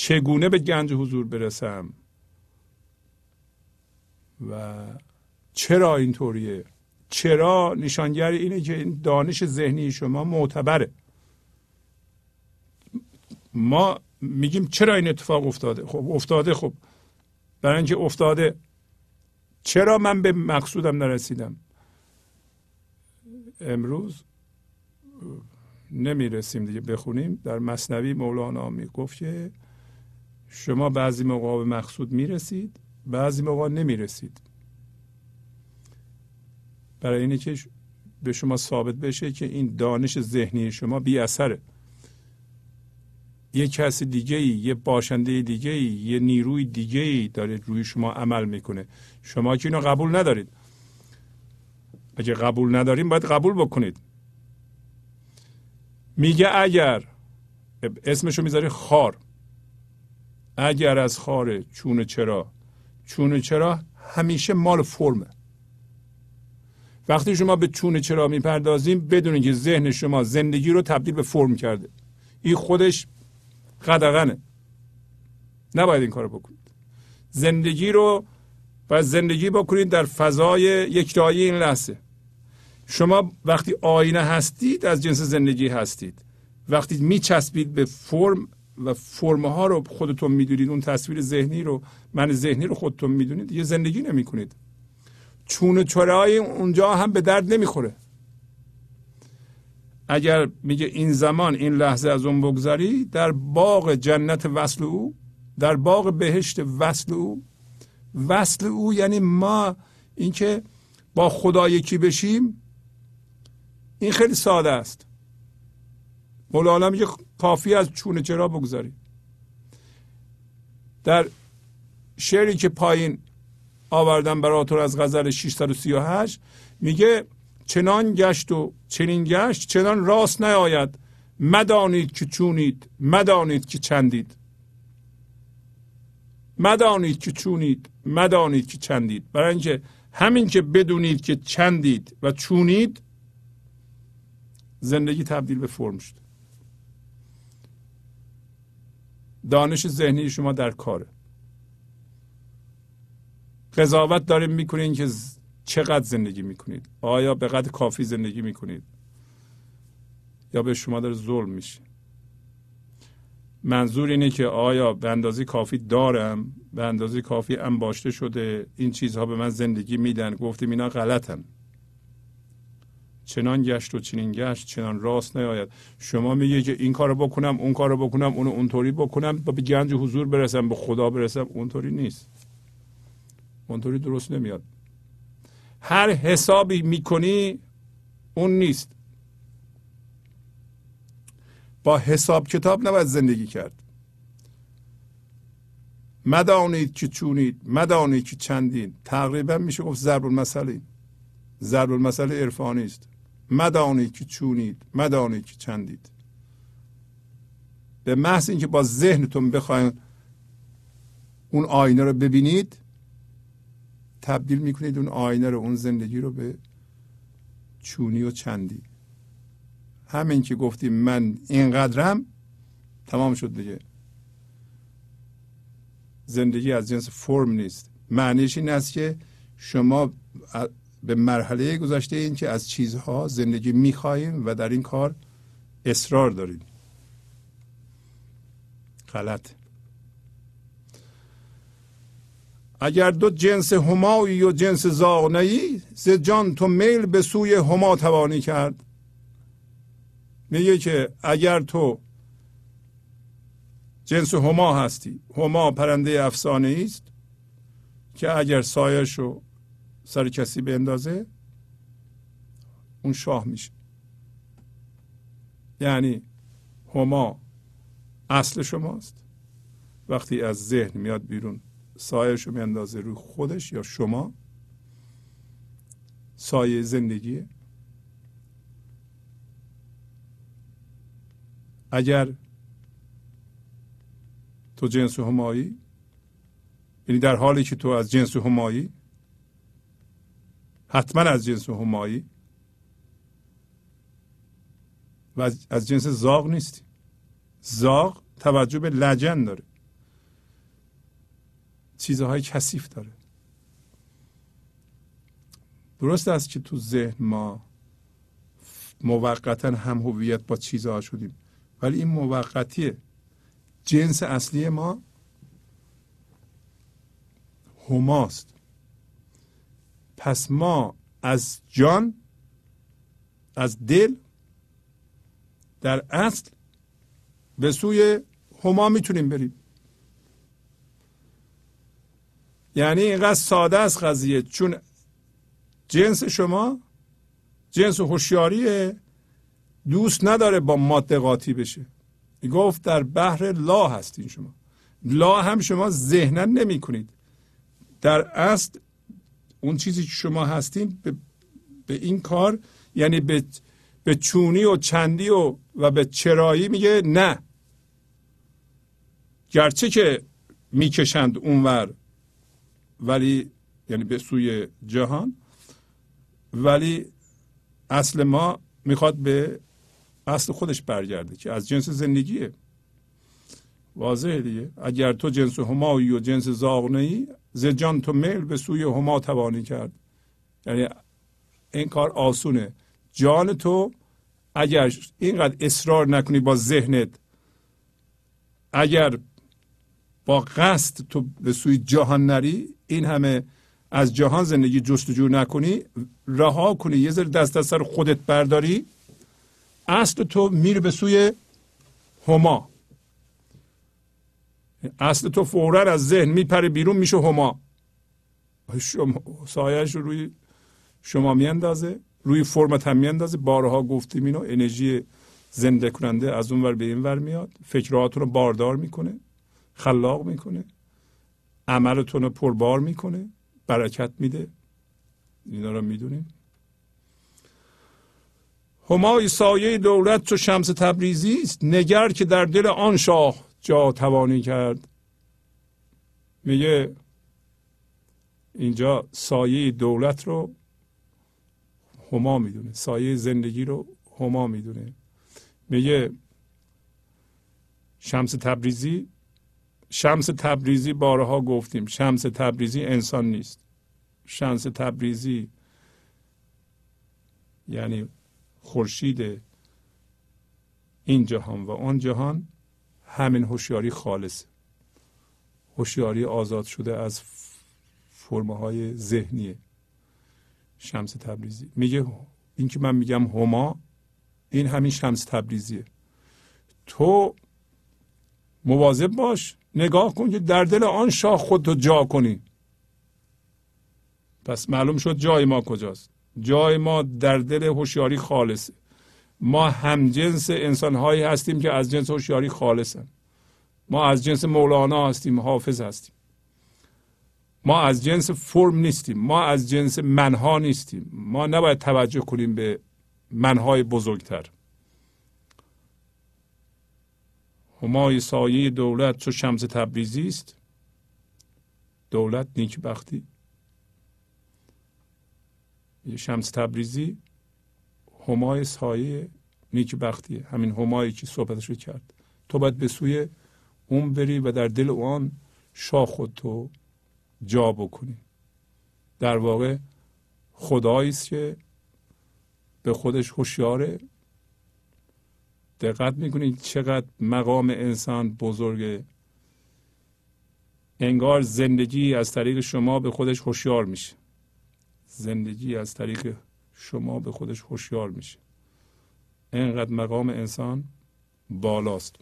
چگونه به گنج حضور برسم؟ و چرا اینطوریه؟ چرا نشانگر اینه که این دانش ذهنی شما معتبره؟ ما میگیم چرا این اتفاق افتاده؟ خب افتاده خب. برای اینکه افتاده. چرا من به مقصودم نرسیدم؟ امروز نمی‌رسیم دیگه بخونیم. در مصنوی مولانا می‌گفت که شما بعضی موقع به مقصود می‌رسید بعضی موقع نمی‌رسید. برای اینه که به شما ثابت بشه که این دانش ذهنی شما بی اثره. یه کس دیگه ای یه باشنده دیگه ای یه نیروی دیگه ای داره روی شما عمل می‌کنه. شما که اینو قبول ندارید. اگه قبول نداریم باید قبول بکنید. میگه اگر اسمشو می‌ذاری خار. اگر از خار چونه چرا چونه چرا همیشه مال فرمه. وقتی شما به چونه چرا می‌پردازیم بدونید که ذهن شما زندگی رو تبدیل به فرم کرده. این خودش قدغنه. نباید این کارو بکنید. زندگی رو باید زندگی بکنید در فضای یکتایی این لحظه. شما وقتی آینه هستید از جنس زندگی هستید. وقتی میچسبید به فرم و فرم ها رو خودتون می‌دونید اون تصویر ذهنی رو من ذهنی رو خودتون می‌دونید یه زندگی نمی کنید چون چرای اونجا هم به درد نمی‌خوره. اگر میگه این زمان این لحظه از اون بگذری در باغ جنت وصل او در باغ بهشت وصل او وصل او یعنی ما اینکه با خدا یکی بشیم این خیلی ساده است. مولانا میگه کافی از چونه چرا بگذاری در شعری که پایین آوردم براتون از غزل 638 میگه چنان گشت و چنین گشت چنان راست نیاید. مدانید که چونید مدانید که چندید. مدانید که چونید مدانید که چندید. برای اینکه همین که بدونید که چندید و چونید زندگی تبدیل به فرم شد. دانش ذهنی شما در کاره. قضاوت داریم می‌کنین که چقدر زندگی می‌کنید؟ آیا به قدر کافی زندگی می‌کنید؟ یا به شما داره ظلم میشه؟ منظور اینه که آیا به اندازه کافی دارم؟ به اندازه کافی انباشته شده؟ این چیزها به من زندگی میدن؟ گفتیم اینا غلطن. چنان گشت و چنین گشت چنان راست نیاید. شما میگه که این کارو بکنم اون کارو بکنم اونو اونطوری بکنم با به گنج حضور برسم به خدا برسم اونطوری نیست. اونطوری درست نمیاد. هر حسابی می‌کنی اون نیست. با حساب کتاب نباید زندگی کرد. مدانید که چونید مدانید که چندین تقریبا میشه گفت ضرب المثلی ضرب المثل عرفانی است. مدانید که چونید مدانید که چندید. به محض اینکه با ذهنتون بخواین اون آینه رو ببینید تبدیل می‌کنید اون آینه رو اون زندگی رو به چونی و چندی. همین که گفتیم من اینقدرم تمام شد دیگه. زندگی از جنس فرم نیست. معنیش این است که شما به مرحله گذاشته این که از چیزها زندگی می‌خواهیم و در این کار اصرار داریم. غلط. اگر دو جنس همایی و جنس زاغنهی ز جان تو میل به سوی هما توانی کرد. میگه که اگر تو جنس هما هستی هما پرنده افسانه است که اگر سایش رو سر کسی اندازه اون شاه میشه. یعنی هما اصل شماست. وقتی از ذهن میاد بیرون سایش رو میاندازه روی خودش یا شما سایه زندگیه اگر تو جنس همایی یعنی در حالی که تو از جنس همایی حتما از جنس همایی. و از جنس زاغ نیستی زاغ توجه به لجن داره. چیزهای کثیف داره. درست است که تو ذهن ما موقتا هم هویت با چیزها شدیم. ولی این موقتیه. جنس اصلی ما هماست. پس ما از جان از دل در اصل به سوی هما می‌تونیم بریم. یعنی اینقدر ساده است قضیه چون جنس شما جنس هوشیاریه دوست نداره با ماده قاطی بشه. گفت در بحر لا هستین شما. لا هم شما ذهنا نمی کنید در اصل اون چیزی که شما هستین به, به این کار یعنی به, به چونی و چندی و, و به چرایی میگه نه. گرچه که می‌کشند اونور ولی یعنی به سوی جهان ولی اصل ما می‌خواد به اصل خودش برگرده که از جنس زندگیه. واضحه دیگه. اگر تو جنس همایی و جنس زاغنه ای ز جان تو میل به سوی هما توانی کرد. یعنی این کار آسونه. جان تو اگر اینقدر اصرار نکنی با ذهنت اگر با قصد تو به سوی جهان نری این همه از جهان زندگی جستجو نکنی رها کنی یه ذره دست از سر خودت برداری اصل تو میره به سوی هما. اصل تو فورا از ذهن میپره بیرون میشه هما. شما سایش رو روی شما میاندازه روی فرمت هم میاندازه. بارها گفتیم اینو انرژی زنده کننده از اون ور به این ور میاد. فکراتون رو باردار می‌کنه خلاق می‌کنه عملتون رو پربار می‌کنه برکت میده. اینا رو می‌دونیم. همای سایه دولت چو شمس تبریزی است. نگر که در دل آن شاه جا توانی کرد. میگه اینجا سایه دولت رو هما می‌دونه سایه زندگی رو هما می‌دونه. میگه شمس تبریزی شمس تبریزی بارها گفتیم شمس تبریزی انسان نیست. شمس تبریزی یعنی خورشید این جهان و آن جهان همین هوشیاری خالص. هوشیاری آزاد شده از فرمه های ذهنی شمس تبریزی. میگه این که من میگم هما این همین شمس تبریزیه. تو مواظب باش نگاه کن که در دل آن شاه خودتو جا کنی. پس معلوم شد جای ما کجاست. جای ما در دل هوشیاری خالصه. ما هم جنس انسان هایی هستیم که از جنس هوشیاری خالصن. ما از جنس مولانا هستیم حافظ هستیم. ما از جنس فرم نیستیم ما از جنس منها نیستیم. ما نباید توجه کنیم به منهای بزرگتر. همای سایه دولت چو شمس تبریزی است. دولت نیکبختی. شمس تبریزی. همای سایه نیکبختیه همین همایی که صحبتش رو کرد. تو باید به سوی اون بری و در دل اون شاه خود تو جا بکنی. در واقع خدایی است که به خودش هوشیاره. دقت می‌کنید چقدر مقام انسان بزرگه. انگار زندگی از طریق شما به خودش هوشیار میشه. زندگی از طریق شما به خودش هوشیار میشه. اینقدر مقام انسان بالاست.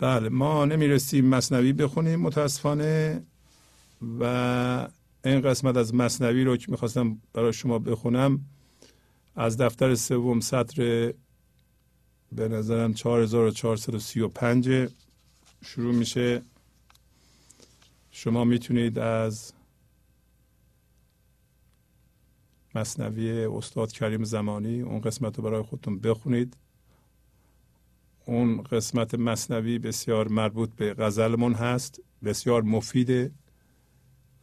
بله ما نمی‌رسیم مصنوی بخونیم متاسفانه و این قسمت از مصنوی رو که می‌خواستم برای شما بخونم از دفتر سوم سطر به نظرم 4435 شروع میشه. شما می‌تونید از مصنوی استاد کریم زمانی. اون قسمت رو برای خودتون بخونید. اون قسمت مصنوی بسیار مربوط به غزلمون هست بسیار مفیده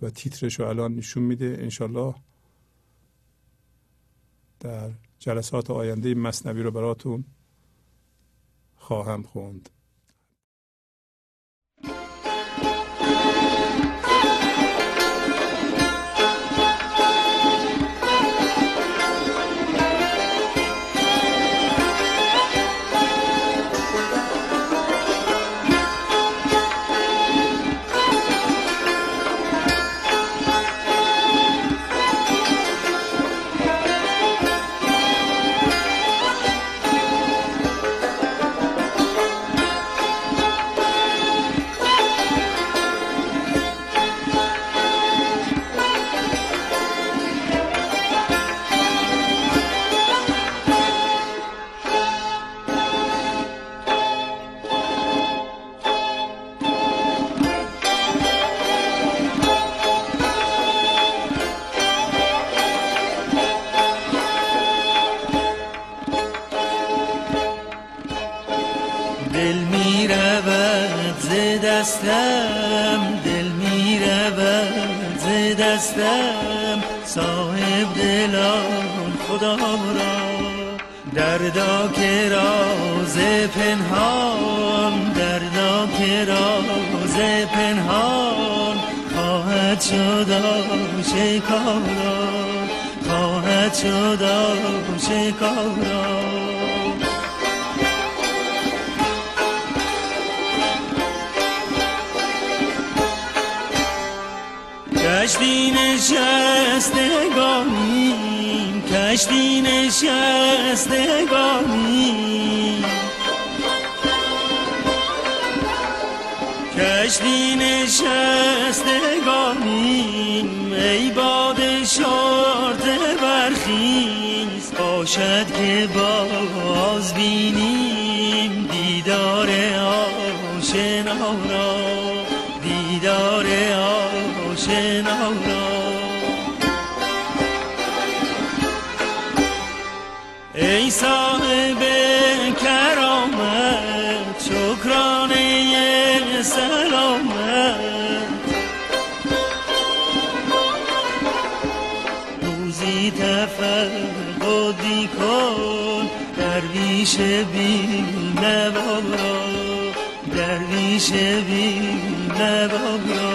و تیترش رو الان نشون میده انشالله. در جلسات آینده مصنوی رو براتون خواهم خوند. دردا که راز پنهان دردا که راز پنهان خواهد شد آشکارا خواهد شد آشکارا. کشتی نشستگانیم کشتی نشستگانیم کشتی نشستگانیم ای باد شارت برخیز باشد که باز درویش بی نوا را درویش بی نوا را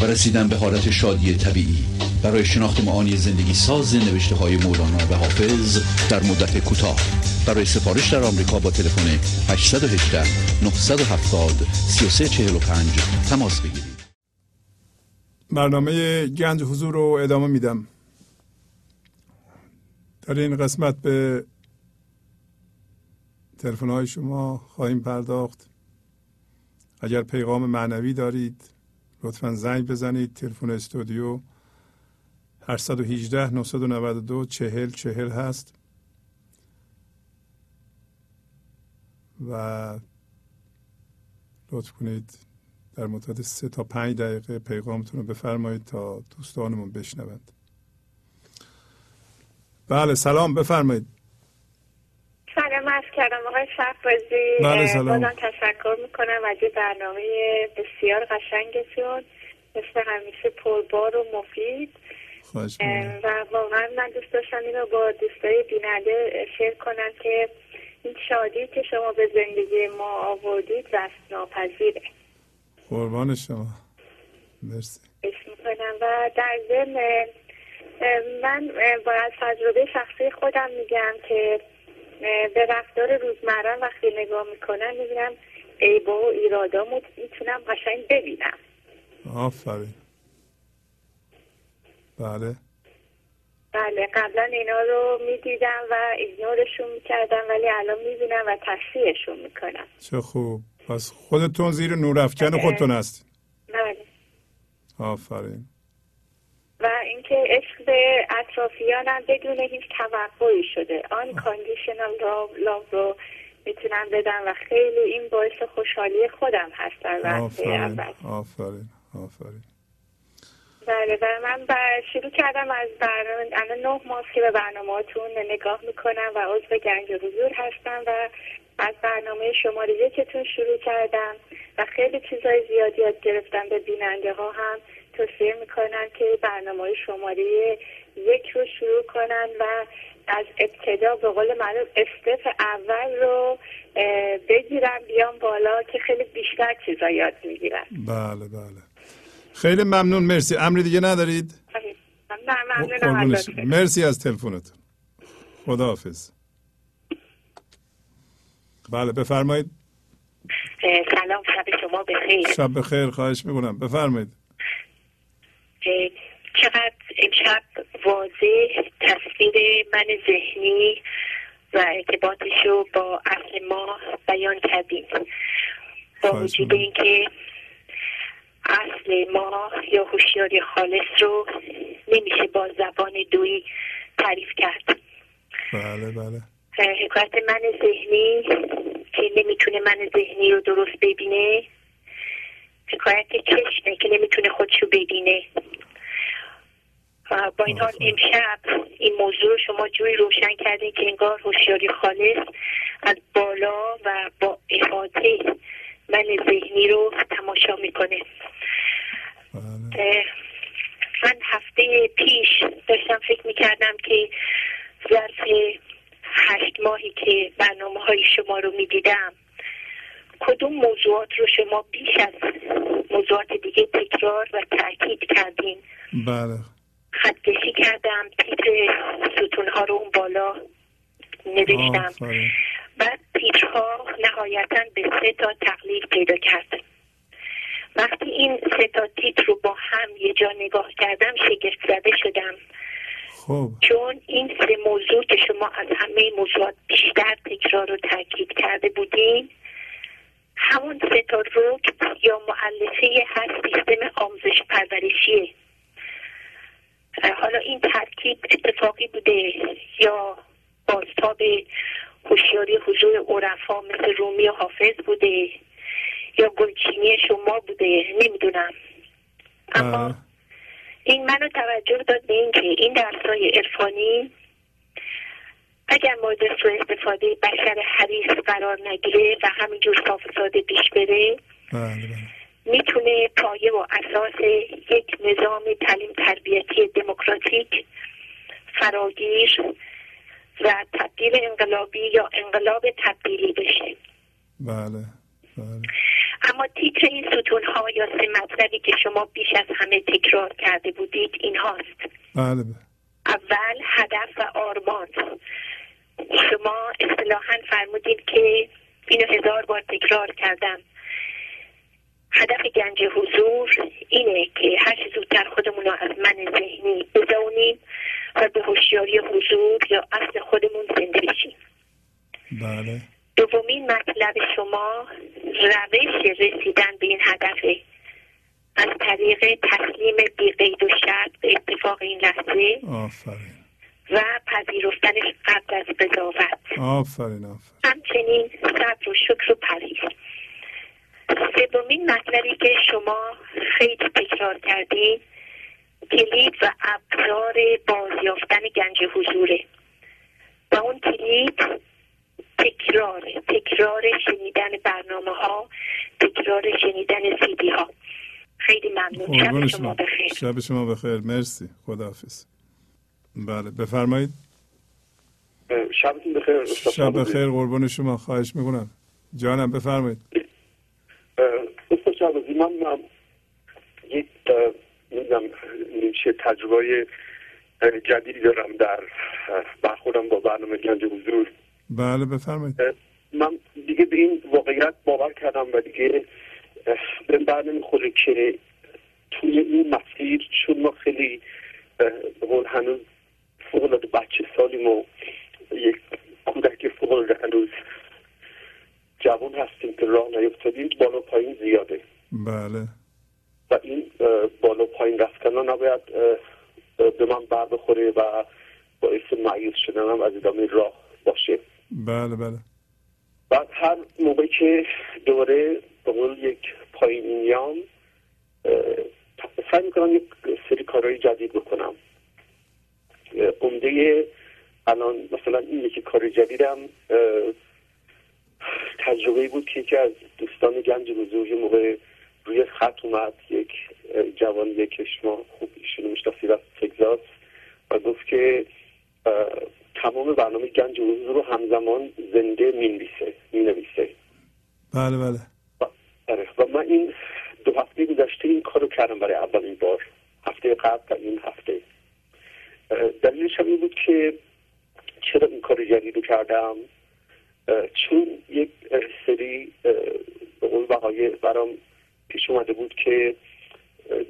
و رسیدن به حالت شادی طبیعی. برای شناخت معانی زندگی ساز نوشته های مولانا و حافظ در مدت کوتاه. برای سفارش در آمریکا با تلفن 818 970 3345 تماس بگیرید. برنامه گنج حضور رو ادامه میدم. در این قسمت به تلفن های شما خواهیم پرداخت. اگر پیغام معنوی دارید لطفا زنگ بزنید. تلفن استودیو 818 992 40 40 هست. و لطف کنید در مدت سه تا پنج دقیقه پیغامتون رو بفرمایید تا دوستانمون بشنوند. بله سلام بفرمایید. از کردم آقای شهبازی بله، سلام. بازم تشکر می‌کنم. از این برنامه بسیار قشنگتون. مثل همیشه پربار و مفید. و واقعا من دوست داشتم اینو با دوستای بیننده شیر کنم که این شادی که شما به زندگی ما آوردید رست ناپذیره قربان شما. مرسی. می‌کنم. و در ضمن من با از تجربه شخصی خودم میگم که به رفتار روزمره وقتی نگاه می‌کنم می‌بینم عیبا و ایرادامو می‌تونم قشنگ ببینم. آفرین. بله. بله قبلا اینا رو می‌دیدم و ایگنورشون می‌کردم ولی الان می‌بینم و تصحیحشون می‌کنم. چه خوب. پس خودتون زیر نورافکن خودتون هستین. بله. آفرین. و اینکه عشق به اطرافیانم بدون هیچ توقعی شده. آن کاندیشنال لاو رو می‌تونم بدم و خیلی این باعث خوشحالی خودم هست در وقت آفرین اول. آفرین آفرین. بله و من بر شروع کردم از برنامه الان نه ماه که به برنامهاتون نگاه می‌کنم و عضو گنج حضور هستم و از برنامه شماره یکتون شروع کردم و خیلی چیزای زیادی یاد گرفتم به بیننده ها هم. توصیه می‌کنن که برنامه شماره یک رو شروع کنن و از ابتدا به قول معروف استپ اول رو اه، بگیرن بیان بالا که خیلی بیشتر چیزا یاد می‌گیرن. بله بله. خیلی ممنون. مرسی. امری دیگه ندارید؟ نه قربونش. ازتون. مرسی از تلفنتون. خداحافظ. بله بفرمایید. سلام. شب شما بخیر. شب بخیر. خواهش می‌کنم. بفرمایید. چقدر امشب واضح تصویر من ذهنی و ارتباطش رو با اصل ما بیان کردیم. با وجود. اینکه اصل ما یا هوشیاری خالص رو نمیشه با زبان دویی تعریف کرد. بله بله. حکایت من ذهنی که نمی‌تونه من ذهنی رو درست ببینه حکایت چشمه که نمی‌تونه خودشو ببینه با این حال. امشب این موضوع رو شما جوری روشن کردین که انگار هوشیاری خالص از بالا و با احاطه من ذهنی رو تماشا می‌کنه. بله. من هفته پیش داشتم فکر می‌کردم که ظرف هشت ماهی که برنامه های شما رو می‌دیدم کدوم موضوعات رو شما بیش از موضوعات دیگه تکرار و تاکید کردین؟ بله. خطکشی کردم تیتر ستون ها رو اون بالا نوشتم. آفرین. بعد تیترها نهایتا به سه تا تقلیل پیدا کرد وقتی این سه تا تیتر رو با هم یه جا نگاه کردم شگفت زده شدم. خب. چون این سه موضوع که شما از همه موضوعات بیشتر تکرار و تاکید کرده بودین همون سه تا رکن یا معلفه هر سیستم آموزش پرورشیه حالا این ترکیب اتفاقی بوده یا بازتاب هوشیاری حضور عرفا مثل رومی و حافظ بوده یا گلچینی شما بوده نمی‌دونم. اما این منو توجه داد به اینکه این درسای عرفانی اگر مورد سوء استفاده بشر حریص قرار نگیره و همینجور صاف و ساده پیش بره بله بله. می‌تونه پایه و اساس یک نظام تعلیم تربیتی دموکراتیک فراگیر و تبدیل انقلابی یا انقلاب تبدیلی بشه. بله بله. اما تیتر این ستون ها یا سه مطلبی که شما بیش از همه تکرار کرده بودید این هاست بله بله. اول هدف و آرمان. شما اصطلاحا فرمودید که اینو هزار بار تکرار کردم. هدف گنج حضور اینه که هر چه زودتر خودمون رو از من ذهنی بزونیم و به هوشیاری حضور یا اصل خودمون زنده بشیم. بله. دومین مطلب شما روش رسیدن به این هدفه. از طریق طریق تسلیم بی قید و شرط به اتفاق این لحظه. آفرین. و پذیرفتنش قبل از قضاوت. آفرین آفرین. همچنین صبر و شکر و پرهیز. سومین مطلبی که شما خیلی تکرار کردین کلید و ابزار بازیافتن گنج حضوره. و اون کلید تکرار تکرار شنیدن برنامه ها تکرار شنیدن سیدی ها خیلی ممنون. شب شما بخیر. شب شما بخیر. مرسی. خداحافظ. بله بفرمایید. شبتون بخیر شب بخیر قربون شما خواهش می‌کنم. جانم بفرمایید. استاد شهبازی من یک نمی‌دونم چه تجربه جدیدی دارم در برخوردم با برنامه گنج حضور. بله بفرمایید. من دیگه به این واقعیت باور کردم و دیگه به بر نمی‌خوره که توی این مسیر چون ما خیلی اه، فوقلاده بچه سالیم و یک کودک فوقلاده هنوز جوان هستیم که راه نیفتادیم بالا پایین زیاده. بله. و این بالا پایین رفتن ها نباید به من بر بخوره و باعث معیوز شدنم از ادامه راه باشه. بله بله. بعد هر موقعی که دوباره به قول یک پایین میام سعی می‌کنم یک سری کارهای جدید بکنم. عمده الان مثلا این یکی کار جدیدم تجربه بود که یکی از دوستان گنج یه موقع روی خط اومد یک جوان یک ما خوب ایشونو می‌شناسید از تگزاس و گفت که تمام برنامه گنج حضور رو همزمان زنده می‌نویسه می‌نویسه. بله بله. و, آره، و من این دو هفته گذشته این کارو کردم برای اولین بار هفته قبل و این هفته. دلیلش هم این بود که چرا این کار جدید رو کردم چون یک سری به قول برام پیش اومده بود که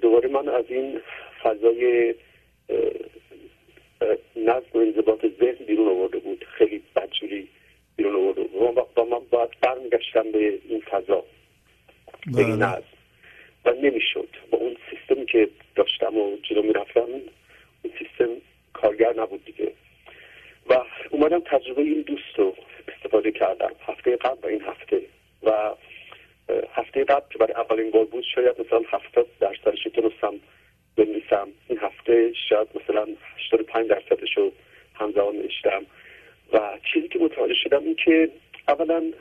دوباره من از این فضای نظم و انضباط ذهن بیرون آورده بود. خیلی بدجوری بیرون آورده بود. و من- باید برمیگشتم به این فضا به این بله. نظم. و نمی‌شد. با اون سیستمی که داشتم و جلو می‌رفتم اون سیستم کارگر نبود دیگه. و اومدم تجربه این دوست رو استفاده کردم. هفته قبل و این هفته. و هفته قبل که برای اولین بار بود شاید مثلا هفتاد درصدش تونستم بنویسم. این هفته شاید مثلا 85 درصدش رو همزمان نوشتم. و چیزی که متوجه شدم این که اولا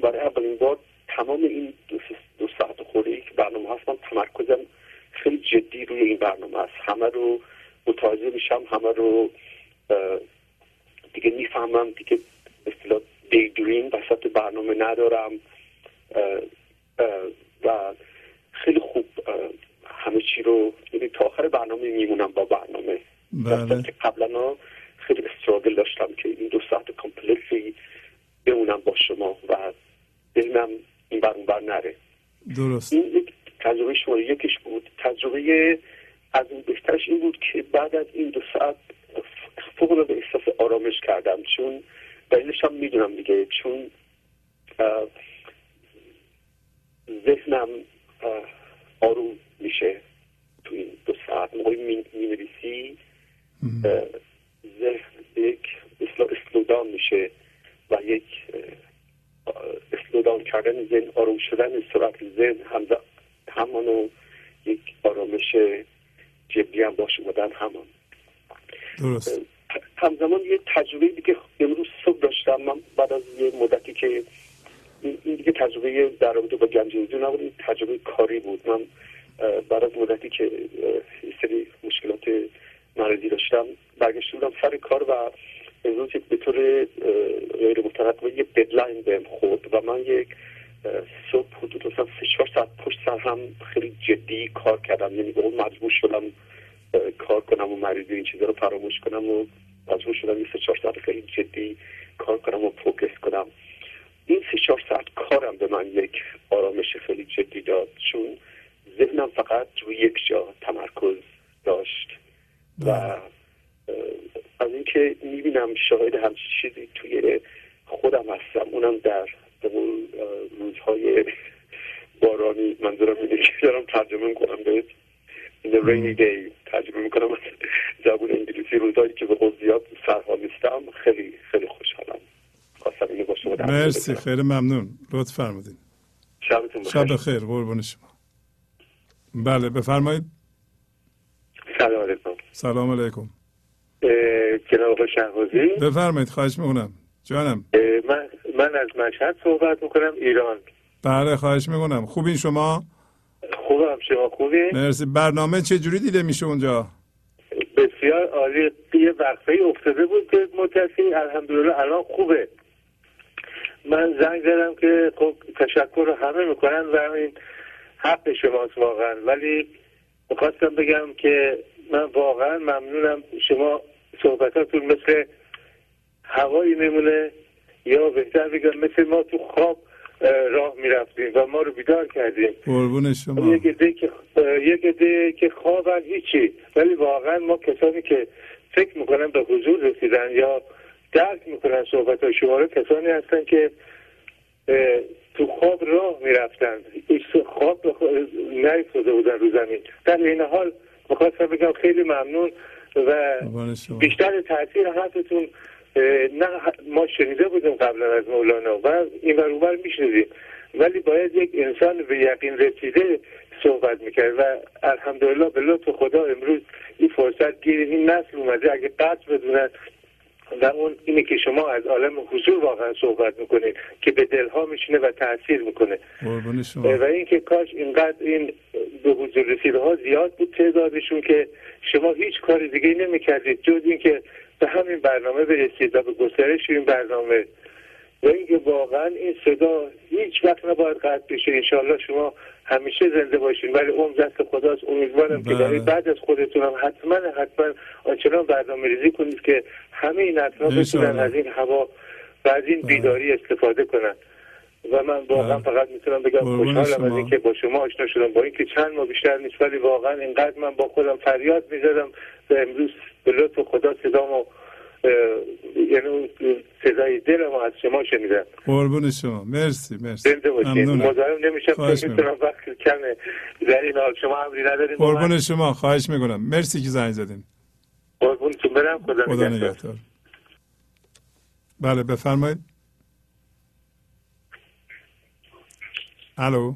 برای اولین بار تمام این دو, ساعت خورده که برنامه هست تمرکزم خیلی جدی روی این برنامه است. همه رو متوجه میشم همه رو دیگه می‌فهمم دیگه اصطلاح دی دریم وسط برنامه ندارم و خیلی خوب همه چی رو یعنی تا آخر برنامه میمونم با برنامه. بله. قبلا خیلی استراگل داشتم که این دو ساعت کامپلیتلی بمونم با شما و ذهنم این بر اون بر نره. درست. این یک تجربه شماره یکش بود. تجربه از اون بهترش این بود که بعد از این دو ساعت فوق به احساس آرامش کردم. چون دلیلش هم می‌دونم دیگه. چون ذهنم آروم میشه تو این دو ساعت. موقعی می نویسی ذهن یک اسلودان میشه و یک اسلودان کردن ذهن آروم شدن سرعت ذهن هم همانو یک آرامش جدی هم باشه بودن همان. درست. همزمان یه تجربه دیگه امروز صبح داشتم. من بعد از یه مدتی که این دیگه تجربه در رابطه با گنج حضور نبود این تجربه کاری بود. من بعد از مدتی که سری مشکلات مرضی داشتم برگشته بودم سر کار و امروز به طور غیر مترقبه یه ددلاین بهم خورد و من یک صبح حدود مثلا سه چهار ساعت پشت سر هم خیلی جدی کار کردم. یعنی به اون مجبور شدم کار کنم و مریضی این چیزا رو فراموش کنم و مجبور شدم یه سه چهار ساعت خیلی جدی کار کنم و پروگرس کنم. این سه چهار ساعت کارم به من یک آرامش خیلی جدی داد. چون ذهنم فقط روی یک جا تمرکز داشت و اه، از اینکه می‌بینم شاهد همچین چیزی توی خودم هستم اونم در به قول، روزهای بارانی. منظورم اینه که دارم ترجمه می‌کنم به In the rainy day ترجمه می‌کنم. از زبون انگلیسی روزایی که به قول زیاد سرها نیستم. خیلی خیلی خوشحالم. خواستم اینو با شما مرسی. خیلی ممنون. لطف فرمودین. شبتون بخیر. شب بخیر قربون شما. بله بفرمایید. سلام علیکم. سلام علیکم. جناب شهبازی. بفرمایید خواهش می‌کنم. جانم. من من از مشهد صحبت می‌کنم ایران. بله خواهش می‌کنم. خوبین شما؟ خوبم. شما خوبی؟ مرسی. برنامه چه جوری دیده میشه اونجا؟ بسیار عالی. یه وقفه افتاده بود که مدتی الحمدلله الان خوبه. من زنگ زدم که خب تشکر رو همه می‌کنن و این حق شماست واقعا. ولی می‌خواستم بگم که من واقعا ممنونم شما صحبتاتون مثل هوایی میمونه یا بهتر بگم مثل ما تو خواب اه، راه می‌رفتیم و ما رو بیدار کردیم. قربون شما. یک عده که یک که خوابن هیچی. ولی واقعا ما کسانی که فکر می‌کنن به حضور رسیدن یا درک می‌کنن صحبت های شما رو کسانی هستن که تو خواب راه می‌رفتن. خواب نیفتاده بودن رو زمین. در این حال می‌خواستم بگم خیلی ممنون و بیشتر تاثیر حرفتون نه ما شنیده بودیم قبلا از مولانا و این اونور میشنیدیم. ولی باید یک انسان به یقین رسیده صحبت می‌کرد و الحمدلله به لطف خدا امروز این فرصت گیر این نسل اومده. اگه قطع بدونن و اون اینه که شما از عالم حضور واقعا صحبت می‌کنید که به دلها میشینه و تاثیر می‌کنه. شما. و اینکه کاش اینقدر این به حضور رسیده ها زیاد بود تعدادشون که شما هیچ کار دیگه نمی‌کردید جز اینکه به همین برنامه برسید و به گسترش این برنامه و اینکه واقعا این صدا هیچ وقت نباید قطع بشه انشاءالله شما همیشه زنده باشین ولی اون دست خداست امیدوارم که بله. برای بعد از خودتون هم حتما حتما آنچنان برنامه ریزی کنید که همه این اطراف. بتونن از این هوا و از این بیداری استفاده کنن و من واقعا بله. فقط می‌تونم بگم خوشحالم از. اینکه با شما آشنا شدم با اینکه چند ماه بیشتر نیست ولی واقعا اینقدر من با خودم فریاد می‌زدم و امروز به لطف خدا صدامو اه، یعنی اون صدای دلم از شما شنیدم. قربون شما. مرسی مرسی. زنده باشین. ممنونم. مزاحم نمیشم می‌تونم وقت کمه در این حال شما امری ندارید. قربون شما. خواهش می‌کنم. مرسی که زنگ زدین. قربونتون برم. خدا, خدا نگهدار. نگهدار. بله بفرمایید. الو.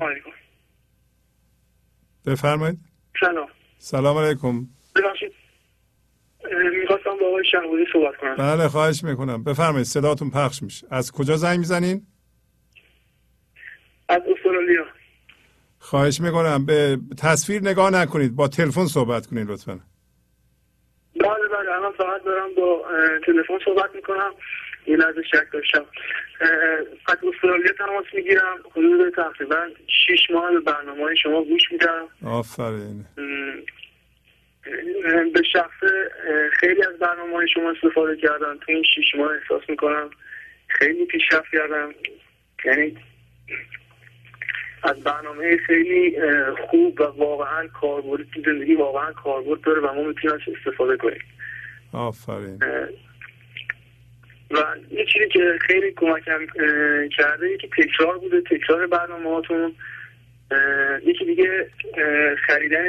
بفرمایید. سلام. سلام علیکم. ببخشید. می‌خواستم با آقای شهبازی صحبت کنم. بله خواهش می‌کنم. بفرمایید صداتون پخش میشه. از کجا زنگ می‌زنین؟ از استرالیا. خواهش می‌کنم. به تصویر نگاه نکنید. با تلفن صحبت کنید لطفا. بله بله. الان فقط دارم با تلفن صحبت می‌کنم. یه لحظه شک داشتم. از استرالیا تماس می‌گیرم. حدود تقریبا شیش ماه به برنامه های شما گوش میدم. آفرین. به شخص خیلی از برنامه های شما استفاده کردم تو این شیش ماه احساس می‌کنم خیلی پیشرفت کردم. یعنی از برنامه خیلی خوب و واقعا کاربردی تو زندگی واقعا کاربرد داره و ما می‌تونیم ازش استفاده کنیم. آفرین. و یه چیزی که خیلی کمکم کرده یکی تکرار بوده تکرار برنامه هاتون یکی دیگه خریدن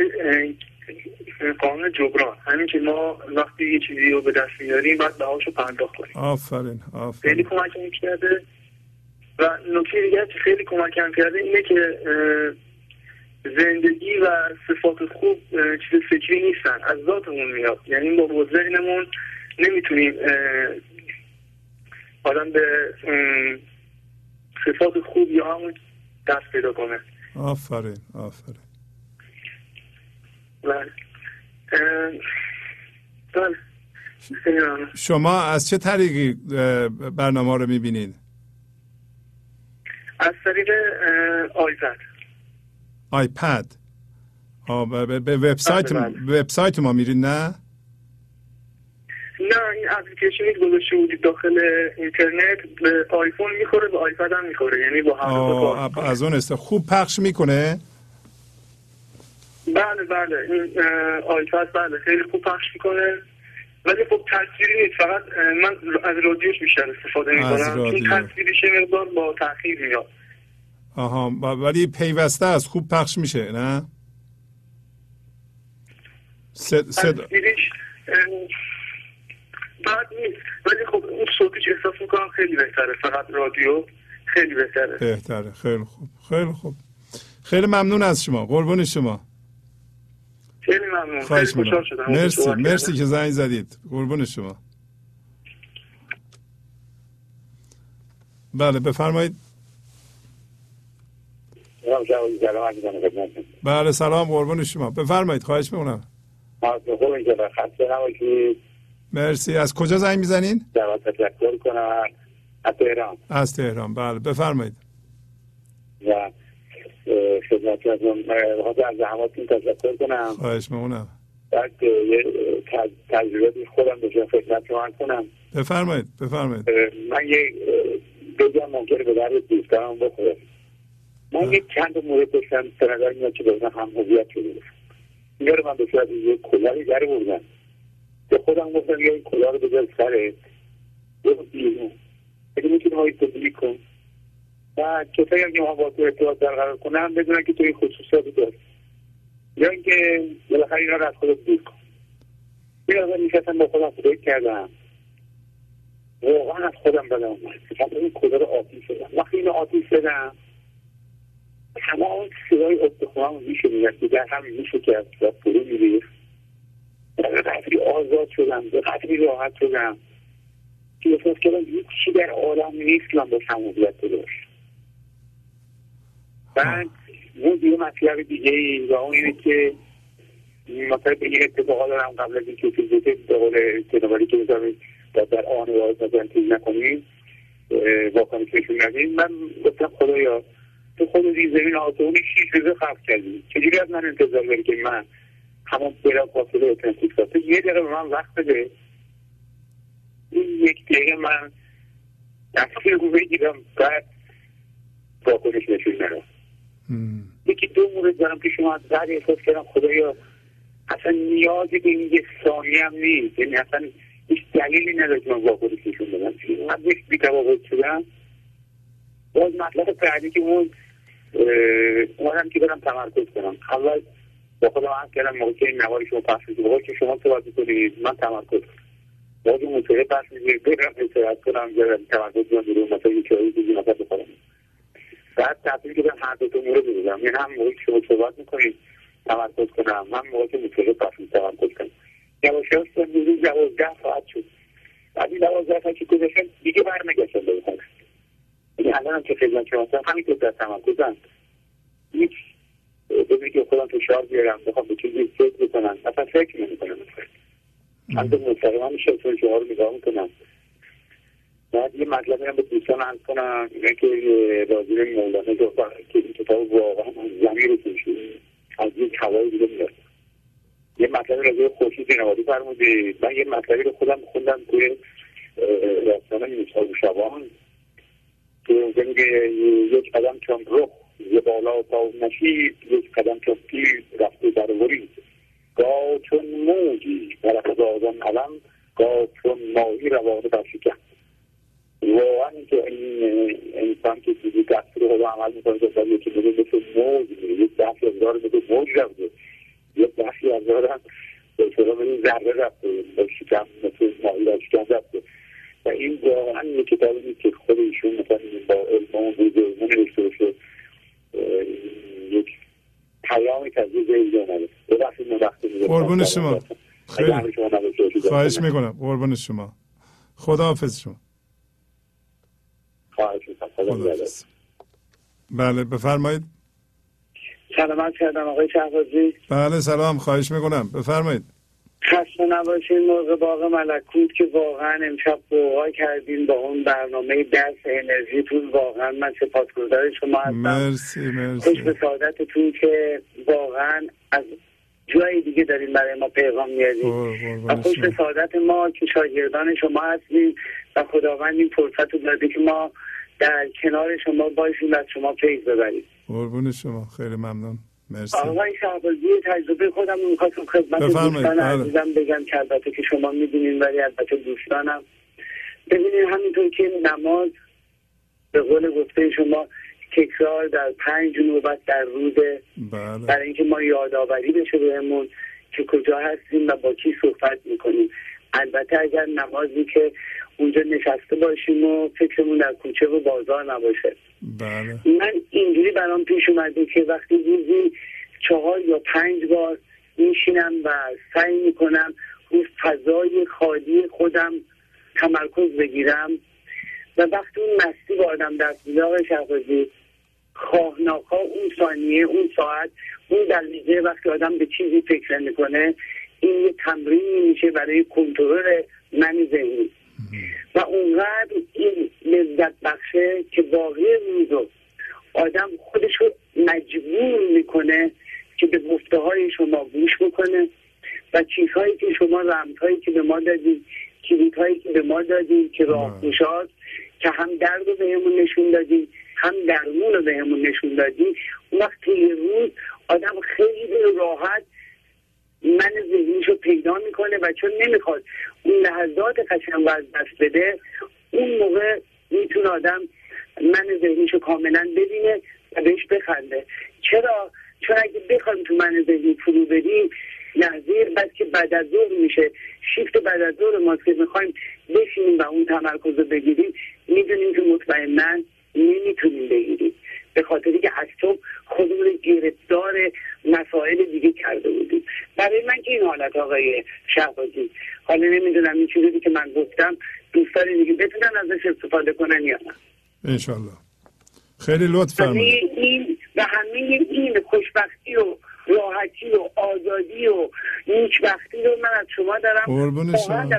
قانون جبران. همین که ما وقتی یه چیزی رو به دست میاریم باید بهاشو پرداخت کنیم. آفرین خیلی آفرین کمکم کرده. و نکته دیگه که خیلی کمکم کرده اینه که زندگی و صفات خوب چیز فکری نیستن. از ذاتمون میاد. یعنی با ذهنمون نمی‌تونیم آدم به صفات خوب یا همون دست پیدا کنه. آفرین آفرین بله اه، بله خیلی ممنون. شما از چه طریقی برنامه رو می‌بینید؟ از طریق آیپد آیپد به- وبسایت بله، بله. وبسایت ما میرید نه؟ نه این اپلیکیشنی که گذاشته بودید داخل اینترنت به آیفون می‌خوره به آیپد هم می‌خوره. یعنی با می‌کنه. از اون است. خوب پخش می‌کنه. بله بله. این آیپد بله. خیلی خوب پخش می‌کنه. ولی خب تصویری نیست. فقط من از رادیوش بیشتر استفاده می‌کنم. این تصویریش مقدار با تاخیر میاد. آها. ولی پیوسته است. خوب پخش میشه نه؟ صد... صد... تصویریش اه، بد نیست. ولی خب اون صوتش احساس می‌کنم خیلی بهتره. فقط رادیو خیلی بهتره. بهتره. خیلی خوب. خیلی خوب. خیلی ممنون از شما. قربون شما. خیلی ممنون. خیلی خواهش می‌کنم. شدم. مرسی مرسی. که زنگ زدید. قربون شما. بله بفرمایید. بله سلام قربون شما. بفرمایید خواهش می‌کنم. مرسی از کجا زنگ می‌زنین؟ تشکر کنم. از تهران. از تهران. بله بفرمایید. و اه، خدمتتون بخاطر از زحماتتون تشکر کنم. خواهش می‌کنم. بعد یه تجربه خودم بشه خدمت شما کنم. بفرمایید بفرمایید. من یه بگم ممکنه به درد دوستانم بخوره. من یک چند مورد داشتم به نظر میاد که به هم هویت شده اینا رو من به صورت یه کلاهی در بردم. به خودم گفتم یا این کلاه رو بذار سرت. برو بیرون. اگه می‌تونی تبدیلی کن. کسایی هم که ما با تو ارتباط برقرار کنم بدونن که تو این خصوصیاتی داری. یا اینکه بالاخره اینا رو از خودت دور کن. این از نشستم با خودم خدایی کردم. واقعا از خودم بدم اومد. فقط این کلا رو آتیش شدم. وقتی اینو آتیش شدم تمام صدای استخوانم میشه که در هم میشه که از و فرو میریخت. به قدری آزاد شدم به قدری راحت شدم. که احساس کردم هیچ چی در عالم نیست من با شمولیت داشت. بعد اون یه مطلب دیگه ای و اون اینه که مثلا به این اتفاقا دارم قبل از اینکه تو زوده به قول کنواری که بذاریم و در آن واحد مثلا چیز نکنیم واکنش نشون ندیم. من گفتم خدایا تو خود این زمین آسمون شیش روزه خلق کردی. چجوری از من انتظار داری که من همون بلا فاصله اتنتیک تو یه دقیقه من وقت بده. این یک دقیقه من تصویر رو بگیرم بعد واکنش نشون ندم. یکی دو مورد دارم که شما از بعد احساس کردم خدایا اصلا نیازی به این یک ثانیه هم نیست. یعنی اصلا هیچ دلیلی نداره که من واکنش نشون بدم من یک بیتوابط شدم باز مطلب بعدی که اون اومدم که برم تمرکز کنم. اول با خودم عرض کردم موقع که این نواری شما پخش میشه که شما صحبت می‌کنید من تمرکز موقع که موسیقی پخش میشه برم استراحت کنم برم تمرکز کنم بیرون مثلا یه چایی دیگه مثلا بخورم. بعد تبدیل کردم هر دو تا مورد بودم یعنی هم موقعی که شما صحبت می‌کنید تمرکز کنم. هم موقعی که پخش میشه تمرکز کنم. یواش یواش تا روزی دوازده ساعت شد. بعد این دوازده ساعت که گذاشتم دیگه برنگشتم به خونه. یعنی الان هم که خدمت شما هستم همینطور در تمرکزم هیچ ببینی که خودم فشار بیارم بخوام به چیزی فکر بکنم. اصلا فکر نمی‌کنم. من مستقیما چون شما رو نگاه می‌کنم. بعد یه مطلبی هم به دوستان عرض کنم اینه که راجع مولانا گفتن که این کتاب واقعا زمین کشید از یک هوای دیگه میاد یه مطلبی راجع به خورشید فرمودی من یه مطلبی رو خودم خوندم توی داستان موسی و شبان که میگه یک قدم چون رخ ز بالا تا نشید یک قدم چون پیر رفته در ورید. گاه چون موجی در خدازان علم گاه چون ماهی روانه بر شکم واقعا اینکه این انسان که چیزی دست رو خدا عمل می‌کنه که در یکی میگه مثل موج میره یک دستی از دار مثل موج رفته یک دستی از دار هم به شما مثل ذره رفته به شکم مثل ماهی در شکم رفته و این واقعا یک کتابی نیست که خود ایشون مثلا با علم اون روز علمه نوشته باشه یک پیامی که از روز علم اومده ببخشید من وقتی می‌گذارم. قربون شما. خیلی. خواهش می‌کنم قربون شما خدا حافظ شما خواهش می‌کنم. خدا خدا نگهدار. حافظ. بله بفرمایید. سلامت کردم آقای شهبازی. بله سلام خواهش می‌کنم. بفرمایید. خسته نباشین موقع باغ ملکوت که واقعا امشب بوها کردین با اون برنامه درس انرژیتون واقعا من سپاسگزار شما هستم. مرسی خوش به مرسی سعادتتون که واقعا از جای دیگه دارین برای ما پیغام میارین و خوش به سعادت ما که شاگردان شما هستیم و خداوند این فرصت رو داده که ما در کنار شما باشیم و از شما فیض ببریم قربون شما. خیلی ممنون. مرسی. آقای شهبازی تجربه خودم رو می‌خواستم خدمت دوستان بله. عزیزم بگم که البته که شما می‌دونین ولی البته دوستانم. ببینید همینطور که نماز به قول گفته شما تکرار در پنج نوبت در روز بله. برای اینکه ما یادآوری بشه بهمون که کجا هستیم و با کی صحبت می‌کنیم. البته اگر نمازی که اونجا نشسته باشیم و فکرمون در کوچه و بازار نباشه. بله. من اینجوری برام پیش اومده که وقتی روزی چهار یا پنج بار میشینم و سعی می‌کنم روی فضای خالی خودم تمرکز بگیرم و وقتی اون مستی با آدم دست میده آقای شهبازی خواه ناخواه اون ثانیه اون ساعت اون دقیقه وقتی آدم به چیزی فکر می‌کنه این یه تمرینی میشه برای کنترل من ذهنی. و اونقدر این لذت بخشه که باقی روزو آدم خودش رو مجبور می‌کنه که به گفته های شما گوش بکنه و چیزهایی که شما رمزهایی که به ما دادید کلیدهایی که به ما دادید که راه گشاد که هم درد رو بهمون نشون دادید هم درمون رو بهمون نشون دادید اون وقت یه روز آدم خیلی راحت من ذهنیش رو پیدا می‌کنه و چون نمی‌خواد اون لحظات قشنگ از دست بده اون موقع می‌تونه آدم من ذهنیش رو کاملا ببینه و بهش بخنده. چرا؟ چون اگه بخوایم تو من ذهنی فرو بدیم لحظه بعد که بعد از ظهر میشه شیفت بعد از ظهر ماست که می‌خوایم بشینیم و اون تمرکز رو بگیریم می‌دونیم که مطمئنا نمی‌تونیم بگیریم. به خاطری که از صبح خودمون گرفتار مسائل دیگه کرده بودیم. برای من که این حالت آقای شهبازی حالا نمی‌دونم این چیزی که من گفتم دوستان دیگه بتونن ازش استفاده کنن یا نه. انشالله خیلی لطف فرمایید این و همه این خوشبختی و راحتی و آزادی و نیکبختی رو من از شما دارم قربون شما.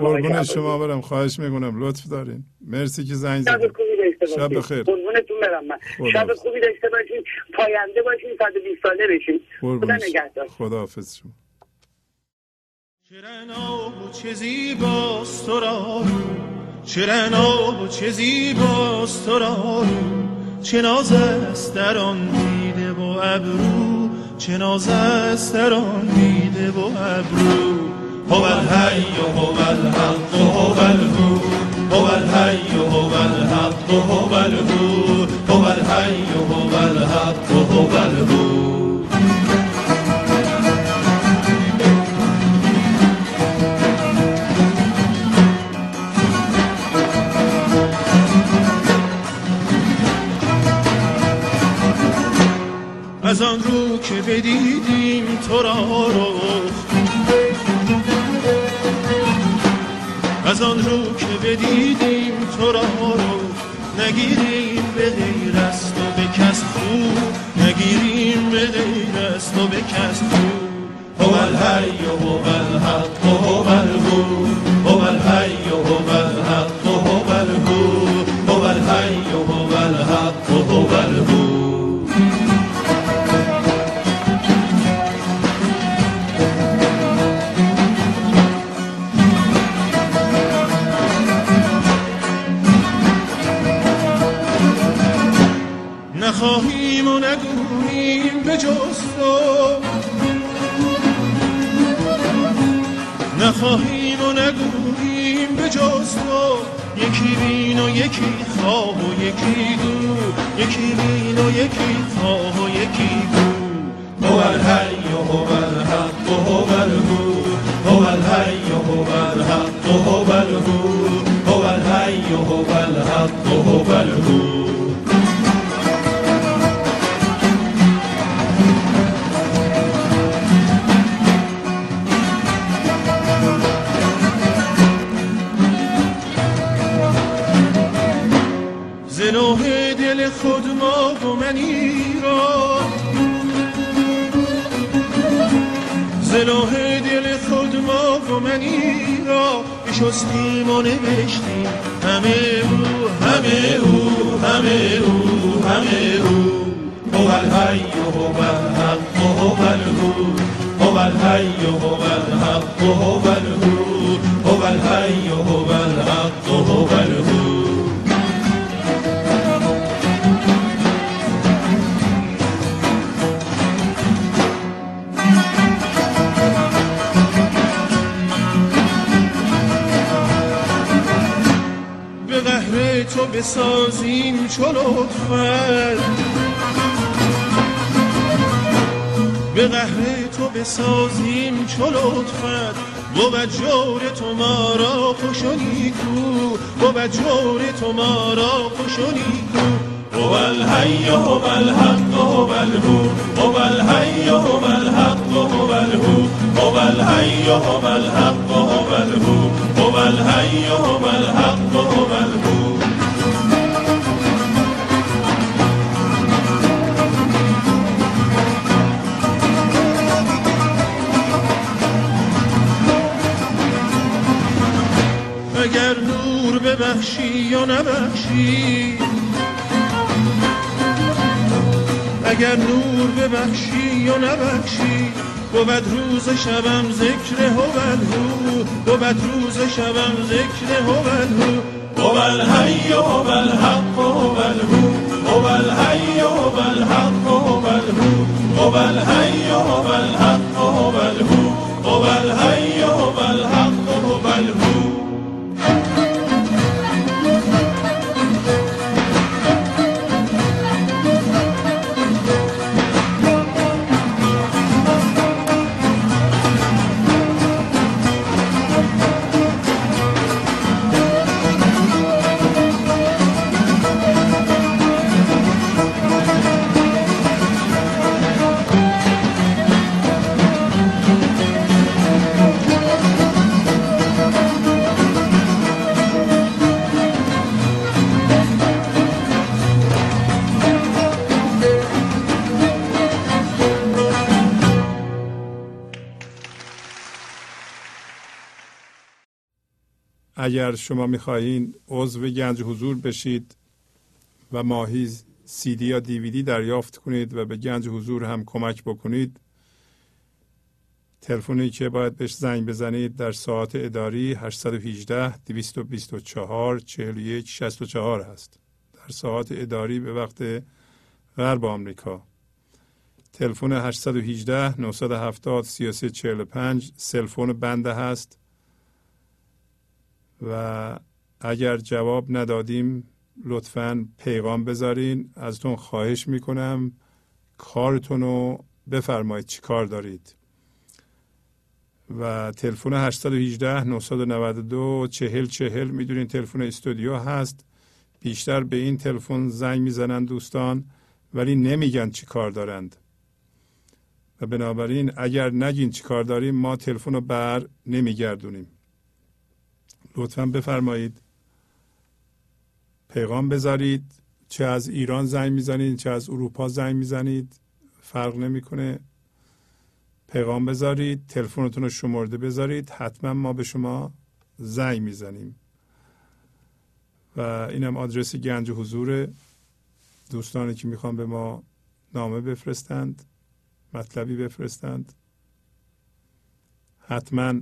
قربون. شما برم. خواهش می‌کنم. لطف دارین. مرسی که زنگ شب زدید خوبی داشته شب باشید بخیر. قربونتون برم من. شب. خوبی داشته باشید پاینده باشید 120 ساله بشید خدا نگهدار. خدا حافظ شما. چه رناب و چه زیباست تو را. چه رناب چه زیباست تو را. چه ناز است در آن دیده و ابرو؟ چه ناز است در آن دیده و ابرو؟ هو. الحی هو الحق هو الهو هو الحی هو. الحق هو الهو هو الحی هو الحق هو. الهو از آن رو که بدیدیم تو را رخ از آن رو که بدیدیم تو را رخ نگیریم به غیر از تو به کس خو. نگیریم به غیر از تو به کس خو. هو الحی و هو الحق هو الهو هو الحی هو جز تو. یکی بین و یکی خواه و یکی گو یکی بین و یکی خواه و یکی گو هو. الحی هو الحق هو الهو هو الحی هو. الحق هو الهو هو الحی هو الحق هو. الهو زلوه دل خود ما و منی را. زلوه دل خود ما و منی را. بشستیم و نوشتیم همه او همه او همه او همه او. هو الحی هو الحق هو. الهو هو الحی هو الحق هو الهو هو. الحی هو بسازیم چو لطفت به قهر تو بسازیم چو لطفت بود جور تو ما را خوش و نیکو. بود جور تو ما را خوش و نیکو. هو الحی هو الحق هو الهو. هو الحی هو الحق هو الهو. هو الحی هو الحق هو الهو. هو الحی هو الحق هو الهو. ببخشی یا نبخشی؟ اگر نور ببخشی یا نبخشی؟ بود روز شبم ذکر هوالهو بود روز شبم ذکر هوالهو هو الحی هو الحق هو الهو. هو الحی هو الحق هو الهو. هو الحی هو الحق هو الهو. هو الحی هو الحق هو اگر شما می‌خواهید عضو گنج حضور بشید و ماهی سی دی یا دیویدی دریافت کنید و به گنج حضور هم کمک بکنید تلفنی که باید بهش زنگ بزنید در ساعت اداری 818 224 41 64 هست. در ساعت اداری به وقت غرب آمریکا. تلفن 818 970 3345 سلفون بنده هست. و اگر جواب ندادیم لطفا پیغام بذارین. ازتون خواهش می‌کنم کارتون رو بفرمایید چی کار دارید. و تلفن 818 992 40 40 می‌دونین تلفن استودیو هست. بیشتر به این تلفن زنگ می‌زنن دوستان ولی نمیگن چی کار دارند. و بنابراین اگر نگین چی کار داریم ما تلفن رو بر نمیگردونیم. لطفا بفرمایید. پیغام بذارید. چه از ایران زنگ می‌زنید چه از اروپا زنگ می‌زنید. فرق نمی‌کنه. پیغام بذارید تلفنتون رو شمرده بذارید. حتما ما به شما زنگ می‌زنیم. و اینم آدرس گنج حضور دوستانی که می‌خوان به ما نامه بفرستند مطلبی بفرستند. حتما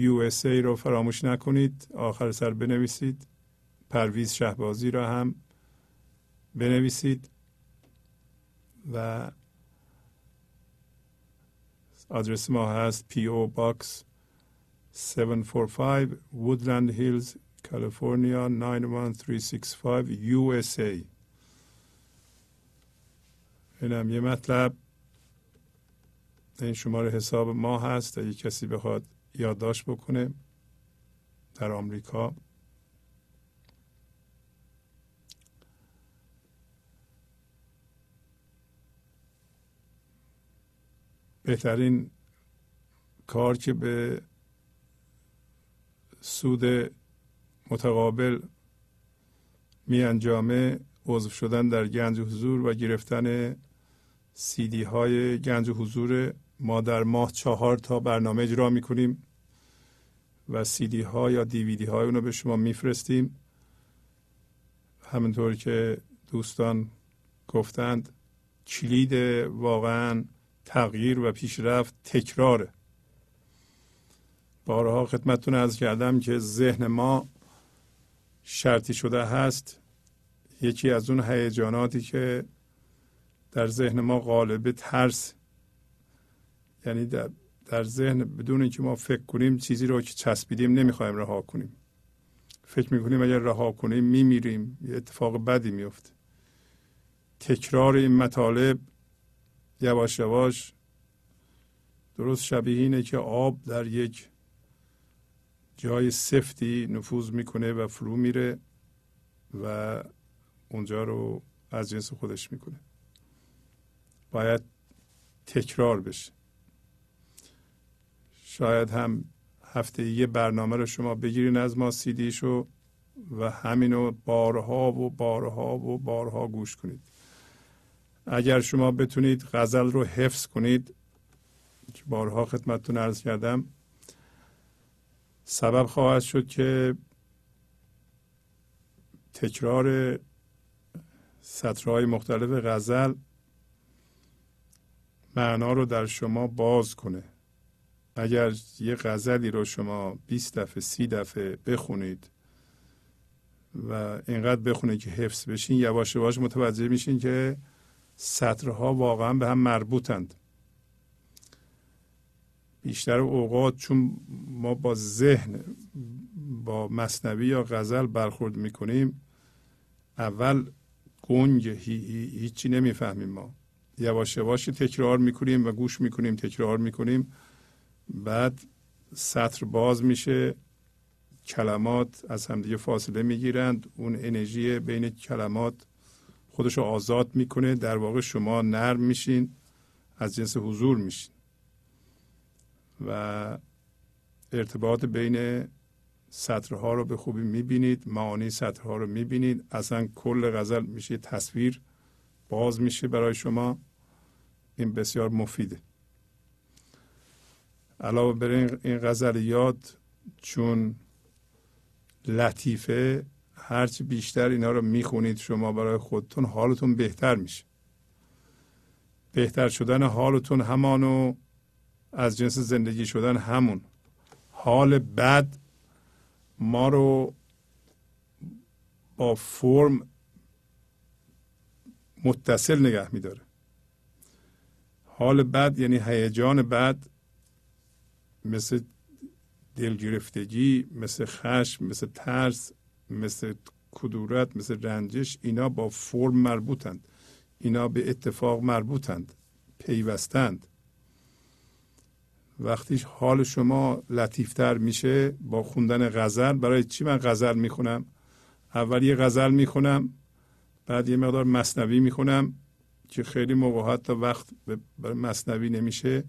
USA رو فراموش نکنید آخر سر بنویسید. پرویز شهبازی را هم بنویسید و آدرس ما هست PO Box 745 Woodland Hills California 91365 USA اینم یه مطلب. این شماره حساب ما هست. اگه کسی بخواد یادداشت بکنه در آمریکا. بهترین کار که به سود متقابل می انجامه عضو شدن در گنج حضور و گرفتن سیدی های گنج حضور ما در ماه چهار تا برنامه اجرا می‌کنیم و سیدی ها یا دیویدی های اونو به شما میفرستیم. همینطور که دوستان گفتند کلید واقعا تغییر و پیشرفت تکراره. بارها خدمتتون از کردم که ذهن ما شرطی شده هست یکی از اون هیجاناتی که در ذهن ما غالب ترس یعنی در, در ذهن بدون اینکه ما فکر کنیم چیزی رو که چسبیدیم نمی‌خوایم رها کنیم. فکر می‌کنیم اگر رها کنیم میمیریم یه اتفاق بدی میفته تکرار این مطالب یواش یواش درست شبیه اینه که آب در یک جای سفتی نفوذ می‌کنه و فرو میره و اونجا رو از جنس خودش می‌کنه. باید تکرار بشه. شاید هم هفته یه برنامه رو شما بگیرین از ما سیدیشو و همینو بارها و بارها و بارها گوش کنید. اگر شما بتونید غزل رو حفظ کنید که بارها خدمتتون عرض کردم سبب خواهد شد که تکرار سطرهای مختلف غزل معنا رو در شما باز کنه. اگر یه غزلی رو شما 20 دفعه سی دفعه بخونید و اینقدر بخونید که حفظ بشین یواش یواش متوجه میشین که سطرها واقعا به هم مربوطند. بیشتر اوقات چون ما با ذهن با مصنوی یا غزل برخورد می‌کنیم اول گنگ هی هی هیچی نمی‌فهمیم ما. یواش یواش تکرار می‌کنیم و گوش می‌کنیم تکرار می‌کنیم. بعد سطر باز میشه کلمات از همدیگه فاصله می‌گیرند. اون انرژی بین کلمات خودش رو آزاد می‌کنه. در واقع شما نرم میشین از جنس حضور میشین. و ارتباط بین سطرها رو به خوبی می‌بینید معانی سطرها رو می‌بینید. اصلا کل غزل میشه تصویر باز میشه برای شما. این بسیار مفیده. علاوه بر این غزلیات چون لطیفه هرچی بیشتر اینا رو می‌خونید شما برای خودتون حالتون بهتر میشه. بهتر شدن حالتون همانو از جنس زندگی شدن همون. حال بد ما رو با فرم متصل نگه میداره. حال بد یعنی هیجان بد مثل دلگرفتگی مثل خشم مثل ترس مثل کدورت مثل رنجش اینا با فرم مربوطند. اینا به اتفاق مربوطند پیوستند. وقتی حال شما لطیفتر میشه با خوندن غزل برای چی من غزل می‌خونم؟ اول یه غزل می‌خونم بعد یه مقدار مصنوی می‌خونم که خیلی موقع تا وقت برای مصنوی نمیشه.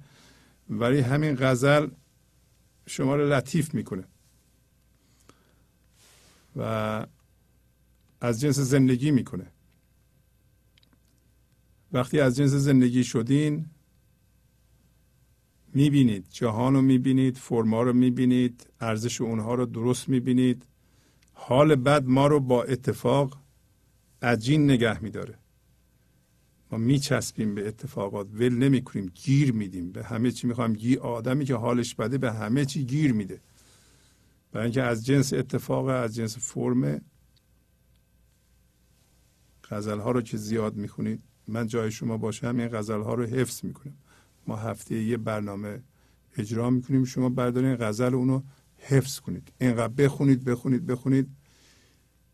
ولی همین غزل شما رو لطیف می‌کنه. و از جنس زندگی می‌کنه. وقتی از جنس زندگی شدین می‌بینید جهان رو می‌بینید فرما رو می‌بینید ارزش اونها رو درست می‌بینید. حال بد ما رو با اتفاق عجین نگه میداره. ما میچسبیم به اتفاقات ول نمی‌کنیم گیر میدیم. به همه چی می‌خوام گیر آدمی که حالش بده به همه چی گیر میده. برای اینکه از جنس اتفاق از جنس فرم غزل ها رو که زیاد می‌خونید من جای شما باشم این غزل ها رو حفظ می‌کنم. ما هفته یه برنامه اجرا می‌کنیم. شما بردارین غزل اونو حفظ کنید. اینقدر بخونید بخونید بخونید.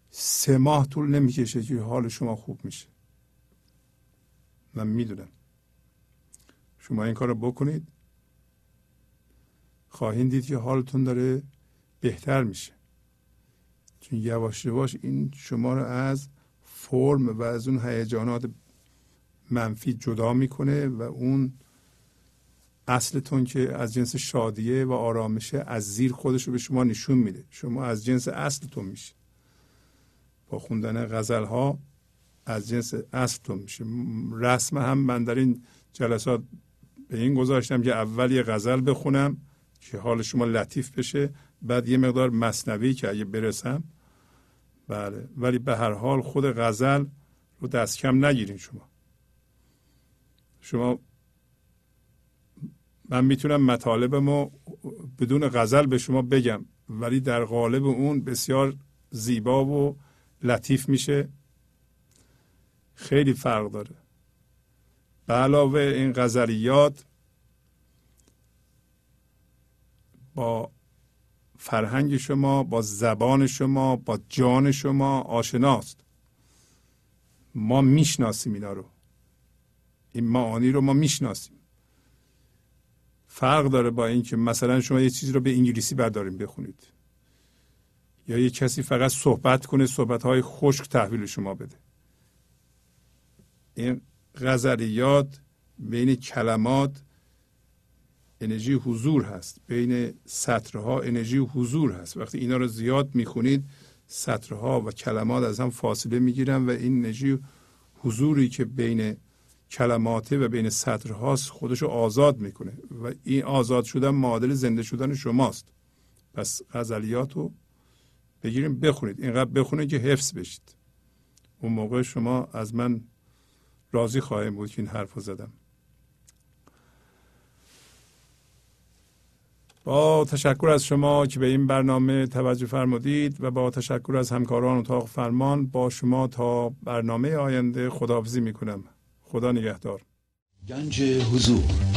سه ماه طول نمی‌کشه که حال شما خوب میشه. من می‌دونم شما این کار رو بکنید. خواهید دید که حالتون داره بهتر میشه. چون یواش یواش این شما رو از فرم و از اون هیجانات منفی جدا می‌کنه و اون اصلتون که از جنس شادیه و آرامشه از زیر خودش رو به شما نشون میده. شما از جنس اصلتون میشه با خوندن غزل ها از جنس اصلتون میشه. رسم هم من در این جلسات به این گذاشتم که اول یه غزل بخونم که حال شما لطیف بشه بعد یه مقدار مصنوی که اگه برسم. بله ولی به هر حال خود غزل رو دست کم نگیرین شما. شما من می‌تونم مطالب ما بدون غزل به شما بگم ولی در قالب اون بسیار زیبا و لطیف میشه. خیلی فرق داره. به علاوه این غزلیات با فرهنگ شما با زبان شما با جان شما آشناست. ما می‌شناسیم اینا رو. این معانی رو ما می‌شناسیم. فرق داره با اینکه مثلا شما یه چیزی رو به انگلیسی برداریم بخونید. یا یه کسی فقط صحبت کنه صحبت های خشک تحویل شما بده. این غزلیات بین کلمات انرژی حضور هست. بین سطرها انرژی حضور هست. وقتی اینا رو زیاد می‌خونید سطرها و کلمات از هم فاصله می‌گیرن و این انرژی حضوری که بین کلماته و بین سطرهاست خودش رو آزاد می‌کنه. و این آزاد شدن معادل زنده شدن شماست. پس غزلیات رو بگیریم بخونید. اینقدر بخونید که حفظ بشید. اون موقع شما از من راضی خواهیم بود که این حرف رو زدم. با تشکر از شما که به این برنامه توجه فرمودید و با تشکر از همکاران اتاق فرمان با شما تا برنامه آینده خداحافظی می کنم خدا نگهدار. گنج حضور.